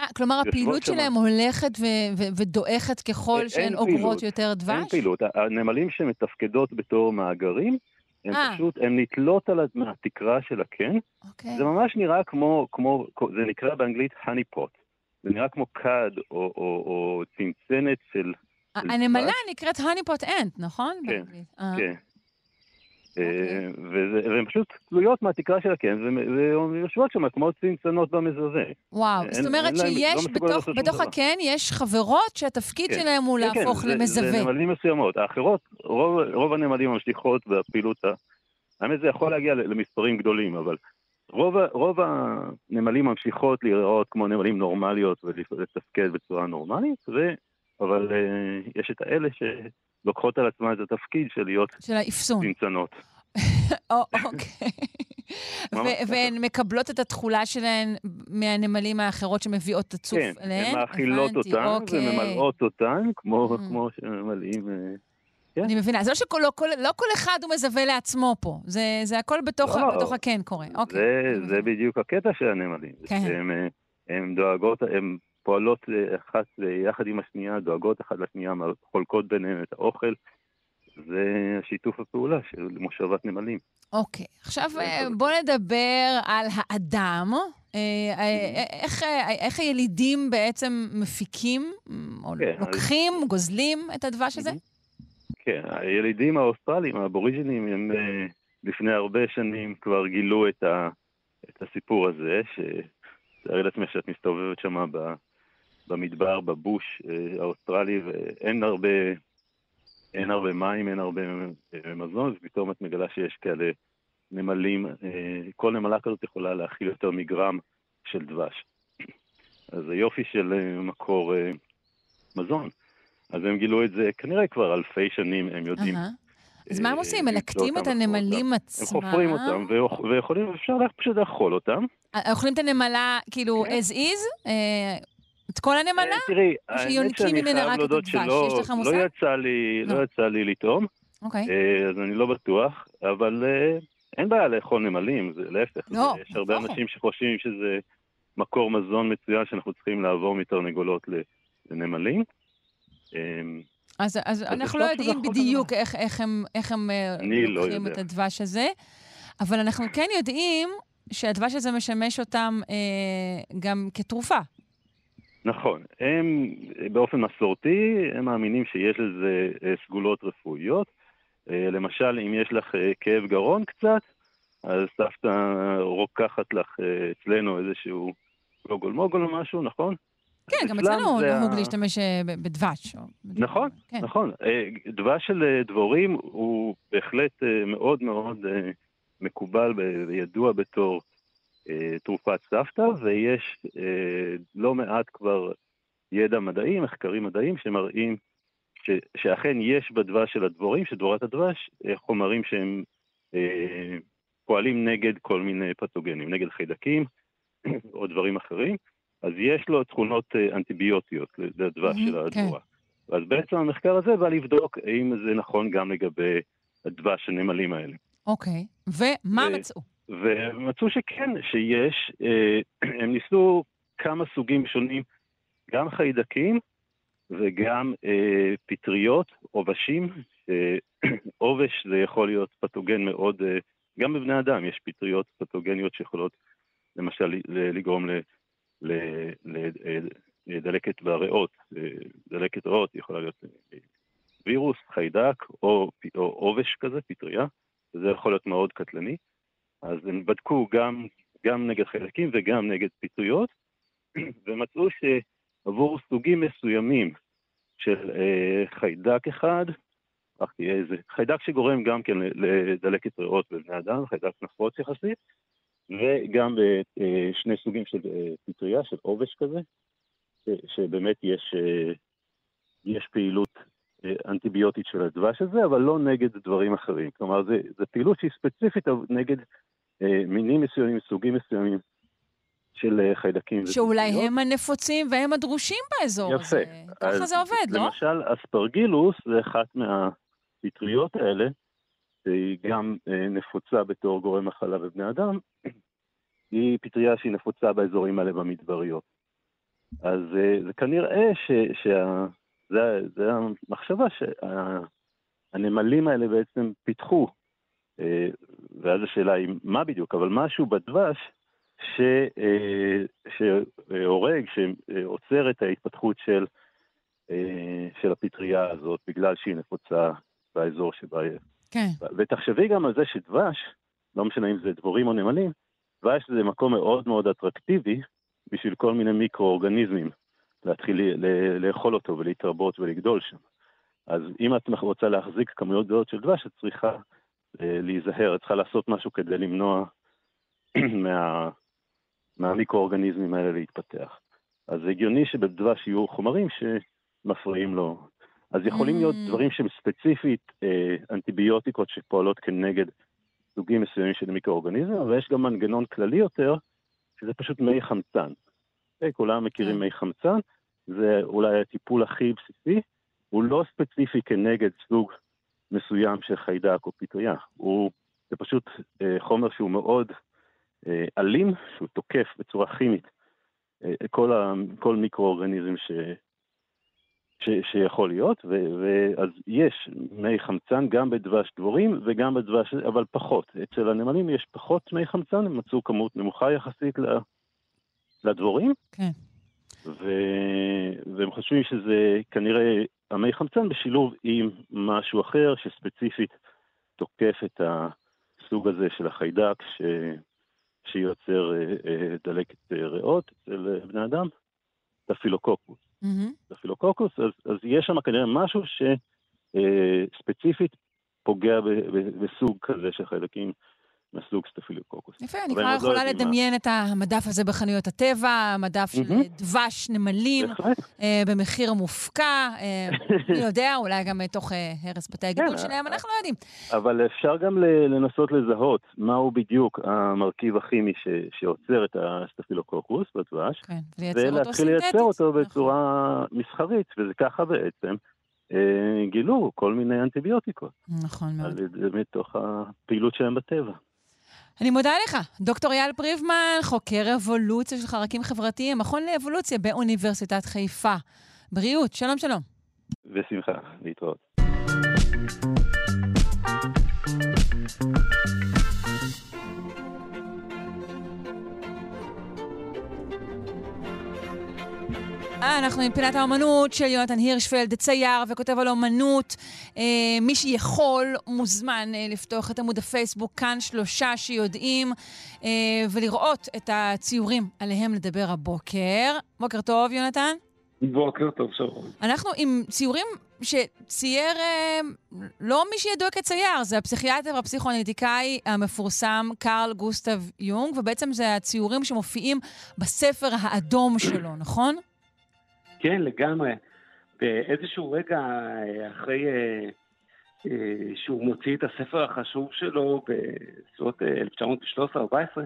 אה, כלומר, הפעילות שמה. שלהם הולכת ו- ו- ודועכת ככל אין שהן. אוגרות יותר דבש? אין פעילות. הנמלים שמתפקדות בתור מאגרים, הן אה. פשוט, הן נתלות על ה- מהתקרה של הקן. אוקיי. זה ממש נראה כמו, כמו, זה נקרא באנגלית honey pot. זה נראה כמו כד או, או, או צנצנת של... הנמלה. נקראת honeypot ant, נכון? כן, באנגלית. אה. כן. אה, וזה- והן פשוט תלויות מהתקרה של הקן, והן יושבות שם כמו צנצנות במזווה. וואו, זאת אומרת לא שיש מסוגלות בתוך, בתוך. הקן, יש חברות שהתפקיד כן. שלהם הוא כן, כן, להפוך זה- למזווה. זה נמלים מסוימות. האחרות, רוב, רוב הנמלים ממשיכות בפעילות ה... האמת זה יכול להגיע למספרים גדולים, אבל רוב, רוב הנמלים ממשיכות להיראות כמו נמלים נורמליות ולתפקד בצורה נורמלית, ו... אבל uh, יש את האלה שלוקחות על עצמן את התפקיד של להיות של האפסון. צנצנות. [laughs] או, [laughs] אוקיי. והן מקבלות את התכולה שלהן מהנמלים האחרות שמביאות את הצוף כן, אליהן? הן מאכילות אותן אוקיי. וממלאות אותן, כמו, Mm. שממלאים... אה, כן. אני מבינה. זה לא לא כל, לא כל אחד הוא מזווה לעצמו פה. זה, הכל בתוך, לא. בתוך הקן קורה. אוקיי. זה, בדיוק הקטע של הנמלים. כן. הן, הן דואגות, הן פועלות אה, אחת אה, יחד עם השנייה, דואגות אחת לשנייה, חולקות ביניהן את האוכל. זה שיתוף הפעולה של מושבת נמלים. אוקיי. עכשיו אה, בוא נדבר על האדם. אה, איך, איך הילידים בעצם מפיקים, או כן, לוקחים, גוזלים את הדבש הזה? כן, הילידים האוסטרליים, האבוריג'ינים, הם לפני הרבה שנים כבר גילו את, ה, את הסיפור הזה, שתארי לעצמך שאת מסתובבת שם במדבר, ב bush אה, האוסטרלי, ואין הרבה, אין הרבה מים, אין הרבה אה, מזון, ופתאום את מגלה שיש כאלה נמלים, אה, כל נמלה כזאת יכולה להכיל יותר מגרם של דבש. אז זה יופי של מקור מזון. אז הם גילו את זה כנראה כבר אלפי שנים, הם יודעים. אהה. אז מה הם עושים? למצוא מלקטים את הנמלים הם עצמם? חופרים אותם, ויכ- ויכולים, אפשר פשוט לאכול אותם. אוכלים את הנמלה, כאילו, as is? את כל הנמלה? אה, תראי, האמת שאני חייב להודות? שלא לא? יצא לי, לא. לא יצא לי לטעום, אוקיי. אה, אז אני לא בטוח, אבל אה, אין בעיה לאכול נמלים, זה להפך. לא, יש הרבה. אנשים שחושבים שזה מקור מזון מצוין שאנחנו צריכים לעבור מתרנגולות לנמלים. אה, אז, אז אנחנו לא יודעים בדיוק איך, איך הם, איך הם לא לוקחים יודע. את הדבש הזה, אבל אנחנו כן יודעים שהדבש הזה משמש אותם אה, גם כתרופה. נכון, הם באופן מסורתי, הם מאמינים שיש לזה אה, סגולות רפואיות. אה, למשל, אם יש לך אה, כאב גרון קצת, אז סבתא רוקחת לך אצלנו איזשהו גוגול מוגול או משהו, נכון? כן, גם אצלנו זה נהוג ה- להשתמש בדבש. נכון, כן. נכון. דבש של דבורים הוא בהחלט מאוד מאוד מקובל וידוע בתור תרופת סבתא, ויש אה, לא מעט כבר ידע מדעי, מחקרים מדעיים, שמראים ש, שאכן יש בדבש של הדבורים, של דבורת הדבש, אה, חומרים שהם אה, פועלים נגד כל מיני פתוגנים, נגד חיידקים [clears throat] או דברים אחרים. אז יש לו תכונות אה, אנטיביוטיות לדבש של כן. הדבורה. אז בעצם המחקר הזה בא לבדוק האם זה נכון גם לגבי הדבש הנמלים האלה. אוקיי. ומה מצאו? ומצאו שכן, שיש, אה, [clears throat] הם ניסו כמה סוגים שונים, גם חיידקים וגם אה, פטריות, עובשים. אה, [clears throat] עובש זה יכול להיות פתוגן מאוד, גם בבני אדם יש פטריות פתוגניות שיכולות למשל לגרום לדלקת בריאות. דלקת ריאות יכולה להיות וירוס, חיידק או עובש כזה, פטריה, וזה יכול להיות מאוד קטלני. אז הם בדקו גם, גם נגד חיידקים וגם נגד פטריות, [clears throat] ומצאו שעבור סוגים מסוימים של אה, חיידק אחד, איזה, חיידק שגורם גם כן לדלקת ריאות בבני אדם, חיידק נפוץ יחסית, וגם בשני סוגים של אה, פטריה, של עובש כזה, שבאמת יש, אה, יש פעילות אה, אנטיביוטית של הדבש הזה, אבל לא נגד דברים אחרים. כלומר, זה פעילות שהיא ספציפית נגד אה, מינים מסוימים, סוגים מסוימים של אה, חיידקים. שאולי ופטריות. הם הנפוצים והם הדרושים באזור יפה. הזה. ככה אז זה עובד, לא? למשל, אספרגילוס זה אחת מהפטריות האלה, שהיא גם אה, נפוצה בתור גורם מחלה בבני אדם, [clears throat] היא פטריה שהיא נפוצה באזורים האלה במדבריות. אז אה, זה כנראה ש... שה... זה, זה המחשבה שהנמלים האלה בעצם פיתחו, אה, ואז השאלה היא מה בדיוק, אבל משהו בדבש ש, אה, שהורג, שעוצר את ההתפתחות של, אה, של הפטריה הזאת בגלל שהיא נפוצה באזור שבה היא. כן. ותחשבי גם על זה שדבש, לא משנה אם זה דבורים או נמלים, דבש זה מקום מאוד מאוד אטרקטיבי בשביל כל מיני מיקרואורגניזמים להתחיל ל- לאכול אותו ולהתרבות ולגדול שם. אז אם את רוצה להחזיק כמויות גדולות של דבש, את צריכה להיזהר, את צריכה לעשות משהו כדי למנוע [clears throat] מה, מהמיקרואורגניזמים האלה להתפתח. אז זה הגיוני שבדבש יהיו חומרים שמפריעים לו. אז יכולים להיות Mm. דברים שהם ספציפית אה, אנטיביוטיקות שפועלות כנגד סוגים מסוימים של מיקרואורגניזם, אבל יש גם מנגנון כללי יותר, שזה פשוט מי חמצן. אוקיי, כולם מכירים מי חמצן, זה אולי הטיפול הכי בסיסי, הוא לא ספציפי כנגד סוג מסוים של חיידק או פטריה, הוא, זה פשוט אה, חומר שהוא מאוד אה, אלים, שהוא תוקף בצורה כימית אה, כל, ה, כל מיקרואורגניזם ש, ש, שיכול להיות, ו, ואז יש מי חמצן גם בדבש דבורים וגם בדבש, אבל פחות. אצל הנמלים יש פחות מי חמצן, הם מצאו כמות נמוכה יחסית לדבורים. כן. ו... והם חושבים שזה כנראה המי חמצן בשילוב עם משהו אחר שספציפית תוקף את הסוג הזה של החיידק ש... שיוצר אה, אה, דלקת אה, ריאות אצל בני אדם, דפילוקוקוס. מהמם. דפילוקוקוס, אז, אז יש שם כנראה משהו שספציפית פוגע ב... ב... בסוג כזה של חיידקים מהסוג סטפילוקוקוס. יפה, אני כבר לא יכולה מה. לדמיין את המדף הזה בחנויות הטבע, המדף של מהמם. דבש נמלים. אה, במחיר מופקע, אה, [laughs] מי יודע, אולי גם תוך אה, הרס בתי הגידול כן, שלהם, אנחנו לא יודעים. אבל אפשר גם לנסות לזהות מהו בדיוק המרכיב הכימי ש- שעוצר את הסטפילוקוקוס בדבש, כן, ולהתחיל לייצר. אותו בצורה מסחרית, וזה ככה בעצם אה, גילו כל מיני אנטיביוטיקות, נכון מאוד. מתוך הפעילות שלהם בטבע. אני מודה לך, דוקטור אייל פריבמן, חוקר אבולוציה של חרקים חברתיים, מכון לאבולוציה באוניברסיטת חיפה. בריאות, שלום שלום. בשמחה, להתראות. אנחנו עם פינת האומנות של יונתן הירשפלד, צייר וכותב על אומנות. אה, מי שיכול מוזמן אה, לפתוח את עמוד הפייסבוק כאן שלושה שיודעים אה, ולראות את הציורים עליהם לדבר הבוקר. בוקר טוב, יונתן. בוקר טוב, שרון. אנחנו עם ציורים שצייר אה, לא מי שידוע כצייר, זה הפסיכיאטר והפסיכואנליטיקאי המפורסם קרל גוסטב יונג, ובעצם זה הציורים שמופיעים בספר האדום שלו, נכון? כן, לגמרי. באיזשהו רגע אה, אחרי אה, אה, שהוא מוציא את הספר החשוב שלו בסביבות אה, 1913-14,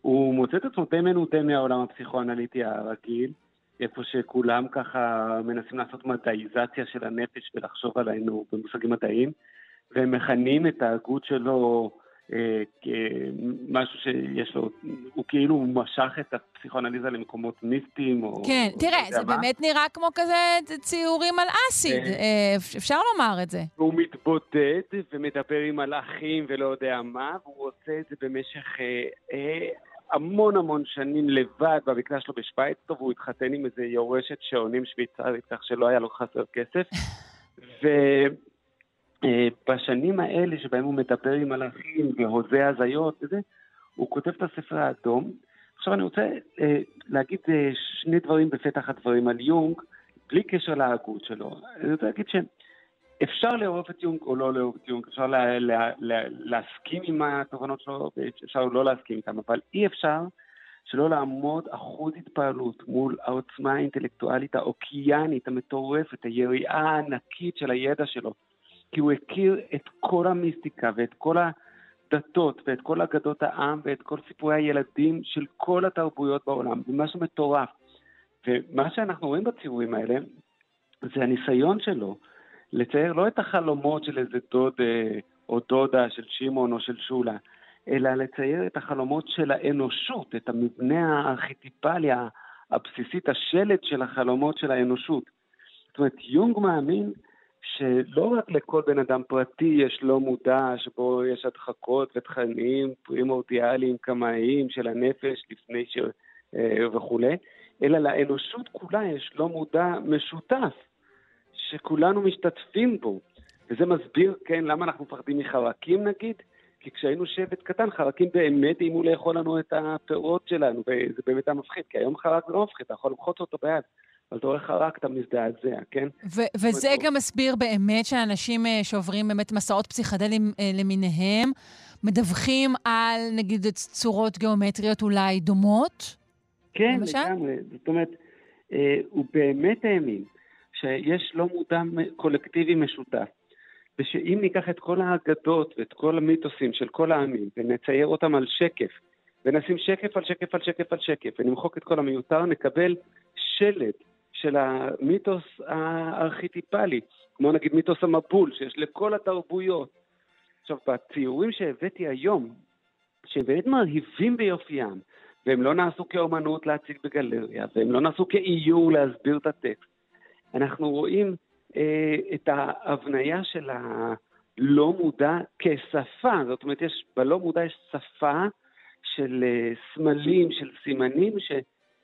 הוא מוצא את עצמו די מנודה מהעולם הפסיכואנליטי הרגיל, איפה שכולם ככה מנסים לעשות מדעיזציה של הנפש ולחשוב עלינו במושגים מדעיים, והם מכנים את ההגות שלו אה, כמשהו שיש לו, הוא כאילו משך את הפסיכואנליזה למקומות מיסטיים, או... כן, או תראה, לא זה מה. באמת נראה כמו כזה ציורים על אסיד, כן. אה, אפשר לומר את זה. הוא מתבודד ומדבר עם מלאכים ולא יודע מה, והוא עושה את זה במשך אה, אה, המון המון שנים לבד במקלע שלו בשוויץ, והוא התחתן עם איזה יורשת שעונים שוויצרית, כך שלא היה לו חסר כסף. [laughs] ובשנים האלה שבהם הוא מדבר עם מלאכים והוזה הזיות וזה, הוא כותב את הספר האדום. עכשיו אני רוצה אה, להגיד אה, שני דברים בפתח הדברים על יונג, בלי קשר להגות שלו. אני רוצה להגיד שאפשר לאהוב את יונג או לא לאהוב את יונג, אפשר לה, לה, לה, להסכים עם התובנות שלו ואפשר לא להסכים איתן, אבל אי אפשר שלא לעמוד אחוז התפעלות מול העוצמה האינטלקטואלית האוקיינית, המטורפת, היריעה הענקית של הידע שלו. כי הוא הכיר את כל המיסטיקה ואת כל הדתות ואת כל אגדות העם ואת כל סיפורי הילדים של כל התרבויות בעולם. זה משהו מטורף. ומה שאנחנו רואים בציורים האלה, זה הניסיון שלו לצייר לא את החלומות של איזה דוד אה, או דודה של שמעון או של שולה, אלא לצייר את החלומות של האנושות, את המבנה הארכיטיפלי הבסיסית, השלד של החלומות של האנושות. זאת אומרת, יונג מאמין שלא רק לכל בן אדם פרטי יש לא מודע, שבו יש הדחקות ותכנים פרימורדיאליים קמאיים של הנפש לפני ש... אה, וכולי, אלא לאנושות כולה יש לא מודע משותף, שכולנו משתתפים בו. וזה מסביר, כן, למה אנחנו מפחדים מחרקים נגיד? כי כשהיינו שבט קטן, חרקים באמת איימו לאכול לנו את הפירות שלנו, וזה באמת היה מפחיד, כי היום חרק זה לא מפחיד, אתה יכול למחוץ אותו ביד. אבל אתה רואה חרק, אתה מזדעזע, כן? ו- וזה גם מסביר באמת שאנשים אה, שעוברים באמת מסעות פסיכדליים אה, למיניהם, מדווחים על נגיד צורות גיאומטריות אולי דומות? כן, למשל? לגמרי. זאת אומרת, אה, הוא באמת האמין שיש לא מודע קולקטיבי משותף, ושאם ניקח את כל האגדות ואת כל המיתוסים של כל העמים ונצייר אותם על שקף, ונשים שקף על שקף על שקף על שקף, ונמחוק את כל המיותר, נקבל שלד של המיתוס הארכיטיפלי, כמו נגיד מיתוס המבול, שיש לכל התרבויות. עכשיו, בציורים שהבאתי היום, שהם באמת מרהיבים ביופיים, והם לא נעשו כאומנות להציג בגלריה, והם לא נעשו כאיור להסביר את הטקסט. אנחנו רואים אה, את ההבניה של הלא מודע כשפה, זאת אומרת, יש, בלא מודע יש שפה של אה, סמלים, של סימנים,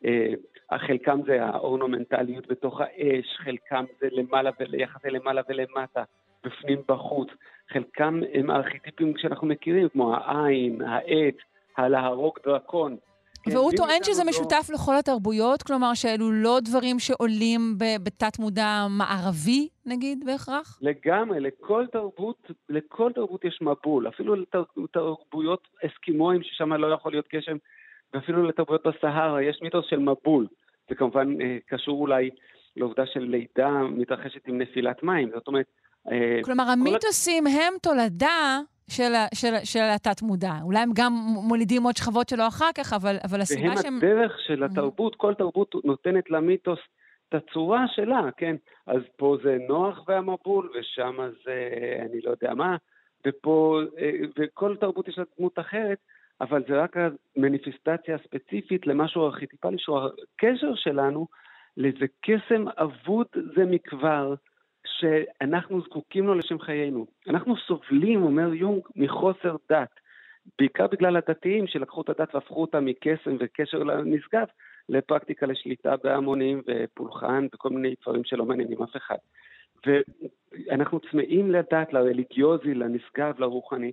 שחלקם זה האורנומנטליות בתוך האש, חלקם זה למעלה ויחסי למעלה ולמטה, בפנים בחוץ, חלקם הם ארכיטיפים שאנחנו מכירים, כמו העין, העט, הלהרוג דרקון. והוא טוען שזה לא- משותף לכל התרבויות? כלומר, שאלו לא דברים שעולים ב- בתת-מודע מערבי, נגיד, בהכרח? לגמרי, לכל תרבות, לכל תרבות יש מבול, אפילו לתרבויות אסקימואים ששם לא יכול להיות גשם, ואפילו לתרבויות בסהרה יש מיתוס של מבול. זה כמובן אה, קשור אולי לעובדה של לידה מתרחשת עם נפילת מים, זאת אומרת... אה, כלומר, כל המיתוסים הם תולדה של, של, ה- של התת-מודע. אולי הם גם מולידים עוד שכבות שלו אחר כך, אבל, אבל הסיבה והם שהם... הדרך של התרבות, כל תרבות נותנת למיתוס את הצורה שלה, כן? אז פה זה נוח והמבול, ושם זה אני לא יודע מה, ופה, אה, וכל תרבות יש לה דמות אחרת, אבל זה רק המניפיסטציה הספציפית למשהו ארכיטיפלי, שהוא הקשר שלנו לאיזה קסם אבוד זה מכבר, שאנחנו זקוקים לו לשם חיינו. אנחנו סובלים, אומר יונג, מחוסר דת. בעיקר בגלל הדתיים שלקחו את הדת והפכו אותה מקסם וקשר לנשגב לפרקטיקה לשליטה בהמונים ופולחן וכל מיני דברים שלא מעניינים אף אחד. ואנחנו צמאים לדת, לרליגיוזי, לנשגב, לרוחני,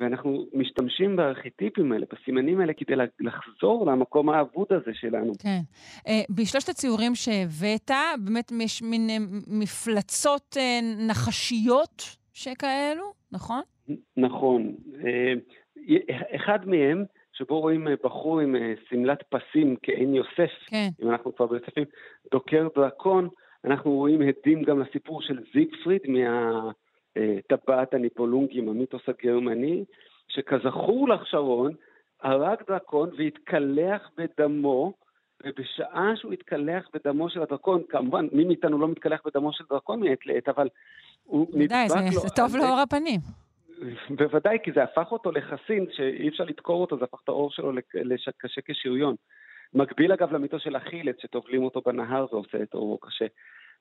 ואנחנו משתמשים בארכיטיפים האלה, בסימנים האלה, כדי לחזור למקום האבוד הזה שלנו. כן. אה, בשלושת הציורים שהבאת, באמת יש מין אה, מפלצות אה, נחשיות שכאלו, נכון? נכון. אחד מהם, שבו רואים בחור עם שמלת פסים כעין יוסף, כן. אם אנחנו כבר ביוספים, דוקר דרקון, אנחנו רואים הדים גם לסיפור של זיגפריד מהטבעת הניפולונגים, המיתוס הגרמני, שכזכור לך, שרון, הרג דרקון והתקלח בדמו, ובשעה שהוא התקלח בדמו של הדרקון, כמובן, מי מאיתנו לא מתקלח בדמו של דרקון מעת לעת, אבל הוא נדבק לו... זה טוב לאור הפנים. בוודאי, כי זה הפך אותו לחסין, שאי אפשר לדקור אותו, זה הפך את העור שלו לק- לש- קשה כשריון. מקביל אגב למיתוס של אכילס, שטובלים אותו בנהר ועושה את עורו קשה.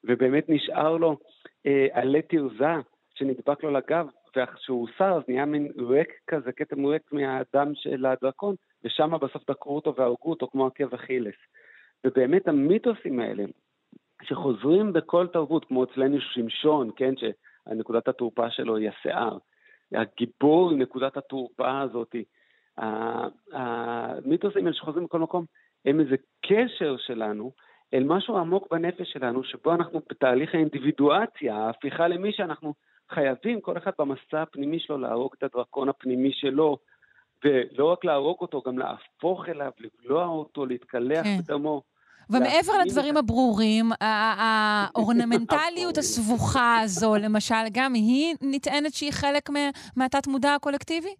ובאמת נשאר לו אה, עלה תרזה שנדבק לו לגב, וכשהוא הוסר אז נהיה מין ריק כזה, כתם ריק מהדם של הדרקון, ושם בסוף דקרו אותו והרגו אותו כמו עקב אכילס. ובאמת המיתוסים האלה, שחוזרים בכל תרבות, כמו אצלנו שמשון, כן, שנקודת התורפה שלו היא השיער. הגיבור עם נקודת התורפה הזאת. המיתוסים האלה שחוזרים בכל מקום, הם איזה קשר שלנו אל משהו עמוק בנפש שלנו, שבו אנחנו בתהליך האינדיבידואציה, ההפיכה למי שאנחנו חייבים, כל אחד במסע הפנימי שלו, להרוג את הדרקון הפנימי שלו, ולא רק להרוג אותו, גם להפוך אליו, לבלוע אותו, להתקלח כן. בדמו. ומעבר לדברים הברורים, ה- ה- האורנמנטליות [laughs] הסבוכה הזו, למשל, גם היא נטענת שהיא חלק מה- מהתת-מודע הקולקטיבי?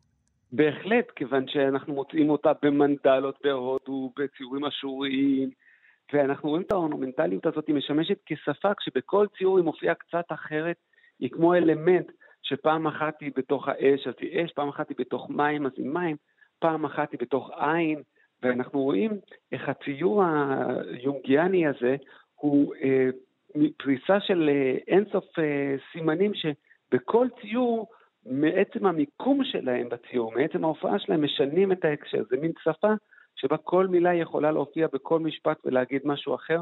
בהחלט, כיוון שאנחנו מוצאים אותה במנדלות בהודו, בציורים אשוריים, ואנחנו רואים את האורנומנטליות הזאת, משמשת כשפה, כשבכל ציור היא מופיעה קצת אחרת, היא כמו אלמנט, שפעם אחת היא בתוך האש, אז היא אש, פעם אחת היא בתוך מים, אז היא מים, פעם אחת היא בתוך עין, ואנחנו רואים איך הציור היונגיאני הזה הוא אה, פריסה של אה, אינסוף אה, סימנים שבכל ציור מעצם המיקום שלהם בציור, מעצם ההופעה שלהם, משנים את ההקשר. זה מין שפה שבה כל מילה יכולה להופיע בכל משפט ולהגיד משהו אחר,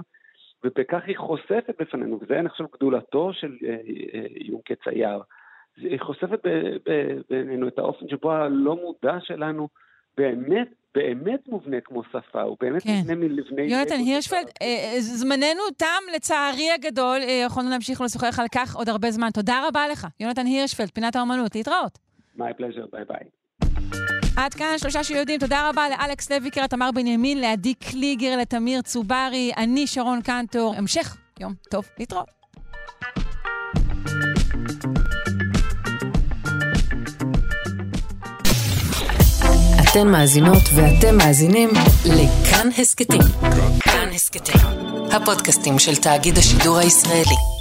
ובכך היא חושפת בפנינו, וזה אני חושב גדולתו של אה, אה, יום כצייר. היא חושפת בינינו את האופן שבו הלא מודע שלנו באמת, באמת מובנה כמו שפה, הוא באמת כן. מובנה מלבני... יונתן. הירשפלד, אה, אה, זמננו תם, לצערי הגדול. אה, יכולנו להמשיך ולשוחח על כך עוד הרבה זמן. תודה רבה לך, יונתן הירשפלד, פינת האומנות. להתראות. My pleasure, ביי ביי. עד כאן שלושה שיודעים. תודה רבה לאלכס לויקר, תמר בנימין, לעדי קליגר, לתמיר צוברי, אני שרון קנטור. המשך יום טוב, להתראות. אתן מאזינות ואתם מאזינים לכאן הסכתים. כאן הסכתים, הפודקאסטים של תאגיד השידור הישראלי.